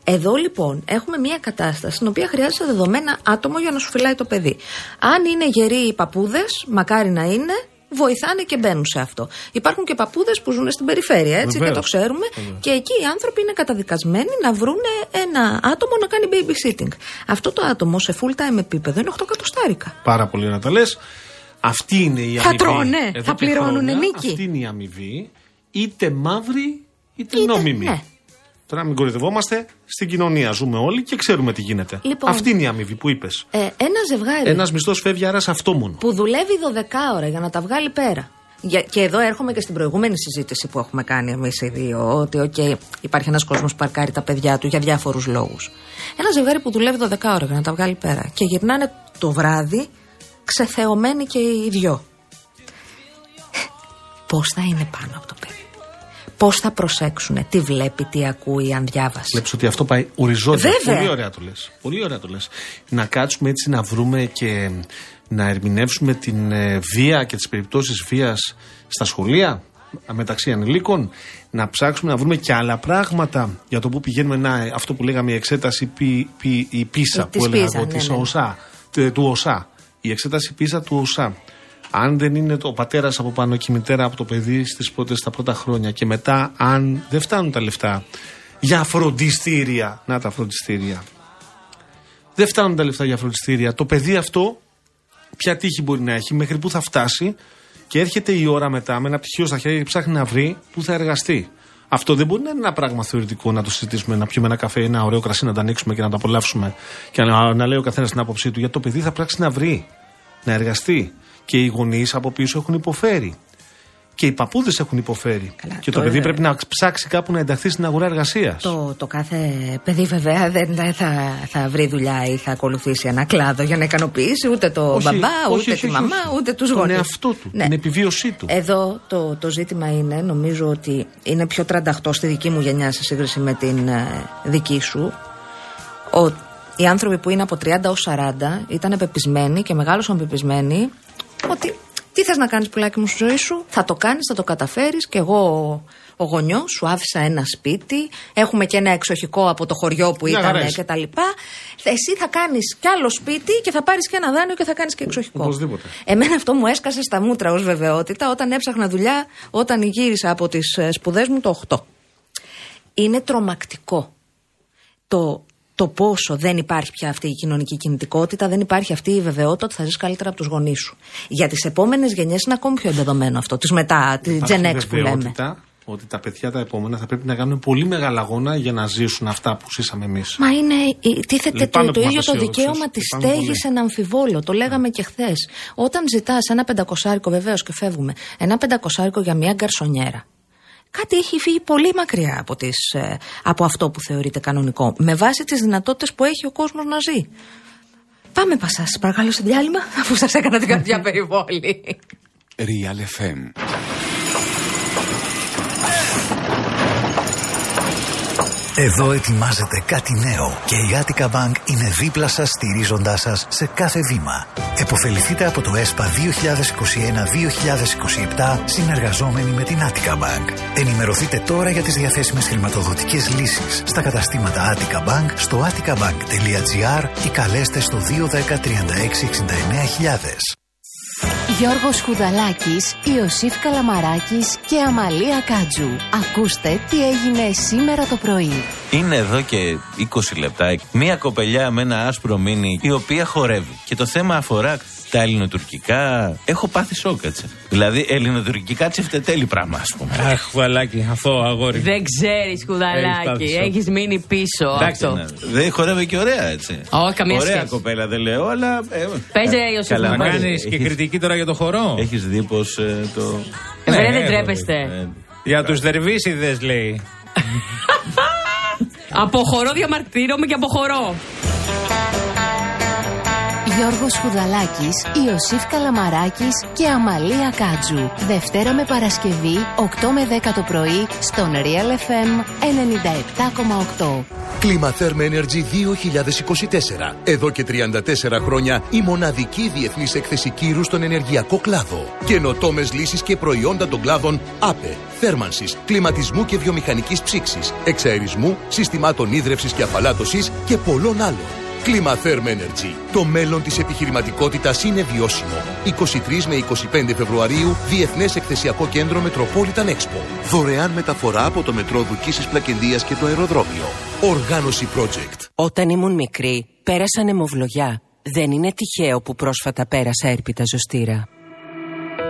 Εδώ λοιπόν έχουμε μια κατάσταση στην οποία χρειάζεται δεδομένα άτομο για να σου φυλάει το παιδί. Αν είναι γεροί οι παππούδες, μακάρι να είναι, βοηθάνε και μπαίνουν σε αυτό. Υπάρχουν και παππούδες που ζουν στην περιφέρεια, έτσι Βεβαίως. και το ξέρουμε. Βεβαίως. Και εκεί οι άνθρωποι είναι καταδικασμένοι να βρουν ένα άτομο να κάνει babysitting. Αυτό το άτομο σε full time επίπεδο είναι 8 εκατοστάρικα. Πάρα πολύ να τα λες. Αυτή είναι η αμοιβή. Θα τρώνε, Εδώ θα και πληρώνουνε χρόνια, νίκη. Αυτή είναι η αμοιβή. Είτε μαύρη είτε, Είτε- νόμιμη. ναι. Τώρα μην κορυδευόμαστε. Στην κοινωνία ζούμε όλοι και ξέρουμε τι γίνεται. Λοιπόν. Αυτή είναι η αμοιβή που είπες; Ε, ένα ζευγάρι Ένας μισθός φεύγει άρα σε αυτό μόνο. που δουλεύει 12 ώρα για να τα βγάλει πέρα. Για, και εδώ έρχομαι και στην προηγούμενη συζήτηση που έχουμε κάνει εμείς οι δύο, ότι okay, υπάρχει ένας κόσμος που παρκάρει τα παιδιά του για διάφορους λόγους. Ένα ζευγάρι που δουλεύει 12 ώρα για να τα βγάλει πέρα και γυρνάνε το βράδυ ξεθεωμένοι και οι δυο. Πώς θα είναι πάνω από το παιδί; Πώς θα προσέξουν, τι βλέπει, τι ακούει, αν διάβασε; Βλέπεις ότι αυτό πάει οριζόντια. Βέβαια. Πολύ ωραία το λες. Πολύ ωραία το λες. Να κάτσουμε έτσι να βρούμε και να ερμηνεύσουμε την ε, βία και τις περιπτώσεις βίας στα σχολεία μεταξύ ανηλίκων. Να ψάξουμε να βρούμε και άλλα πράγματα για το που πηγαίνουμε. Να, ε, αυτό που λέγαμε η εξέταση πι, πι, η πίσα Ε, της που έλεγα πίζα, εγώ, ναι, της ναι. ΟΣΑ, τε- του ΟΣΑ. Η εξέταση πίσα του ΟΣΑ. Αν δεν είναι το πατέρας από πάνω και η μητέρα από το παιδί στις πρώτες, στα πρώτα χρόνια και μετά, αν δεν φτάνουν τα λεφτά για φροντιστήρια. Να τα φροντιστήρια. Δεν φτάνουν τα λεφτά για φροντιστήρια. Το παιδί αυτό, ποια τύχη μπορεί να έχει, μέχρι πού θα φτάσει και έρχεται η ώρα μετά με ένα πτυχίο στα χέρια και ψάχνει να βρει πού θα εργαστεί. Αυτό δεν μπορεί να είναι ένα πράγμα θεωρητικό να το συζητήσουμε, να πιούμε ένα καφέ, ένα ωραίο κρασί, να το ανοίξουμε και να το απολαύσουμε και να, να λέει ο καθένας την άποψή του. Γιατί το παιδί θα πράξει να βρει, να εργαστεί. Και οι γονείς από πίσω έχουν υποφέρει. Και οι παππούδες έχουν υποφέρει. Καλά, και το, το- παιδί πρέπει να ψάξει κάπου να ενταχθεί στην αγορά εργασίας. Το, το κάθε παιδί βέβαια δεν δεν θα, θα βρει δουλειά ή θα ακολουθήσει ένα κλάδο για να ικανοποιήσει ούτε το Όχι, μπαμπά, όχι, ούτε όχι, τη όχι, μαμά, όχι. ούτε τους Τον γονείς. εαυτό του, Ναι. την επιβίωσή του. Εδώ το, το ζήτημα είναι, νομίζω ότι είναι πιο τρανταχτό στη δική μου γενιά σε σύγκριση με την ε, δική σου. Ο, οι άνθρωποι που είναι από 30 ως 40 ήταν πεπισμένοι και μεγάλωσαν πεπισμένοι ότι τι θες να κάνεις πουλάκι μου στη ζωή σου, θα το κάνεις, θα το καταφέρεις και εγώ ο γονιός σου άφησα ένα σπίτι, έχουμε και ένα εξοχικό από το χωριό που Μια ήταν χαρά και τα λοιπά. Εσύ θα κάνεις κι άλλο σπίτι και θα πάρεις και ένα δάνειο και θα κάνεις και εξοχικό. Οπωσδήποτε. Εμένα αυτό μου έσκασε στα μούτρα ως βεβαιότητα όταν έψαχνα δουλειά, όταν γύρισα από τις ε, σπουδές μου το 8. Είναι τρομακτικό το, το πόσο δεν υπάρχει πια αυτή η κοινωνική κινητικότητα, δεν υπάρχει αυτή η βεβαιότητα ότι θα ζεις καλύτερα από τους γονείς σου. Για τις επόμενες γενιές είναι ακόμη πιο εντεδομένο αυτό, τις μετά, τη Υπάρχει Gen X που λέμε. βεβαιότητα ότι τα παιδιά τα επόμενα θα πρέπει να κάνουν πολύ μεγάλα αγώνα για να ζήσουν αυτά που ζήσαμε εμείς. Μα είναι, ε, τίθεται Λυπάμαι το, το που ίδιο μας το αισιόδοξες. δικαίωμα της Λυπάμαι στέγης πολύ. εν αμφιβόλο. Το λέγαμε και χθες. Όταν ζητάς ένα πεντακοσάρικο, βεβαίως και φεύγουμε, ένα πεντακοσάρικο για μια γκαρσονιέρα. Κάτι έχει φύγει πολύ μακριά από, τις, ε, από αυτό που θεωρείται κανονικό. Με βάση τις δυνατότητες που έχει ο κόσμος να ζει. Πάμε, πασά, παρακαλώ, σε διάλειμμα, αφού σας έκανα την καρδιά περιβόλη. Real FM. Εδώ ετοιμάζεται κάτι νέο και η Attica Bank είναι δίπλα σας στηρίζοντάς σας σε κάθε βήμα. Εποφεληθείτε από το ΕΣΠΑ 2021-2027 συνεργαζόμενοι με την Attica Bank. Ενημερωθείτε τώρα για τις διαθέσιμες χρηματοδοτικές λύσεις στα καταστήματα Attica Bank στο atticabank.gr ή καλέστε στο 210 36 69 Γιώργος Χουδαλάκης, Ιωσήφ Καλαμαράκης και Αμαλία Κάτζου. Ακούστε τι έγινε σήμερα το πρωί. Είναι εδώ και 20 λεπτά μία κοπελιά με ένα άσπρο μίνι η οποία χορεύει. Και το θέμα αφορά τα ελληνοτουρκικά. Έχω πάθει σοκ έτσι. Δηλαδή ελληνοτουρκικά τσεφτετέλει πράγμα, ας πούμε. Αχ, βαλάκι, αυτό αγόρι. Δεν ξέρεις, Έχεις κουδαλάκι. πάθει σοκ. Έχεις μείνει πίσω. Εντάξει, αυτό. ναι. Δεν χορεύει και ωραία έτσι. Όχι, καμία ωραία σχέση. κοπέλα δεν λέω, αλλά. Ε, Πες, ρε, Ιωσήφ, καλά, να μάλιστα. κάνεις και Έχεις- κριτική τώρα για το χορό. Έχεις δει πως ε, το. Ε, βέβαια, Ναι, δεν ναι, τρέπεστε. Ε, Για τους δερβίσιδες λέει. Αποχωρώ, διαμαρτύρομαι και αποχωρώ. Γιώργος Χουδαλάκης, Ιωσήφ Καλαμαράκης και Αμαλία Κάτζου. Δευτέρα με Παρασκευή, 8 με 10 το πρωί, στον Real FM 97,8. Climatherm Energy 2024. Εδώ και 34 χρόνια η μοναδική διεθνής έκθεση κύρους στον ενεργειακό κλάδο. Καινοτόμες λύσεις και προϊόντα των κλάδων ΑΠΕ, θέρμανσης, κλιματισμού και βιομηχανικής ψήξης, εξαερισμού, συστημάτων ίδρευσης και απαλάτωσης και πολλών άλλων. Climatherm Energy. Το μέλλον της επιχειρηματικότητας είναι βιώσιμο. 23 με 25 Φεβρουαρίου, Διεθνές Εκθεσιακό Κέντρο Metropolitan Expo. Δωρεάν μεταφορά από το μετρό Δουκίσης Πλακεντίας και το αεροδρόμιο. Οργάνωση Project. Όταν ήμουν μικρή, πέρασα νεμοβλογιά. Δεν είναι τυχαίο που πρόσφατα πέρασα έρπιτα ζωστήρα.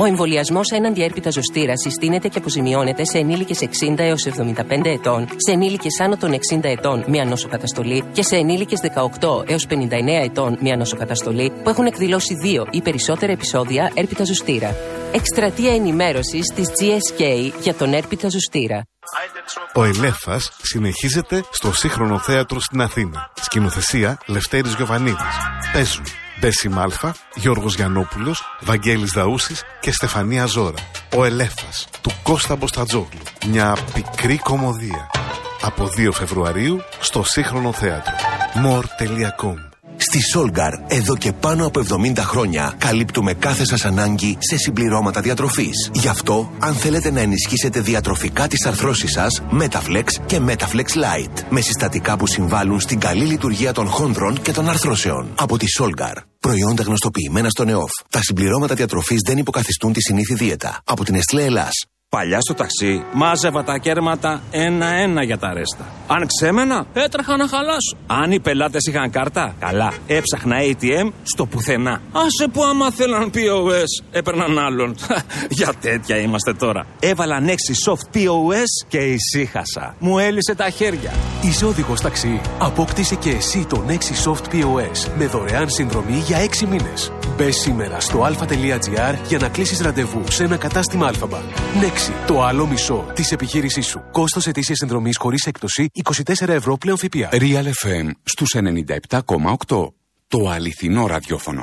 Ο εμβολιασμός έναντι έρπιτα ζωστήρα συστήνεται και αποζημιώνεται σε ενήλικες 60 έως 75 ετών, σε ενήλικες άνω των 60 ετών μία νόσοκαταστολή και σε ενήλικες 18 έως 59 ετών μία νόσοκαταστολή που έχουν εκδηλώσει δύο ή περισσότερα επεισόδια έρπιτα ζωστήρα. Εκστρατεία ενημέρωσης της GSK για τον έρπιτα ζωστήρα. Ο Ελέφας συνεχίζεται στο σύγχρονο θέατρο στην Αθήνα. Σκηνοθεσία Λευτέρης Γιωβανίδης. Παίζουν Μπέση Μάλφα, Γιώργος Γιαννόπουλος, Βαγγέλης Δαούσης και Στεφανία Ζώρα. Ο Ελέφας του Κώστα Μποστατζόγλου. Μια πικρή κομμωδία. Από 2 Φεβρουαρίου στο σύγχρονο θέατρο. more.com Στη Solgar, εδώ και πάνω από 70 χρόνια, καλύπτουμε κάθε σας ανάγκη σε συμπληρώματα διατροφής. Γι' αυτό, αν θέλετε να ενισχύσετε διατροφικά τις αρθρώσεις σας, Metaflex και Metaflex Lite, με συστατικά που συμβάλλουν στην καλή λειτουργία των χόνδρων και των αρθρώσεων. Από τη Solgar. Προϊόντα γνωστοποιημένα στον ΕΟΦ. Τα συμπληρώματα διατροφής δεν υποκαθιστούν τη συνήθη δίαιτα. Από την Nestlé Ελλάς. Παλιά στο ταξί μάζευα τα κέρματα ένα-ένα για τα ρέστα. Αν ξέμενα, έτρεχα να χαλάσω. Αν οι πελάτες είχαν κάρτα, καλά. Έψαχνα ATM στο πουθενά. Άσε που άμα θέλαν POS, έπαιρναν άλλον. για τέτοια είμαστε τώρα. Έβαλα Nexi Soft POS και ησύχασα. Μου έλυσε τα χέρια. Είσαι οδηγός ταξί. Απόκτησε και εσύ το Nexi Soft POS με δωρεάν συνδρομή για 6 μήνες. Μπες σήμερα στο alpha.gr για να κλείσεις ραντεβού σε ένα κατάστημα Alpha Bank. Nexi, το άλλο μισό της επιχείρησής σου. Κόστος ετήσιας συνδρομής χωρίς έκπτωση 24 ευρώ πλέον ΦΠΑ. Real FM στους 97,8. Το αληθινό ραδιόφωνο.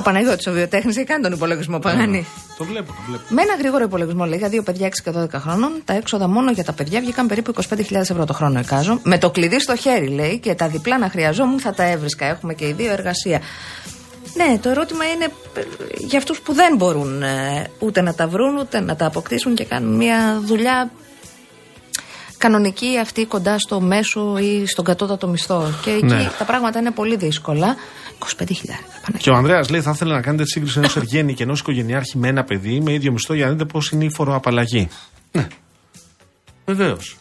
Ο Παναγιώτης ο βιοτέχνης και κάνει τον υπολογισμό Παγάνη. Το βλέπω, το βλέπω. Με ένα γρήγορο υπολογισμό, λέει, για δύο παιδιά 6 και 12 χρόνων, τα έξοδα μόνο για τα παιδιά βγήκαν περίπου 25.000 ευρώ το χρόνο, εκάζω. Με το κλειδί στο χέρι, λέει, και τα διπλά να χρειαζόμουν θα τα έβρισκα. Έχουμε και οι δύο εργασία. Ναι, το ερώτημα είναι ε, για αυτούς που δεν μπορούν ε, ούτε να τα βρουν, ούτε να τα αποκτήσουν και κάνουν μια δουλειά κανονική αυτή κοντά στο μέσο ή στον κατώτατο μισθό. Και εκεί Ναι. τα πράγματα είναι πολύ δύσκολα. 25.000. Και ο Ανδρέας λέει: Θα ήθελα να κάνετε τη σύγκριση ενός εργένη και ενός οικογενειάρχη με ένα παιδί με ίδιο μισθό για να δείτε πώς είναι η φοροαπαλλαγή. Ναι. Βεβαίως.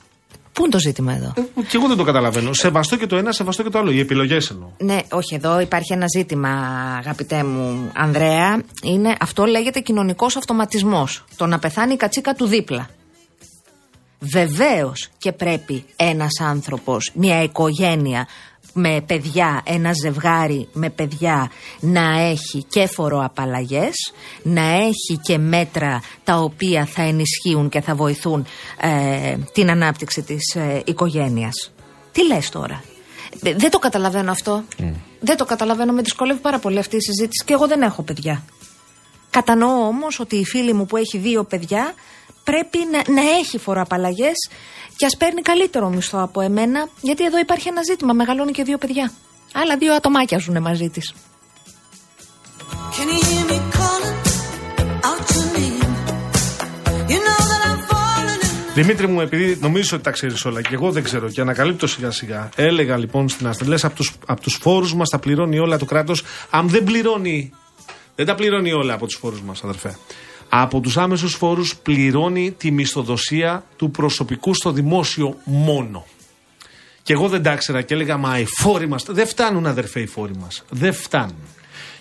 Πού είναι το ζήτημα εδώ; Και εγώ δεν το καταλαβαίνω. Σεβαστό και το ένα, σεβαστό και το άλλο. Οι επιλογές εννοώ. Ναι, όχι, εδώ υπάρχει ένα ζήτημα, αγαπητέ μου Ανδρέα. Είναι, αυτό λέγεται κοινωνικός αυτοματισμός. Το να πεθάνει η κατσίκα του δίπλα. Βεβαίως και πρέπει ένας άνθρωπος, μια οικογένεια με παιδιά, ένα ζευγάρι με παιδιά να έχει και φοροαπαλλαγές, να έχει και μέτρα τα οποία θα ενισχύουν και θα βοηθούν ε, την ανάπτυξη της ε, οικογένειας. Τι λες τώρα; Ε, Δεν το καταλαβαίνω αυτό. Δεν το καταλαβαίνω. Με δυσκολεύει πάρα πολύ αυτή η συζήτηση και εγώ δεν έχω παιδιά. Κατανοώ όμως ότι η φίλη μου που έχει δύο παιδιά πρέπει να, να έχει φοροαπαλλαγές και ας παίρνει καλύτερο μισθό από εμένα, γιατί εδώ υπάρχει ένα ζήτημα. Μεγαλώνει και δύο παιδιά. Άλλα δύο ατομάκια ζουν μαζί της. Can you hear me calling out your name? You know that I'm falling in Δημήτρη μου, επειδή νομίζω ότι τα ξέρεις όλα και εγώ δεν ξέρω και ανακαλύπτω σιγά σιγά. Έλεγα λοιπόν στην Αστρελέ από του από τους φόρους μας τα πληρώνει όλα το κράτος. Αν δεν πληρώνει. Δεν τα πληρώνει όλα από τους φόρους μας, αδερφέ. Από τους άμεσους φόρους πληρώνει τη μισθοδοσία του προσωπικού στο δημόσιο μόνο. Και εγώ δεν τα ήξερα και έλεγα, Μα οι φόροι μας. Δεν φτάνουν, αδερφέ, οι φόροι μας. Δεν φτάνουν.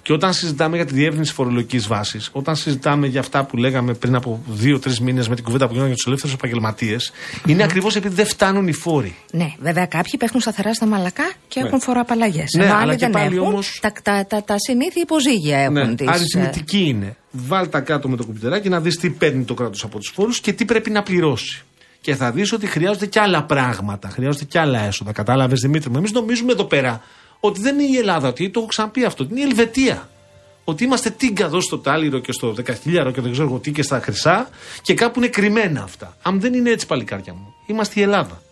Και όταν συζητάμε για τη διεύρυνση φορολογικής βάσης, όταν συζητάμε για αυτά που λέγαμε πριν από δύο-τρεις μήνες με την κουβέντα που γίνανε για τους ελεύθερους επαγγελματίες, είναι ακριβώς επειδή δεν φτάνουν οι φόροι. Ναι, βέβαια κάποιοι πέφτουν σταθερά στα μαλακά και Ναι. έχουν φοροαπαλλαγές. Ναι, Ενώ αλλά άλλοι και δεν πάλι έχουν. όμως- Τα, τα, τα, τα συνήθεια υποζύγια έχουν Ναι, τις, ε, αριθμητική είναι. Βάλ τα κάτω με το κουμπιτεράκι να δεις τι παίρνει το κράτος από τους φόρους και τι πρέπει να πληρώσει. και θα δεις ότι χρειάζονται και άλλα πράγματα. Χρειάζονται και άλλα έσοδα. Κατάλαβες Δημήτρη μου. Εμείς νομίζουμε εδώ πέρα ότι δεν είναι η Ελλάδα, ότι το έχω ξαναπεί αυτό, ότι είναι η Ελβετία. Ότι είμαστε τίγκα εδώ στο Τάλιρο και στο Δεκαχίλιαρο και δεν ξέρω εγώ τι και στα Χρυσά και κάπου είναι κρυμμένα αυτά. Αν δεν είναι έτσι, παλικάρια μου, είμαστε η Ελλάδα.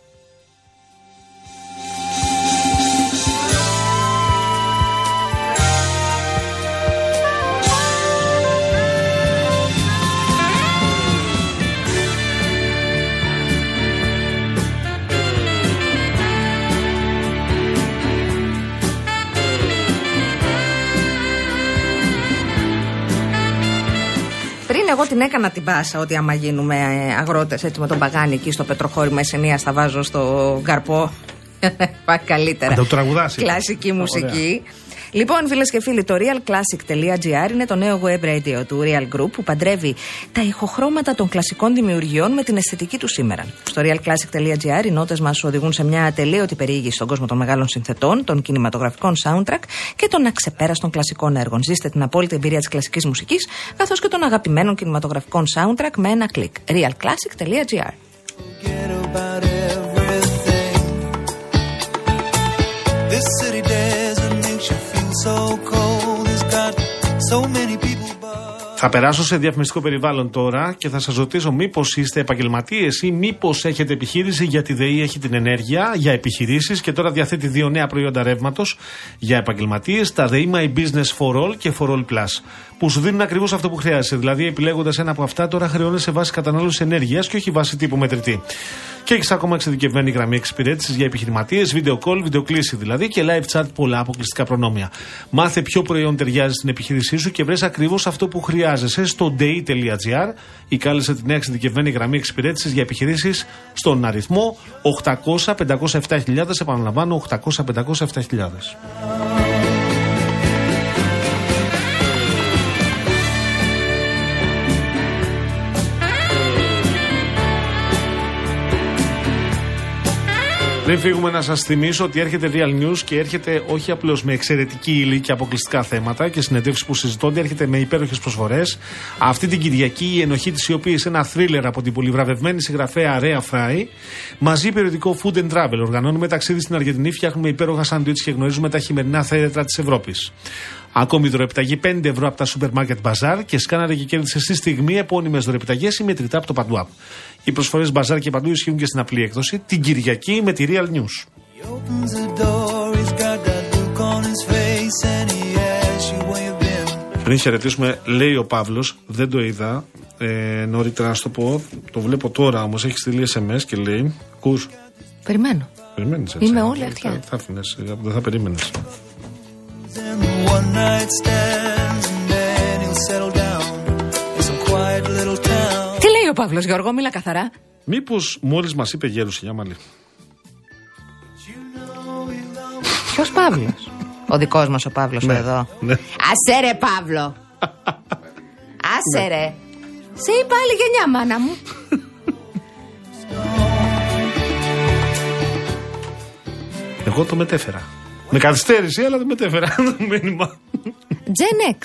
Πριν εγώ την έκανα την πάσα ότι άμα γίνουμε αγρότες έτσι με τον Παγάνη εκεί στο πετροχώρημα Εσενία θα βάζω στο καρπό. Πάει καλύτερα. Να το τραγουδάσει. Κλασική Ωραία. Μουσική. Λοιπόν, φίλες και φίλοι, το realclassic.gr είναι το νέο web radio του Real Group που παντρεύει τα ηχοχρώματα των κλασικών δημιουργιών με την αισθητική του σήμερα. Στο realclassic.gr οι νότες μας οδηγούν σε μια ατελείωτη περιήγηση στον κόσμο των μεγάλων συνθετών, των κινηματογραφικών soundtrack και των αξεπέραστων κλασικών έργων. Ζήστε την απόλυτη εμπειρία της κλασικής μουσικής καθώς και των αγαπημένων κινηματογραφικών soundtrack με ένα κλικ. realclassic.gr Θα περάσω σε διαφημιστικό περιβάλλον τώρα και θα σας ρωτήσω μήπως είστε επαγγελματίες ή μήπως έχετε επιχείρηση για τη ΔΕΗ έχει την ενέργεια για επιχειρήσεις και τώρα διαθέτει δύο νέα προϊόντα ρεύματος για επαγγελματίες, τα ΔΕΗ My Business for All και For All Plus. Που σου δίνουν ακριβώς αυτό που χρειάζεσαι. Δηλαδή, επιλέγοντας ένα από αυτά, τώρα χρεώνεσαι σε βάση κατανάλωσης ενέργειας και όχι βάση τύπου μετρητή. Και έχεις ακόμα εξειδικευμένη γραμμή εξυπηρέτησης για επιχειρηματίες, video call, βιντεοκλήση δηλαδή και live chat, πολλά αποκλειστικά προνόμια. Μάθε ποιο προϊόν ταιριάζει στην επιχείρησή σου και βρες ακριβώς αυτό που χρειάζεσαι στο day.gr ή κάλεσε την νέα εξειδικευμένη γραμμή εξυπηρέτησης για επιχειρήσεις στον αριθμό 800-507.000. Επαναλαμβάνω, 800-507.000. Πριν φύγουμε, να σας θυμίσω ότι έρχεται Real News και έρχεται όχι απλώς με εξαιρετική ύλη και αποκλειστικά θέματα και συνεντεύξεις που συζητώνται, έρχεται με υπέροχες προσφορές. Αυτή την Κυριακή η ενοχή της Ιωπή, ένα θρίλερ από την πολυβραβευμένη συγγραφέα Ρέα Φράι, μαζί περιοδικό Food and Travel. Οργανώνουμε ταξίδι στην Αργεντινή, φτιάχνουμε υπέροχα σάντουιτς και γνωρίζουμε τα χειμερινά θέρετρα της Ευρώπης. Ακόμη δωρεπιταγή 5 ευρώ από τα σούπερ μάρκετ μπαζάρ και σκάναρε και κέρδισε στη στιγμή επώνυμες δωρεπιταγές ή μετρητά από το Παντού App. Οι προσφορές μπαζάρ και παντού ισχύουν και στην απλή έκδοση την Κυριακή με τη Real News. Opens the door, he's got that look on his face, and he asks you where you've been. Πριν χαιρετήσουμε, λέει ο Παύλος, δεν το είδα ε, νωρίτερα να σου το πω. Το βλέπω τώρα όμως, έχει στείλει SMS και λέει. Ακού. Περιμένω. Περιμένεις έτσι. Είμαι όλη αυτιά. Θα, θα άφηνες, δεν θα περίμενες. And one night stands, and then he'll settle down in some quiet ο Παύλος Γιώργο, μίλα καθαρά. Μήπως μόλις μας είπε γέρουση για μαλλί. Ποιος Παύλος; Ο δικός μας ο Παύλος Ναι, εδώ. ναι. Άσε ρε Παύλο. Άσε ρε. Σε είπα άλλη γενιά, μάνα μου. Εγώ το μετέφερα. Με καθυστέρηση, αλλά το μετέφερα το μήνυμα. Gen X.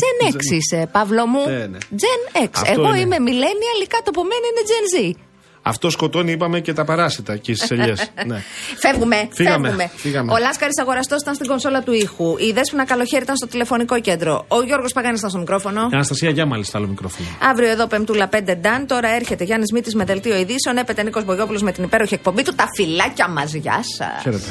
Gen X είσαι, Παύλο μου. Ναι, ναι. Gen X. Αυτό Εγώ είναι. είμαι millennial, κάτω από μένα είναι Gen Z. Αυτό σκοτώνει, είπαμε, και τα παράσιτα εκεί στι ελιές. ναι. Φεύγουμε, Φύγαμε, φεύγουμε. φύγαμε. Ο Λάσκαρης Αγοραστός ήταν στην κονσόλα του ήχου. Η Δέσποινα Καλοχέρη ήταν στο τηλεφωνικό κέντρο. Ο Γιώργος Παγάνης ήταν στο μικρόφωνο. Η Αναστασία Γιάμαλη στο άλλο μικρόφωνο. Αύριο εδώ Πεμπτούλα 5 Νταν. Τώρα έρχεται Γιάννης Μήτης με δελτίο ειδήσεων. Έπεται Νίκος Μπογιόπουλος με την υπέροχη εκπομπή του. Τα φυλάκια μα. Γεια σας. Χαίρετε.